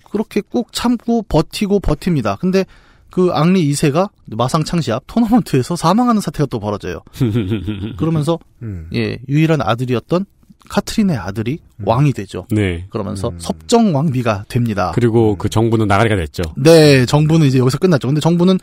Speaker 7: 그렇게 꾹 참고 버티고 버팁니다. 근데 그 앙리 2세가 마상 창시합 토너먼트에서 사망하는 사태가 또 벌어져요. 그러면서
Speaker 2: 음.
Speaker 7: 예 유일한 아들이었던 카트린의 아들이 왕이 되죠.
Speaker 3: 네.
Speaker 7: 그러면서 섭정 왕비가 됩니다.
Speaker 3: 그리고 그 정부는 나가리가 됐죠.
Speaker 7: 네, 정부는 이제 여기서 끝났죠. 근데 정부는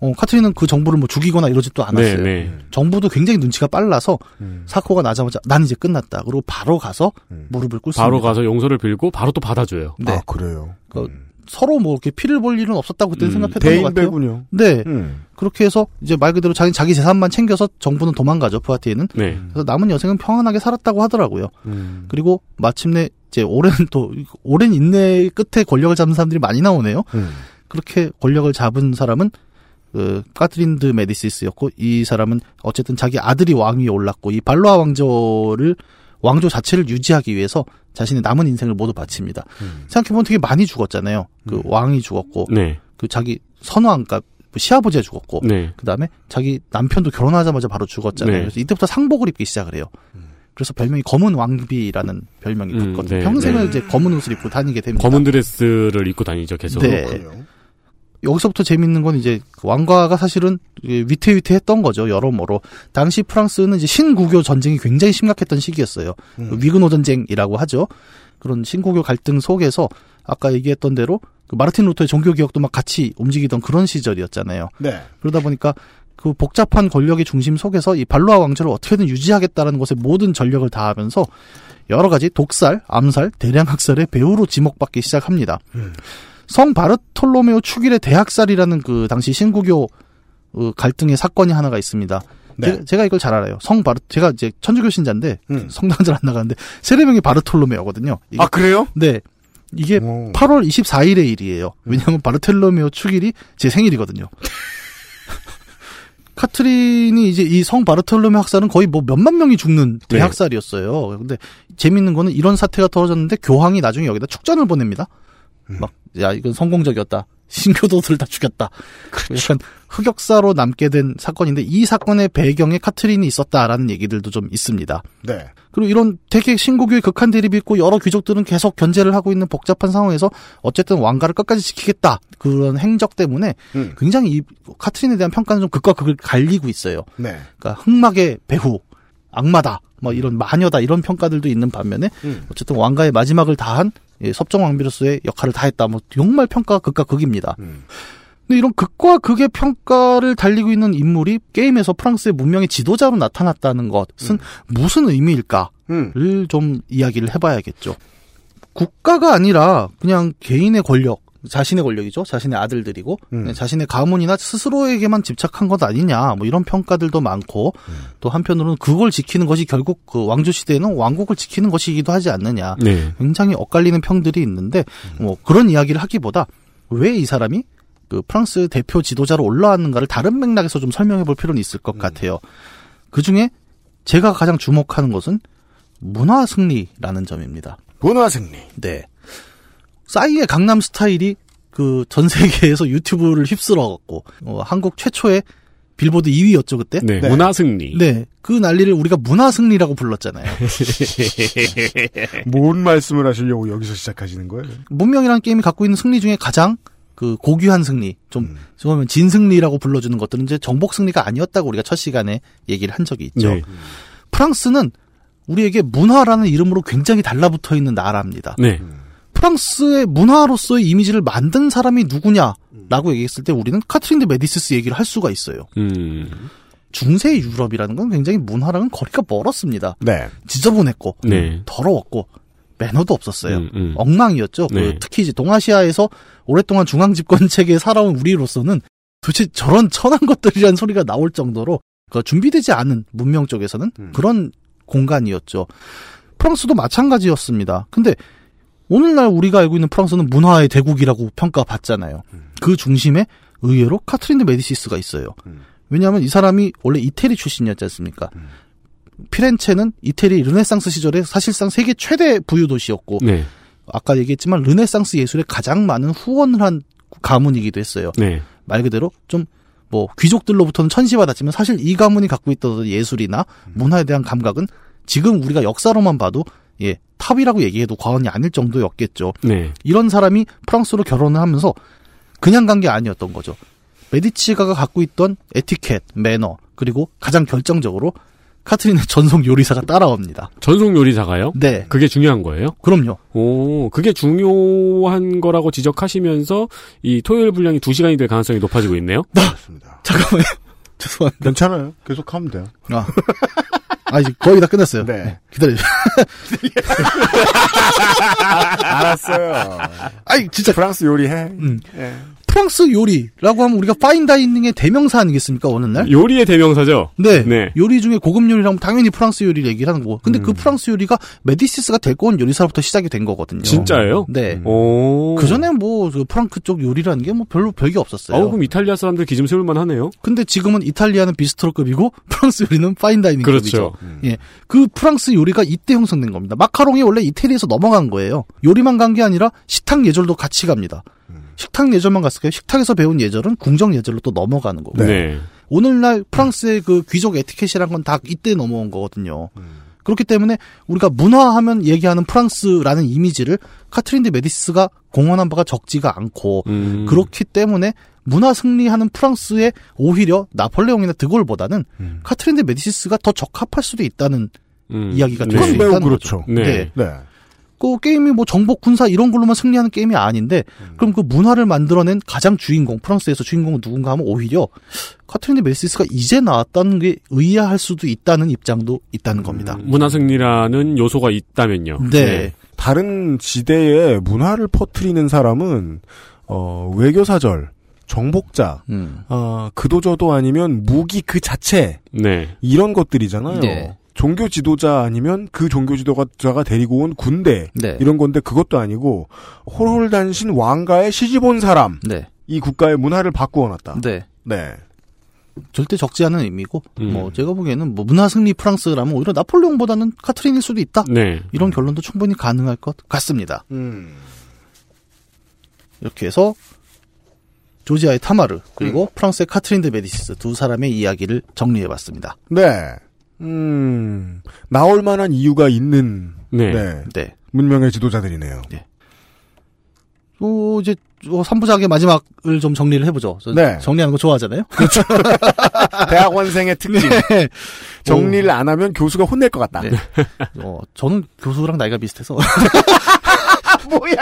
Speaker 7: 어, 카트린은 그 정부를 뭐 죽이거나 이러지도 않았어요.
Speaker 3: 네, 네.
Speaker 7: 정부도 굉장히 눈치가 빨라서 사코가 나자마자 난 이제 끝났다. 그리고 바로 가서 무릎을 꿇습니다.
Speaker 3: 바로 가서 용서를 빌고 바로 또 받아줘요.
Speaker 7: 네.
Speaker 2: 아, 그래요.
Speaker 7: 그 서로 뭐 이렇게 피를 볼 일은 없었다고 그때 는
Speaker 3: 음,
Speaker 7: 생각했던 것 같아요.
Speaker 2: 대인배군요.
Speaker 7: 네.
Speaker 2: 음.
Speaker 7: 그렇게 해서 이제 말 그대로 자기 자기 재산만 챙겨서 정부는 도망가죠. 푸아티에는.
Speaker 3: 네.
Speaker 7: 그래서 남은 여생은 평안하게 살았다고 하더라고요.
Speaker 3: 음.
Speaker 7: 그리고 마침내 이제 오랜 또 오랜 인내 끝에 권력을 잡은 사람들이 많이 나오네요.
Speaker 2: 음.
Speaker 7: 그렇게 권력을 잡은 사람은 그 카트린 드 메디시스였고 이 사람은 어쨌든 자기 아들이 왕위에 올랐고 이 발로아 왕조를 왕조 자체를 유지하기 위해서 자신의 남은 인생을 모두 바칩니다. 생각해보면 되게 많이 죽었잖아요. 그 왕이 죽었고
Speaker 3: 네.
Speaker 7: 그 자기 선왕 그러니까 시아버지가 죽었고
Speaker 3: 네.
Speaker 7: 그 다음에 자기 남편도 결혼하자마자 바로 죽었잖아요.
Speaker 3: 네.
Speaker 7: 그래서 이때부터 상복을 입기 시작을 해요. 그래서 별명이 검은 왕비라는 별명이
Speaker 3: 음,
Speaker 7: 붙거든요.
Speaker 3: 네,
Speaker 7: 평생을
Speaker 3: 네.
Speaker 7: 이제 검은 옷을 입고 다니게 됩니다.
Speaker 3: 검은 드레스를 입고 다니죠, 계속.
Speaker 7: 네. 여기서부터 재밌는 건 이제 그 왕가가 사실은 위태위태했던 거죠. 여러모로. 당시 프랑스는 이제 신구교 전쟁이 굉장히 심각했던 시기였어요. 그 위그노 전쟁이라고 하죠. 그런 신구교 갈등 속에서 아까 얘기했던 대로 그 마르틴 루터의 종교 개혁도 막 같이 움직이던 그런 시절이었잖아요.
Speaker 2: 네.
Speaker 7: 그러다 보니까 그 복잡한 권력의 중심 속에서 이 발로아 왕조를 어떻게든 유지하겠다라는 것에 모든 전력을 다하면서 여러 가지 독살, 암살, 대량 학살의 배후로 지목받기 시작합니다. 성 바르톨로메오 축일의 대학살이라는 그 당시 신구교 어, 갈등의 사건이 하나가 있습니다.
Speaker 2: 네.
Speaker 7: 제가, 이걸 잘 알아요. 성 바르 제가 이제 천주교 신자인데
Speaker 2: 음.
Speaker 7: 성당 잘안 나가는데 세례명이 바르톨로메오거든요. 이게-
Speaker 2: 아, 그래요?
Speaker 7: 네. 이게
Speaker 2: 오.
Speaker 7: 8월 24일의 일이에요. 왜냐하면 바르텔로메오 축일이 제 생일이거든요. 카트린이 이제 이 성 바르텔로메 학살은 거의 뭐 몇만 명이 죽는
Speaker 3: 네.
Speaker 7: 대학살이었어요. 근데 재밌는 거는 이런 사태가 떨어졌는데 교황이 나중에 여기다 축전을 보냅니다. 막, 야, 이건 성공적이었다. 신교도들을 다 죽였다. 약간 흑역사로 남게 된 사건인데 이 사건의 배경에 카트린이 있었다라는 얘기들도 좀 있습니다.
Speaker 2: 네.
Speaker 7: 그리고 이런 되게 신고교의 극한 대립이 있고 여러 귀족들은 계속 견제를 하고 있는 복잡한 상황에서 어쨌든 왕가를 끝까지 지키겠다 그런 행적 때문에
Speaker 2: 음.
Speaker 7: 굉장히 이 카트린에 대한 평가는 좀 극과 극을 갈리고 있어요.
Speaker 2: 네.
Speaker 7: 그러니까 흑막의 배후, 악마다, 뭐 이런 마녀다 이런 평가들도 있는 반면에
Speaker 2: 음.
Speaker 7: 어쨌든 왕가의 마지막을 다한 예, 섭정 왕비로서의 역할을 다했다. 뭐 정말 평가가 극과 극입니다.
Speaker 2: 음.
Speaker 7: 근데 이런 극과 극의 평가를 달리고 있는 인물이 게임에서 프랑스의 문명의 지도자로 나타났다는 것은 무슨 의미일까를
Speaker 2: 음.
Speaker 7: 좀 이야기를 해봐야겠죠. 국가가 아니라 그냥 개인의 권력, 자신의 권력이죠. 자신의 아들들이고
Speaker 2: 음.
Speaker 7: 그냥 자신의 가문이나 스스로에게만 집착한 것 아니냐. 뭐 이런 평가들도 많고 또 한편으로는 그걸 지키는 것이 결국 그 왕조 시대에는 왕국을 지키는 것이기도 하지 않느냐.
Speaker 3: 네.
Speaker 7: 굉장히 엇갈리는 평들이 있는데 뭐 그런 이야기를 하기보다 왜 이 사람이 그 프랑스 대표 지도자로 올라왔는가를 다른 맥락에서 좀 설명해 볼 필요는 있을 것 같아요. 그 중에 제가 가장 주목하는 것은 문화 승리라는 점입니다.
Speaker 2: 문화 승리.
Speaker 7: 네. 싸이의 강남 스타일이 그 전 세계에서 유튜브를 휩쓸어 갖고 어, 한국 최초의 빌보드 2위였죠 그때.
Speaker 3: 네.
Speaker 2: 네.
Speaker 3: 문화 승리.
Speaker 7: 네. 그 난리를 우리가 문화 승리라고 불렀잖아요.
Speaker 2: 뭔 말씀을 하시려고 여기서 시작하시는 거예요?
Speaker 7: 문명이라는 게임이 갖고 있는 승리 중에 가장 그 고귀한 승리, 좀, 그러면 진승리라고 불러주는 것들은 이제 정복 승리가 아니었다고 우리가 첫 시간에 얘기를 한 적이 있죠.
Speaker 3: 네.
Speaker 7: 프랑스는 우리에게 문화라는 이름으로 굉장히 달라붙어 있는 나라입니다.
Speaker 3: 네.
Speaker 7: 프랑스의 문화로서의 이미지를 만든 사람이 누구냐라고 얘기했을 때 우리는 카트린 드 메디시스 얘기를 할 수가 있어요.
Speaker 3: 음.
Speaker 7: 중세 유럽이라는 건 굉장히 문화랑은 거리가 멀었습니다.
Speaker 2: 네.
Speaker 7: 지저분했고,
Speaker 3: 네.
Speaker 7: 더러웠고, 매너도 없었어요.
Speaker 3: 음, 음.
Speaker 7: 엉망이었죠. 그
Speaker 3: 네.
Speaker 7: 특히 이제 동아시아에서 오랫동안 중앙 집권 체계에 살아온 우리로서는 도대체 저런 천한 것들이란 소리가 나올 정도로 그 준비되지 않은 문명 쪽에서는
Speaker 3: 음.
Speaker 7: 그런 공간이었죠. 프랑스도 마찬가지였습니다. 근데 오늘날 우리가 알고 있는 프랑스는 문화의 대국이라고 평가받잖아요.
Speaker 3: 음.
Speaker 7: 그 중심에 의외로 카트린 드 메디시스가 있어요.
Speaker 3: 음.
Speaker 7: 왜냐하면 이 사람이 원래 이태리 출신이었지 않습니까? 피렌체는 이태리 르네상스 시절에 사실상 세계 최대 부유 도시였고
Speaker 3: 네.
Speaker 7: 아까 얘기했지만 르네상스 예술에 가장 많은 후원을 한 가문이기도 했어요.
Speaker 3: 네.
Speaker 7: 말 그대로 좀 뭐 귀족들로부터는 천시받았지만 사실 이 가문이 갖고 있던 예술이나 문화에 대한 감각은 지금 우리가 역사로만 봐도 예 top이라고 얘기해도 과언이 아닐 정도였겠죠.
Speaker 3: 네.
Speaker 7: 이런 사람이 프랑스로 결혼을 하면서 그냥 간 게 아니었던 거죠. 메디치가가 갖고 있던 에티켓, 매너, 그리고 가장 결정적으로 카트린의 전속 요리사가 따라옵니다.
Speaker 3: 전속 요리사가요?
Speaker 7: 네.
Speaker 3: 그게 중요한 거예요?
Speaker 7: 그럼요.
Speaker 3: 오, 그게 중요한 거라고 지적하시면서 이 토요일 분량이 2시간이 될 가능성이 높아지고 있네요?
Speaker 2: 그렇습니다.
Speaker 7: 잠깐만요. 죄송합니다.
Speaker 2: 괜찮아요. 계속 하면 돼요.
Speaker 7: 아, 아 이제 거의 다 끝났어요.
Speaker 2: 네.
Speaker 7: 기다려주세요.
Speaker 2: 알았어요.
Speaker 7: 아이, 진짜.
Speaker 2: 프랑스 요리해.
Speaker 7: 음.
Speaker 2: 예.
Speaker 7: 프랑스 요리라고 하면 우리가 fine dining의 대명사 아니겠습니까, 어느 날?
Speaker 3: 요리의 대명사죠?
Speaker 7: 네.
Speaker 3: 네.
Speaker 7: 요리 중에 고급 요리라면 당연히 프랑스 요리를 얘기를 하는 거고. 근데
Speaker 2: 음.
Speaker 7: 그 프랑스 요리가 메디시스가 데리고 온 요리사로부터 시작이 된 거거든요.
Speaker 3: 진짜예요?
Speaker 7: 네.
Speaker 3: 오.
Speaker 7: 그 전에 뭐, 그 프랑크 쪽 요리라는 게 뭐 별로 별게 없었어요.
Speaker 3: 어, 그럼 이탈리아 사람들 기좀 세울만 하네요?
Speaker 7: 근데 지금은 이탈리아는 bistro급이고 프랑스 요리는 fine dining급이죠.
Speaker 3: 그렇죠.
Speaker 7: 예. 그 프랑스 요리가 이때 형성된 겁니다. 마카롱이 원래 이태리에서 넘어간 거예요. 요리만 간 게 아니라 식탁 예절도 같이 갑니다. 식탁 예절만 갔을까요? 식탁에서 배운 예절은 궁정 예절로 또 넘어가는 거고.
Speaker 3: 네.
Speaker 7: 오늘날 프랑스의 그 귀족 에티켓이란 건 다 이때 넘어온 거거든요. 그렇기 때문에 우리가 문화하면 얘기하는 프랑스라는 이미지를 카트린 드 메디스가 공헌한 바가 적지가 않고
Speaker 3: 음.
Speaker 7: 그렇기 때문에 문화 승리하는 프랑스에 오히려 나폴레옹이나 드골보다는
Speaker 2: 음.
Speaker 7: 카트린 드 메디시스가 더 적합할 수도 있다는
Speaker 3: 음.
Speaker 7: 이야기가
Speaker 3: 네.
Speaker 7: 될수
Speaker 2: 그건 매우
Speaker 7: 있다는
Speaker 2: 그렇죠.
Speaker 7: 거죠.
Speaker 3: 네.
Speaker 7: 네.
Speaker 2: 네.
Speaker 7: 그 게임이 뭐 정복 군사 이런 걸로만 승리하는 게임이 아닌데 그럼 그 문화를 만들어낸 가장 주인공 프랑스에서 주인공은 누군가 하면 오히려 카트린 드 메디시스가 이제 나왔다는 게 의아할 수도 있다는 입장도 있다는 겁니다.
Speaker 3: 음, 문화 승리라는 요소가 있다면요.
Speaker 7: 네.
Speaker 2: 다른 지대에 문화를 퍼뜨리는 사람은 어, 외교 사절, 정복자,
Speaker 7: 음.
Speaker 2: 어, 그도저도 아니면 무기 그 자체
Speaker 3: 네.
Speaker 2: 이런 것들이잖아요.
Speaker 7: 네.
Speaker 2: 종교 지도자 아니면 그 종교 지도자가 데리고 온 군대
Speaker 7: 네.
Speaker 2: 이런 건데 그것도 아니고 홀홀단신 왕가에 시집 온 사람
Speaker 7: 네.
Speaker 2: 이 국가의 문화를 바꾸어놨다.
Speaker 7: 네.
Speaker 2: 네.
Speaker 7: 절대 적지 않은 의미고
Speaker 3: 음.
Speaker 7: 뭐 제가 보기에는 뭐 문화 승리 프랑스라면 오히려 나폴레옹보다는 카트린일 수도 있다.
Speaker 3: 네.
Speaker 7: 이런 결론도 충분히 가능할 것 같습니다.
Speaker 2: 음.
Speaker 7: 이렇게 해서 조지아의 타마르 그리고 프랑스의 카트린 드 메디시스 두 사람의 이야기를 정리해봤습니다.
Speaker 2: 네. 음. 나올 만한 이유가 있는
Speaker 3: 네.
Speaker 2: 네.
Speaker 7: 네.
Speaker 2: 문명의 지도자들이네요.
Speaker 7: 또 이제 3부작의 마지막을 좀 정리를 해보죠. 저
Speaker 2: 네.
Speaker 7: 정리하는 거 좋아하잖아요.
Speaker 2: 대학원생의 특징.
Speaker 7: 네.
Speaker 2: 정리를 안 하면 교수가 혼낼 것 같다.
Speaker 7: 네. 어, 저는 교수랑 나이가 비슷해서
Speaker 2: 뭐야?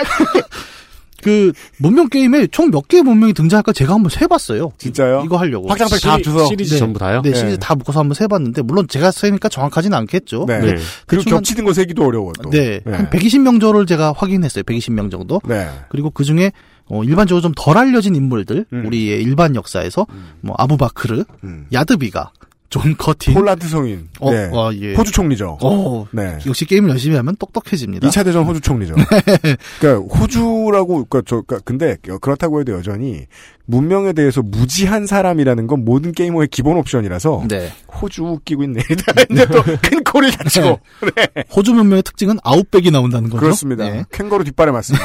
Speaker 7: 그 문명 게임에 총 몇 개의 문명이 등장할까 제가 한번 세봤어요.
Speaker 2: 진짜요?
Speaker 7: 이거 하려고.
Speaker 2: 확장팩 다 합쳐서.
Speaker 3: 시리즈
Speaker 7: 네.
Speaker 3: 전부 다요?
Speaker 7: 네,
Speaker 2: 네.
Speaker 7: 시리즈 다 묶어서 한번 세봤는데 물론 제가 세니까 정확하지는 않겠죠.
Speaker 2: 네.
Speaker 3: 네.
Speaker 2: 그리고 겹치는 거 세기도 어려워 또.
Speaker 7: 네, 한 120명조를 제가 확인했어요. 120명 정도.
Speaker 2: 네.
Speaker 7: 그리고 그 중에 어, 일반적으로 좀 덜 알려진 인물들,
Speaker 2: 음.
Speaker 7: 우리의 일반 역사에서 뭐 아부바크르,
Speaker 2: 음.
Speaker 7: 야드비가, 존 커틴,
Speaker 2: 폴란드 성인.
Speaker 7: 어,
Speaker 2: 네.
Speaker 7: 와, 예.
Speaker 2: 호주 총리죠.
Speaker 7: 어,
Speaker 2: 네.
Speaker 7: 역시 게임을 열심히 하면 똑똑해집니다.
Speaker 2: 2차 대전 호주 총리죠. 그러니까 호주라고 그러니까 저 그러니까 근데 그렇다고 해도 여전히 문명에 대해서 무지한 사람이라는 건 모든 게이머의 기본 옵션이라서
Speaker 7: 네.
Speaker 2: 호주 웃기고 있네. 이제 또 큰 코를 다치고. 네.
Speaker 7: 호주 문명의 특징은 아웃백이 나온다는 거죠.
Speaker 2: 그렇습니다.
Speaker 7: 네.
Speaker 2: 캥거루 뒷발에 맞습니다.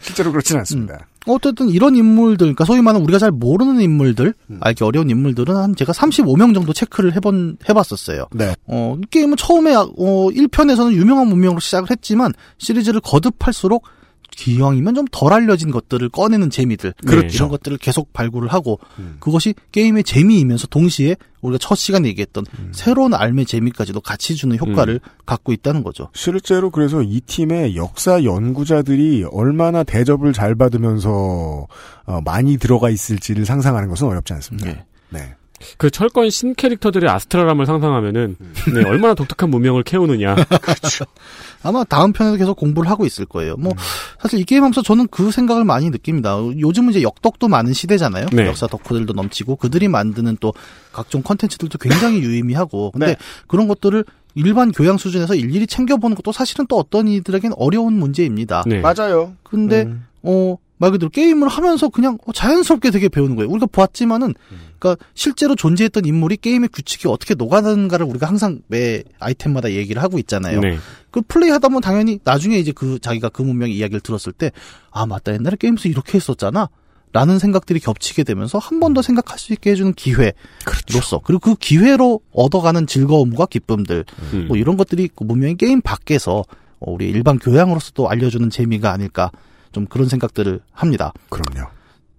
Speaker 2: 실제로 그렇진 않습니다.
Speaker 7: 어쨌든 이런 인물들, 그러니까 소위 말하는 우리가 잘 모르는 인물들,
Speaker 2: 음.
Speaker 7: 알기 어려운 인물들은 한 제가 35명 정도 체크를 해본, 해봤었어요.
Speaker 2: 네.
Speaker 7: 어, 이 게임은 처음에, 어, 1편에서는 유명한 문명으로 시작을 했지만, 시리즈를 거듭할수록, 기왕이면 좀 덜 알려진 것들을 꺼내는 재미들.
Speaker 3: 그렇죠.
Speaker 7: 이런 것들을 계속 발굴을 하고,
Speaker 2: 음.
Speaker 7: 그것이 게임의 재미이면서 동시에 우리가 첫 시간에 얘기했던
Speaker 2: 음.
Speaker 7: 새로운 알매 재미까지도 같이 주는 효과를 갖고 있다는 거죠.
Speaker 2: 실제로 그래서 이 팀의 역사 연구자들이 얼마나 대접을 잘 받으면서 어, 많이 들어가 있을지를 상상하는 것은 어렵지 않습니다.
Speaker 7: 네.
Speaker 2: 네.
Speaker 3: 그 철권 신 캐릭터들의 아스트라람을 상상하면은 네, 얼마나 독특한 문명을 캐오느냐.
Speaker 7: 아마 다음 편에도 계속 공부를 하고 있을 거예요. 뭐 사실 이 게임 하면서 저는 그 생각을 많이 느낍니다. 요즘은 이제 역덕도 많은 시대잖아요.
Speaker 3: 네.
Speaker 7: 역사 덕후들도 넘치고 그들이 만드는 또 각종 컨텐츠들도 굉장히 유의미하고 근데
Speaker 2: 네.
Speaker 7: 그런 것들을 일반 교양 수준에서 일일이 챙겨보는 것도 사실은 또 어떤 이들에겐 어려운 문제입니다.
Speaker 3: 네.
Speaker 2: 맞아요.
Speaker 7: 근데
Speaker 2: 음.
Speaker 7: 어, 말 그대로 게임을 하면서 그냥 어, 자연스럽게 되게 배우는 거예요. 우리가 보았지만은, 그러니까 실제로 존재했던 인물이 게임의 규칙이 어떻게 녹아드는가를 우리가 항상 매 아이템마다 얘기를 하고 있잖아요.
Speaker 3: 네.
Speaker 7: 그 플레이 하다 보면 당연히 나중에 이제 그 자기가 그 문명의 이야기를 들었을 때, 아, 맞다. 옛날에 게임에서 이렇게 했었잖아. 라는 생각들이 겹치게 되면서 한 번 더 생각할 수 있게 해주는 기회로서 그리고 그 기회로 얻어가는 즐거움과 기쁨들
Speaker 3: 음.
Speaker 7: 뭐 이런 것들이 그 문명의 게임 밖에서 어, 우리 일반 교양으로서도 알려주는 재미가 아닐까 좀 그런 생각들을 합니다.
Speaker 2: 그럼요.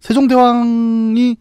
Speaker 7: 세종대왕이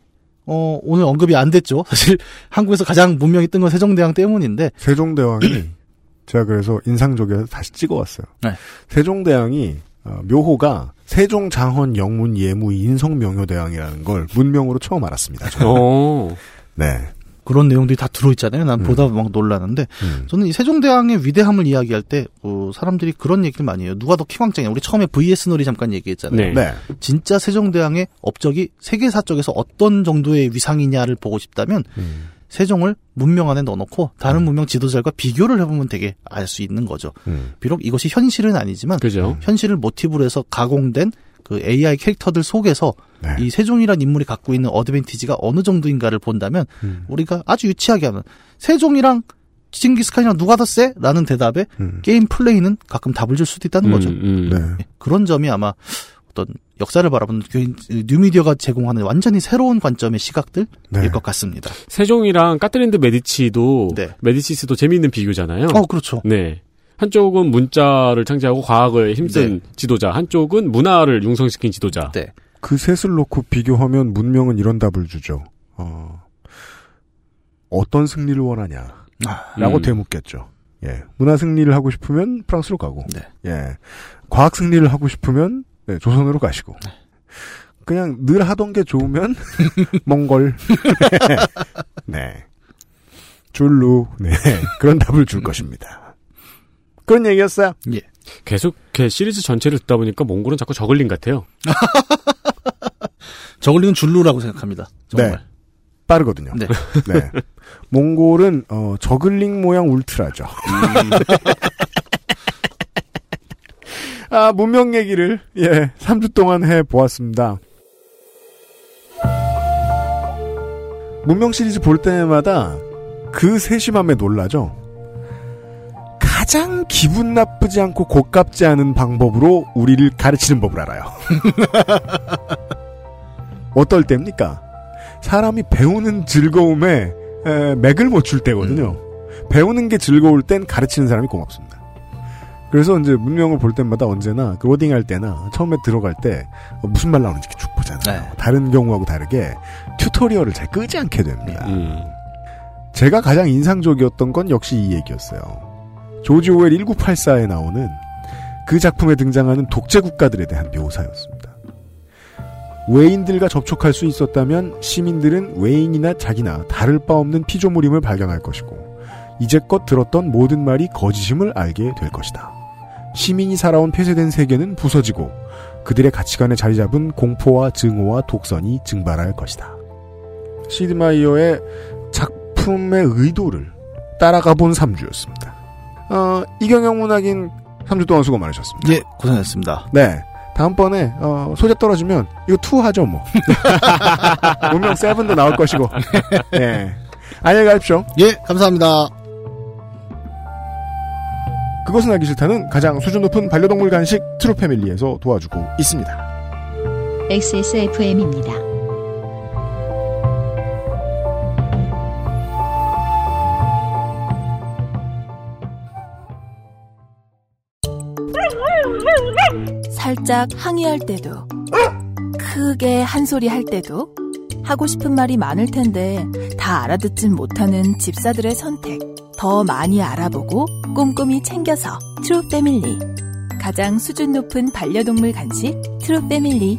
Speaker 7: 어, 오늘 언급이 안 됐죠. 사실 한국에서 가장 문명이 뜬 건 세종대왕 때문인데
Speaker 2: 세종대왕이 제가 그래서 인상적이어서 다시 찍어왔어요.
Speaker 7: 네.
Speaker 2: 세종대왕이 어, 묘호가 세종 장헌 영문 예무 인성 명효대왕이라는 걸 문명으로 처음 알았습니다. 저는.
Speaker 3: 어.
Speaker 2: 네.
Speaker 7: 그런 내용들이 다 들어있잖아요. 난
Speaker 2: 음.
Speaker 7: 보다 막 놀라는데
Speaker 2: 음.
Speaker 7: 저는 이 세종대왕의 위대함을 이야기할 때 어, 사람들이 그런 얘기를 많이 해요. 누가 더 킹왕짱이야? 우리 처음에 VS 놀이 잠깐 얘기했잖아요.
Speaker 3: 네.
Speaker 2: 네.
Speaker 7: 진짜 세종대왕의 업적이 세계사 쪽에서 어떤 정도의 위상이냐를 보고 싶다면
Speaker 2: 음.
Speaker 7: 세종을 문명 안에 넣어놓고 다른 문명 지도자들과 비교를 해보면 되게 알 수 있는 거죠.
Speaker 2: 음.
Speaker 7: 비록 이것이 현실은 아니지만
Speaker 3: 그죠.
Speaker 7: 현실을 모티브로 해서 가공된 그 AI 캐릭터들 속에서
Speaker 2: 네.
Speaker 7: 이 세종이란 인물이 갖고 있는 advantage가 어느 정도인가를 본다면
Speaker 2: 음.
Speaker 7: 우리가 아주 유치하게 하면 세종이랑 징기스칸이랑 누가 더 세? 라는 대답에
Speaker 2: 음.
Speaker 7: 게임 플레이는 가끔 답을 줄 수도 있다는 거죠.
Speaker 3: 음, 음.
Speaker 2: 네.
Speaker 7: 예, 그런 점이 아마 어떤 역사를 바라보는 그 뉴미디어가 제공하는 완전히 새로운 관점의 시각들일
Speaker 2: 네.
Speaker 7: 것 같습니다.
Speaker 3: 세종이랑 까트린드 메디치도
Speaker 7: 네.
Speaker 3: 메디치스도 재미있는 비교잖아요.
Speaker 7: 어, 그렇죠.
Speaker 3: 네. 한쪽은 문자를 창제하고 과학을 힘쓴 지도자, 한쪽은 문화를 융성시킨 지도자.
Speaker 7: 네.
Speaker 2: 그 셋을 놓고 비교하면 문명은 이런 답을 주죠. 어, 어떤 승리를 원하냐? 라고
Speaker 3: 음.
Speaker 2: 되묻겠죠. 예. 문화 승리를 하고 싶으면 프랑스로 가고,
Speaker 7: 네.
Speaker 2: 예. 과학 승리를 하고 싶으면, 네, 조선으로 가시고. 그냥 늘 하던 게 좋으면, 몽골. 네. 줄루. 네. 그런 답을 줄 것입니다. 그런 얘기였어요.
Speaker 7: 예.
Speaker 3: 계속 이렇게 시리즈 전체를 듣다 보니까 몽골은 자꾸 저글링 같아요.
Speaker 7: 저글링은 줄루라고 생각합니다. 정말.
Speaker 2: 네. 빠르거든요.
Speaker 7: 네.
Speaker 2: 네. 몽골은, 어, 저글링 모양 울트라죠. 아, 문명 얘기를, 예, 3주 동안 해 보았습니다. 문명 시리즈 볼 때마다 그 세심함에 놀라죠. 가장 기분 나쁘지 않고 고깝지 않은 방법으로 우리를 가르치는 법을 알아요. 어떨 때입니까? 사람이 배우는 즐거움에 에, 맥을 못줄 때거든요. 배우는 게 즐거울 땐 가르치는 사람이 고맙습니다. 그래서 이제 문명을 볼 때마다 언제나 그 로딩 할 때나 처음에 들어갈 때 어, 무슨 말 나오는지 쭉 보잖아요.
Speaker 7: 네.
Speaker 2: 다른 경우하고 다르게 튜토리얼을 잘 끄지 않게 됩니다.
Speaker 3: 음.
Speaker 2: 제가 가장 인상적이었던 건 역시 이 얘기였어요. 조지 오웰 1984에 나오는 그 작품에 등장하는 독재 국가들에 대한 묘사였습니다. 외인들과 접촉할 수 있었다면 시민들은 외인이나 자기나 다를 바 없는 피조물임을 발견할 것이고 이제껏 들었던 모든 말이 거짓임을 알게 될 것이다. 시민이 살아온 폐쇄된 세계는 부서지고 그들의 가치관에 자리 잡은 공포와 증오와 독선이 증발할 것이다. 시드마이어의 작품의 의도를 따라가 본 3주였습니다. 어, 이경혁 문학인 3주 동안 수고 많으셨습니다.
Speaker 7: 예, 고생했습니다.
Speaker 2: 네. 다음번에, 어, 소재 떨어지면, 이거 two 하죠, 뭐. 문명 seven도 나올 것이고. 예. 안녕히 가십시오.
Speaker 7: 예, 감사합니다.
Speaker 2: 그것은 알기 싫다는 가장 수준 높은 반려동물 간식 트루 패밀리에서 도와주고 있습니다.
Speaker 1: XSFM입니다.
Speaker 4: 살짝 항의할 때도, 크게 한 소리 할 때도, 하고 싶은 말이 많을 텐데 다 알아듣진 못하는 집사들의 선택. 더 많이 알아보고 꼼꼼히 챙겨서 트루 패밀리. 가장 수준 높은 반려동물 간식 트루 패밀리.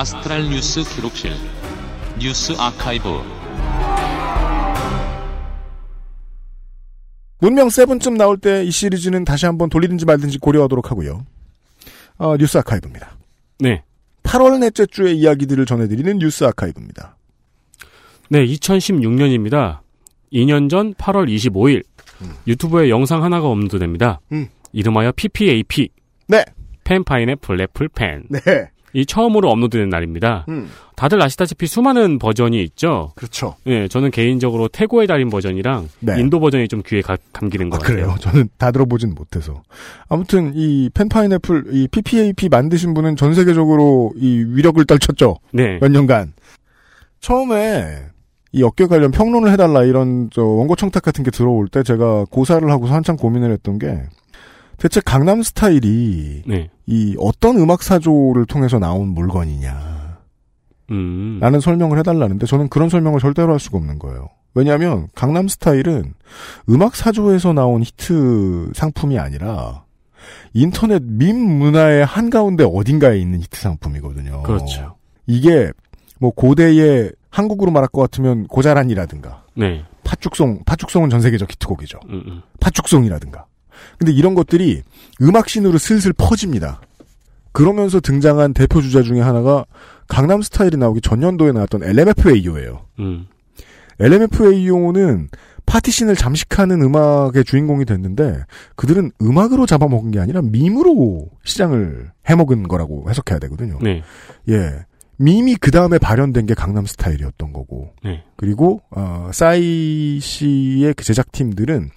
Speaker 10: 아스트랄 뉴스 기록실 뉴스 아카이브
Speaker 2: 문명 세븐쯤 나올 때 이 시리즈는 다시 한번 돌리든지 말든지 고려하도록 하고요. 어, 뉴스 아카이브입니다.
Speaker 3: 네.
Speaker 2: 8월 넷째 주의 이야기들을 전해드리는 뉴스 아카이브입니다.
Speaker 3: 네, 2016년입니다. 2년 전 8월 25일 유튜브에 영상 하나가 업로드됩니다.
Speaker 2: 음.
Speaker 3: 이름하여 PPAP.
Speaker 2: 네.
Speaker 3: Pen Pineapple Apple Pen.
Speaker 2: 네.
Speaker 3: 이 처음으로 업로드된 날입니다.
Speaker 2: 음.
Speaker 3: 다들 아시다시피 수많은 버전이 있죠.
Speaker 2: 그렇죠.
Speaker 3: 네, 저는 개인적으로 태고의 달인 버전이랑
Speaker 2: 네.
Speaker 3: 인도 버전이 좀 귀에 가- 감기는 것
Speaker 2: 아, 그래요?
Speaker 3: 같아요.
Speaker 2: 저는 다 들어보진 못해서. 아무튼, 이 Pen Pineapple, 이 PPAP 만드신 분은 전 세계적으로 이 위력을 떨쳤죠.
Speaker 3: 네.
Speaker 2: 몇 년간. 처음에 이 업계 관련 평론을 해달라 이런 저 원고 청탁 같은 게 들어올 때 제가 고사를 하고서 한참 고민을 했던 게 대체 강남 스타일이
Speaker 3: 네.
Speaker 2: 이 어떤 음악 사조를 통해서 나온 물건이냐.
Speaker 3: 음.
Speaker 2: 라는 설명을 해달라는데 저는 그런 설명을 절대로 할 수가 없는 거예요. 왜냐하면 강남 스타일은 음악 사조에서 나온 히트 상품이 아니라 인터넷 밈 문화의 한가운데 어딘가에 있는 히트 상품이거든요.
Speaker 3: 그렇죠.
Speaker 2: 이게 뭐 고대의 한국으로 말할 것 같으면 고자란이라든가
Speaker 3: 네.
Speaker 2: 팥죽송, 팥죽송은 전 세계적 히트곡이죠.
Speaker 3: 음, 음.
Speaker 2: 팥죽송이라든가. 근데 이런 것들이 음악신으로 슬슬 퍼집니다. 그러면서 등장한 대표 주자 중에 하나가 강남 스타일이 나오기 전년도에 나왔던 LMFAO예요.
Speaker 3: 음.
Speaker 2: LMFAO는 파티신을 잠식하는 음악의 주인공이 됐는데 그들은 음악으로 잡아먹은 게 아니라 밈으로 시장을 해먹은 거라고 해석해야 되거든요.
Speaker 3: 네.
Speaker 2: 예. 밈이 그 다음에 발현된 게 강남 스타일이었던 거고.
Speaker 3: 네.
Speaker 2: 그리고, 어, 싸이 씨의 그 제작팀들은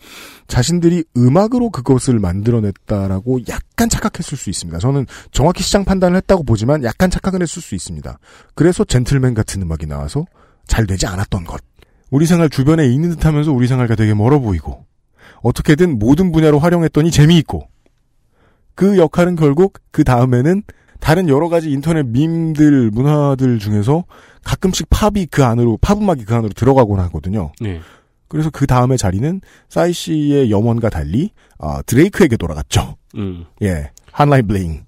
Speaker 2: 자신들이 음악으로 그것을 만들어냈다라고 약간 착각했을 수 있습니다. 저는 정확히 시장 판단을 했다고 보지만 약간 착각은 했을 수 있습니다. 그래서 젠틀맨 같은 음악이 나와서 잘 되지 않았던 것. 우리 생활 주변에 있는 듯 하면서 우리 생활과 되게 멀어 보이고, 어떻게든 모든 분야로 활용했더니 재미있고, 그 역할은 결국 그 다음에는 다른 여러 가지 인터넷 밈들, 문화들 중에서 가끔씩 팝이 그 안으로, 팝 음악이 그 안으로 들어가곤 하거든요.
Speaker 3: 네.
Speaker 2: 그래서 그 다음의 자리는 싸이 씨의 염원과 달리, 아, 드레이크에게 돌아갔죠.
Speaker 3: 음.
Speaker 2: 예. 한라인 블레잉.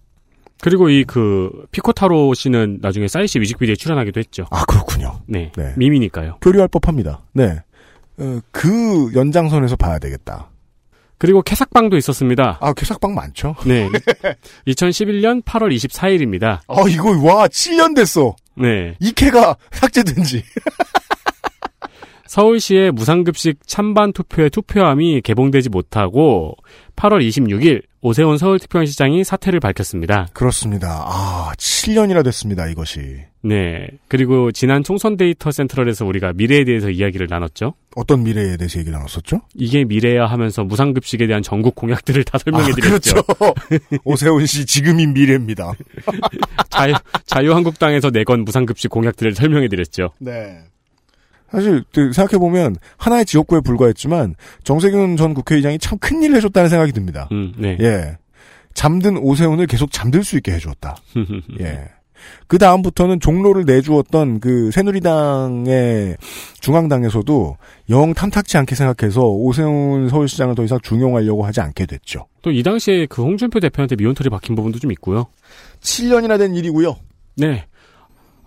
Speaker 3: 그리고 이 그 피코타로 씨는 나중에 싸이씨 뮤직비디오에 출연하기도 했죠.
Speaker 2: 아, 그렇군요.
Speaker 3: 네.
Speaker 2: 네.
Speaker 3: 밈이니까요.
Speaker 2: 교류할 법합니다. 네. 어, 그 연장선에서 봐야 되겠다.
Speaker 3: 그리고 캐삭방도 있었습니다.
Speaker 2: 아, 캐삭방 많죠?
Speaker 3: 네. 2011년 8월 24일입니다.
Speaker 2: 아, 이거, 와, 7년 됐어.
Speaker 3: 네.
Speaker 2: 이 캐가 삭제된 지.
Speaker 3: 서울시의 무상급식 찬반 투표의 투표함이 개봉되지 못하고 8월 26일 오세훈 서울특별시장이 사퇴를 밝혔습니다.
Speaker 2: 그렇습니다. 아, 7년이나 됐습니다, 이것이.
Speaker 3: 네. 그리고 지난 총선 데이터 센트럴에서 우리가 미래에 대해서 이야기를 나눴죠.
Speaker 2: 어떤 미래에 대해서 얘기 나눴었죠?
Speaker 3: 이게 미래야 하면서 무상급식에 대한 전국 공약들을 다 설명해
Speaker 2: 아,
Speaker 3: 드렸죠.
Speaker 2: 그렇죠. 오세훈 씨 지금인 미래입니다.
Speaker 3: 자유, 자유한국당에서 내건 무상급식 공약들을 설명해 드렸죠.
Speaker 2: 네. 사실 그 생각해 보면 하나의 지역구에 불과했지만 정세균 전 국회의장이 참 큰 일을 해줬다는 생각이 듭니다.
Speaker 3: 음, 네.
Speaker 2: 예. 잠든 오세훈을 계속 잠들 수 있게 해주었다. 예. 그 다음부터는 종로를 내주었던 그 새누리당의 중앙당에서도 영 탐탁치 않게 생각해서 오세훈 서울시장을 더 이상 중용하려고 하지 않게 됐죠.
Speaker 3: 또 이 당시에 그 홍준표 대표한테 미온털이 박힌 부분도 좀 있고요.
Speaker 2: 7년이나 된 일이고요.
Speaker 3: 네.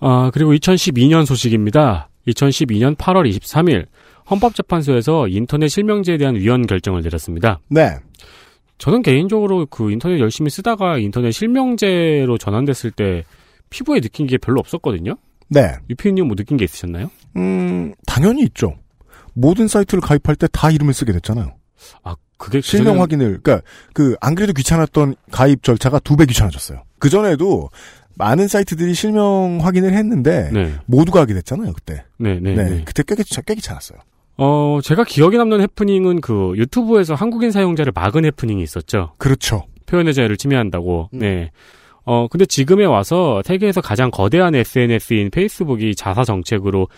Speaker 3: 아, 그리고 2012년 소식입니다. 2012년 8월 23일 헌법재판소에서 인터넷 실명제에 대한 위헌 결정을 내렸습니다.
Speaker 2: 네.
Speaker 3: 저는 개인적으로 그 인터넷 열심히 쓰다가 인터넷 실명제로 전환됐을 때 피부에 느낀 게 별로 없었거든요.
Speaker 2: 네.
Speaker 3: 유피님 뭐 느낀 게 있으셨나요?
Speaker 2: 음, 당연히 있죠. 모든 사이트를 가입할 때 다 이름을 쓰게 됐잖아요.
Speaker 3: 아, 그게
Speaker 2: 실명
Speaker 3: 그전에는-
Speaker 2: 확인을, 그니까, 그, 안 그래도 귀찮았던 가입 절차가 두 배 귀찮아졌어요. 그 전에도 많은 사이트들이 실명 확인을 했는데,
Speaker 3: 네.
Speaker 2: 모두가 하게 됐잖아요, 그때.
Speaker 3: 네, 네,
Speaker 2: 네.
Speaker 3: 네.
Speaker 2: 그때 꽤, 꽤 귀찮았어요.
Speaker 3: 어, 제가 기억에 남는 해프닝은 그 유튜브에서 한국인 사용자를 막은 해프닝이 있었죠.
Speaker 2: 그렇죠.
Speaker 3: 표현의 자유를 침해한다고.
Speaker 2: 음.
Speaker 3: 네. 어, 근데 지금에 와서 세계에서 가장 거대한 SNS인 페이스북이 자사 정책으로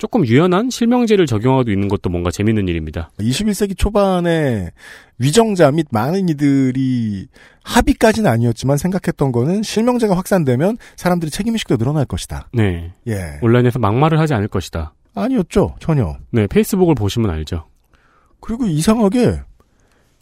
Speaker 3: 조금 유연한 실명제를 적용하고 있는 것도 뭔가 재밌는 일입니다.
Speaker 2: 21세기 초반에 위정자 및 많은 이들이 합의까지는 아니었지만 생각했던 거는 실명제가 확산되면 사람들이 책임의식도 늘어날 것이다.
Speaker 3: 네.
Speaker 2: 예.
Speaker 3: 온라인에서 막말을 하지 않을 것이다.
Speaker 2: 아니었죠, 전혀.
Speaker 3: 네, 페이스북을 보시면 알죠.
Speaker 2: 그리고 이상하게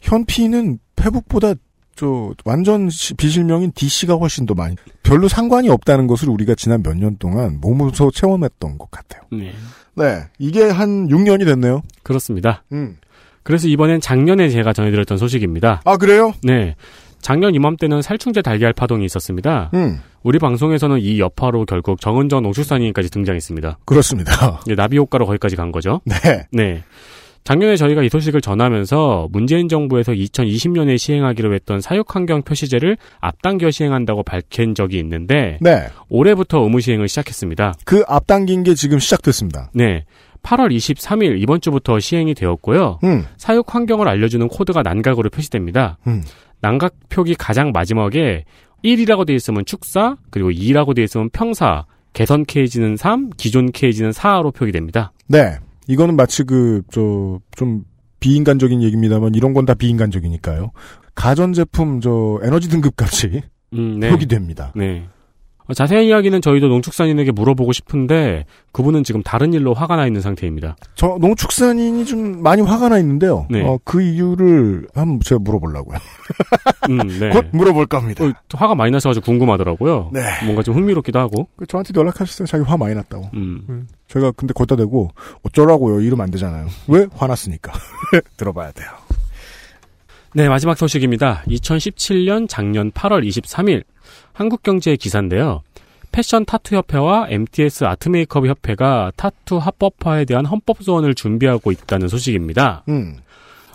Speaker 2: 현피는 페북보다 저 완전 시- 비실명인 DC가 훨씬 더 많이 별로 상관이 없다는 것을 우리가 지난 몇 년 동안 몸으로 체험했던 것 같아요.
Speaker 3: 네.
Speaker 2: 네, 이게 한 6년이 됐네요.
Speaker 3: 그렇습니다.
Speaker 2: 음.
Speaker 3: 그래서 이번엔 작년에 제가 전해드렸던 소식입니다.
Speaker 2: 아 그래요?
Speaker 3: 네. 작년 이맘때는 살충제 달걀 파동이 있었습니다.
Speaker 2: 음
Speaker 3: 우리 방송에서는 이 여파로 결국 정은전 농축산인까지 등장했습니다.
Speaker 2: 그렇습니다.
Speaker 3: 예, 나비 효과로 거기까지 간 거죠.
Speaker 2: 네.
Speaker 3: 네. 작년에 저희가 이 소식을 전하면서 문재인 정부에서 2020년에 시행하기로 했던 사육환경 표시제를 앞당겨 시행한다고 밝힌 적이 있는데
Speaker 2: 네.
Speaker 3: 올해부터 의무 시행을 시작했습니다.
Speaker 2: 그 앞당긴 게 지금 시작됐습니다.
Speaker 3: 네. 8월 23일 이번 주부터 시행이 되었고요.
Speaker 2: 음.
Speaker 3: 사육 환경을 알려주는 코드가 난각으로 표시됩니다.
Speaker 2: 음.
Speaker 3: 난각 표기 가장 마지막에 1이라고 되어 있으면 축사, 그리고 2라고 되어 있으면 평사, 개선 케이지는 3, 기존 케이지는 4로 표기됩니다.
Speaker 2: 네. 이거는 마치 그, 저, 좀, 비인간적인 얘기입니다만, 이런 건 다 비인간적이니까요. 가전제품, 저, 에너지 등급 값이
Speaker 3: 음, 네.
Speaker 2: 표기됩니다.
Speaker 3: 네. 어, 자세한 이야기는 저희도 농축산인에게 물어보고 싶은데 그분은 지금 다른 일로 화가 나 있는 상태입니다.
Speaker 2: 저, 농축산인이 좀 많이 화가 나 있는데요.
Speaker 3: 네.
Speaker 2: 어, 그 이유를 한번 제가 물어보려고요.
Speaker 3: 음, 네.
Speaker 2: 곧 물어볼 겁니다.
Speaker 3: 어, 화가 많이 나셔가지고 궁금하더라고요.
Speaker 2: 네.
Speaker 3: 뭔가 좀 흥미롭기도 하고.
Speaker 2: 그 저한테 연락하셨어요. 자기 화 많이 났다고.
Speaker 3: 음.
Speaker 2: 제가 근데 거기다 대고, 어쩌라고요. 이러면 안 되잖아요. 왜? 화났으니까. 들어봐야 돼요.
Speaker 3: 네, 마지막 소식입니다. 2017년 작년 8월 23일 한국경제의 기사인데요. 패션 타투 협회와 MTS 아트 메이크업 협회가 타투 합법화에 대한 헌법 소원을 준비하고 있다는 소식입니다.
Speaker 2: 음.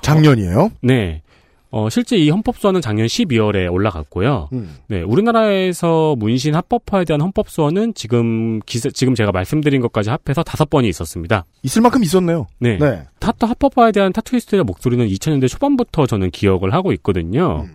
Speaker 2: 작년이에요?
Speaker 3: 네. 어, 실제 이 헌법 소원은 작년 12월에 올라갔고요.
Speaker 2: 음.
Speaker 3: 네, 우리나라에서 문신 합법화에 대한 헌법 소원은 지금 기사, 지금 제가 말씀드린 것까지 합해서 다섯 번이 있었습니다.
Speaker 2: 있을 만큼 있었네요.
Speaker 3: 네.
Speaker 2: 네.
Speaker 3: 타투 합법화에 대한 타투이스트의 목소리는 2000년대 초반부터 저는 기억을 하고 있거든요.
Speaker 2: 음.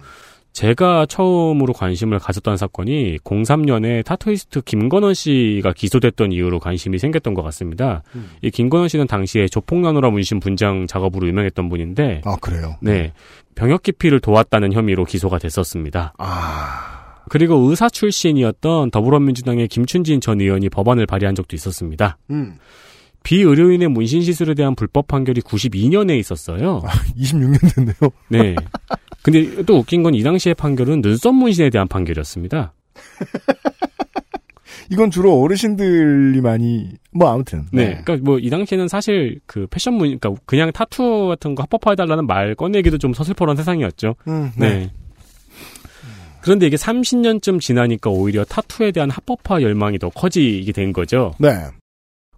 Speaker 3: 제가 처음으로 관심을 가졌던 사건이 03년에 타투이스트 김건원 씨가 기소됐던 이후로 관심이 생겼던 것 같습니다.
Speaker 2: 음.
Speaker 3: 이 김건원 씨는 당시에 조폭나노라 문신 분장 작업으로 유명했던 분인데,
Speaker 2: 아, 그래요?
Speaker 3: 네. 병역 기피를 도왔다는 혐의로 기소가 됐었습니다.
Speaker 2: 아.
Speaker 3: 그리고 의사 출신이었던 더불어민주당의 김춘진 전 의원이 법안을 발의한 적도 있었습니다.
Speaker 2: 음.
Speaker 3: 비의료인의 문신 시술에 대한 불법 판결이 92년에 있었어요.
Speaker 2: 아, 26년 됐네요.
Speaker 3: 네. 근데 또 웃긴 건 이 당시의 판결은 눈썹 문신에 대한 판결이었습니다.
Speaker 2: 이건 주로 어르신들이 많이, 뭐, 아무튼.
Speaker 3: 네. 그러니까 뭐 이 당시에는 사실 그 패션 문, 그러니까 그냥 타투 같은 거 합법화해 달라는 말 꺼내기도 좀 서슬퍼런 세상이었죠.
Speaker 2: 음,
Speaker 3: 네. 그런데 이게 30년쯤 지나니까 오히려 타투에 대한 합법화 열망이 더 커지게 된 거죠.
Speaker 2: 네.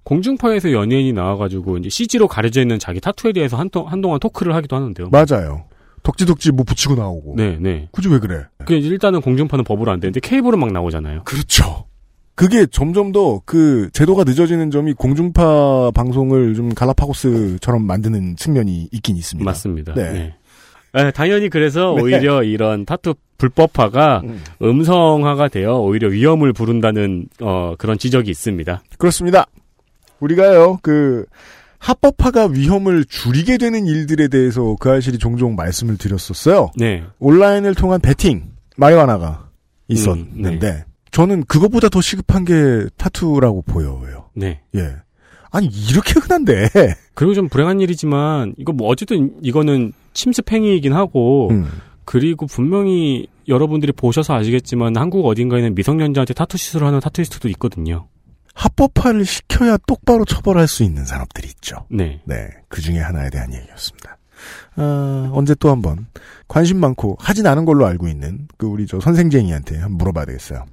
Speaker 3: 공중파에서 연예인이 나와가지고 이제 CG로 가려져 있는 자기 타투에 대해서 한동, 한동안 토크를 하기도 하는데요.
Speaker 2: 맞아요. 덕지덕지 뭐 붙이고 나오고.
Speaker 3: 네, 네.
Speaker 2: 굳이 왜 그래?
Speaker 3: 그 일단은 공중파는 법으로 안 되는데 케이블은 막 나오잖아요.
Speaker 2: 그렇죠. 그게 점점 더 그 제도가 늦어지는 점이 공중파 방송을 좀 갈라파고스처럼 만드는 측면이 있긴 있습니다.
Speaker 3: 맞습니다.
Speaker 2: 네.
Speaker 3: 네. 아, 당연히 그래서
Speaker 2: 네.
Speaker 3: 오히려 이런 타투 불법화가 음. 성화가 되어 오히려 위험을 부른다는 어, 그런 지적이 있습니다.
Speaker 2: 그렇습니다. 우리가요 그 합법화가 위험을 줄이게 되는 일들에 대해서 그 아실이 종종 말씀을 드렸었어요.
Speaker 3: 네.
Speaker 2: 온라인을 통한 베팅 마리화나가 있었는데
Speaker 3: 음, 네.
Speaker 2: 저는 그것보다 더 시급한 게 타투라고 보여요.
Speaker 3: 네.
Speaker 2: 예. 아니 이렇게 흔한데.
Speaker 3: 그리고 좀 불행한 일이지만 이거 뭐 어쨌든 이거는 침습 행위이긴 하고
Speaker 2: 음.
Speaker 3: 그리고 분명히 여러분들이 보셔서 아시겠지만 한국 어딘가에는 미성년자한테 타투 시술을 하는 타투이스트도 있거든요.
Speaker 2: 합법화를 시켜야 똑바로 처벌할 수 있는 산업들이 있죠.
Speaker 3: 네.
Speaker 2: 네. 그 중에 하나에 대한 얘기였습니다. 아, 언제 또 한번 관심 많고 하진 않은 걸로 알고 있는 그 우리 저 선생쟁이한테 한번 물어봐야 되겠어요.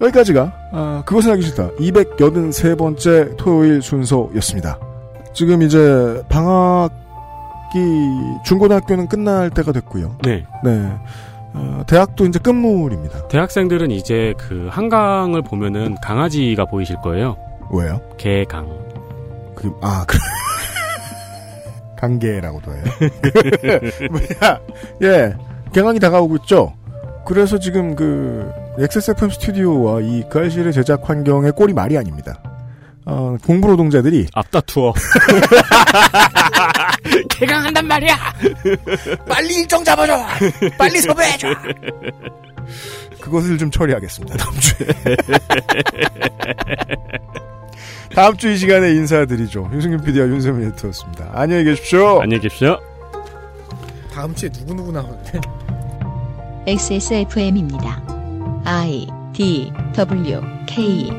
Speaker 2: 여기까지가 아, 그것은 하기 싫다 283번째 토요일 순서였습니다. 지금 이제 방학 이 중고등학교는 끝날 때가 됐고요.
Speaker 3: 네.
Speaker 2: 네. 어, 대학도 이제 끝물입니다.
Speaker 3: 대학생들은 이제 그 한강을 보면은 강아지가 보이실 거예요.
Speaker 2: 왜요?
Speaker 3: 개강.
Speaker 2: 그, 아, 그, 강계라고도 해요. 뭐야, 예, 개강이 다가오고 있죠? 그래서 지금 그, XSFM 스튜디오와 이 그알실의 제작 환경의 꼴이 말이 아닙니다. 어, 공부 노동자들이.
Speaker 3: 앞다투어.
Speaker 2: 개강한단 말이야! 빨리 일정 잡아줘! 빨리 섭외해줘! 그것을 좀 처리하겠습니다, 다음 주에. 다음 주 이 시간에 인사드리죠. 유승균 PD와 윤세민 에디터였습니다. 안녕히 계십시오.
Speaker 3: 안녕히 계십시오.
Speaker 2: 다음 주에 누구누구 나오는데?
Speaker 1: XSFM입니다. I D W K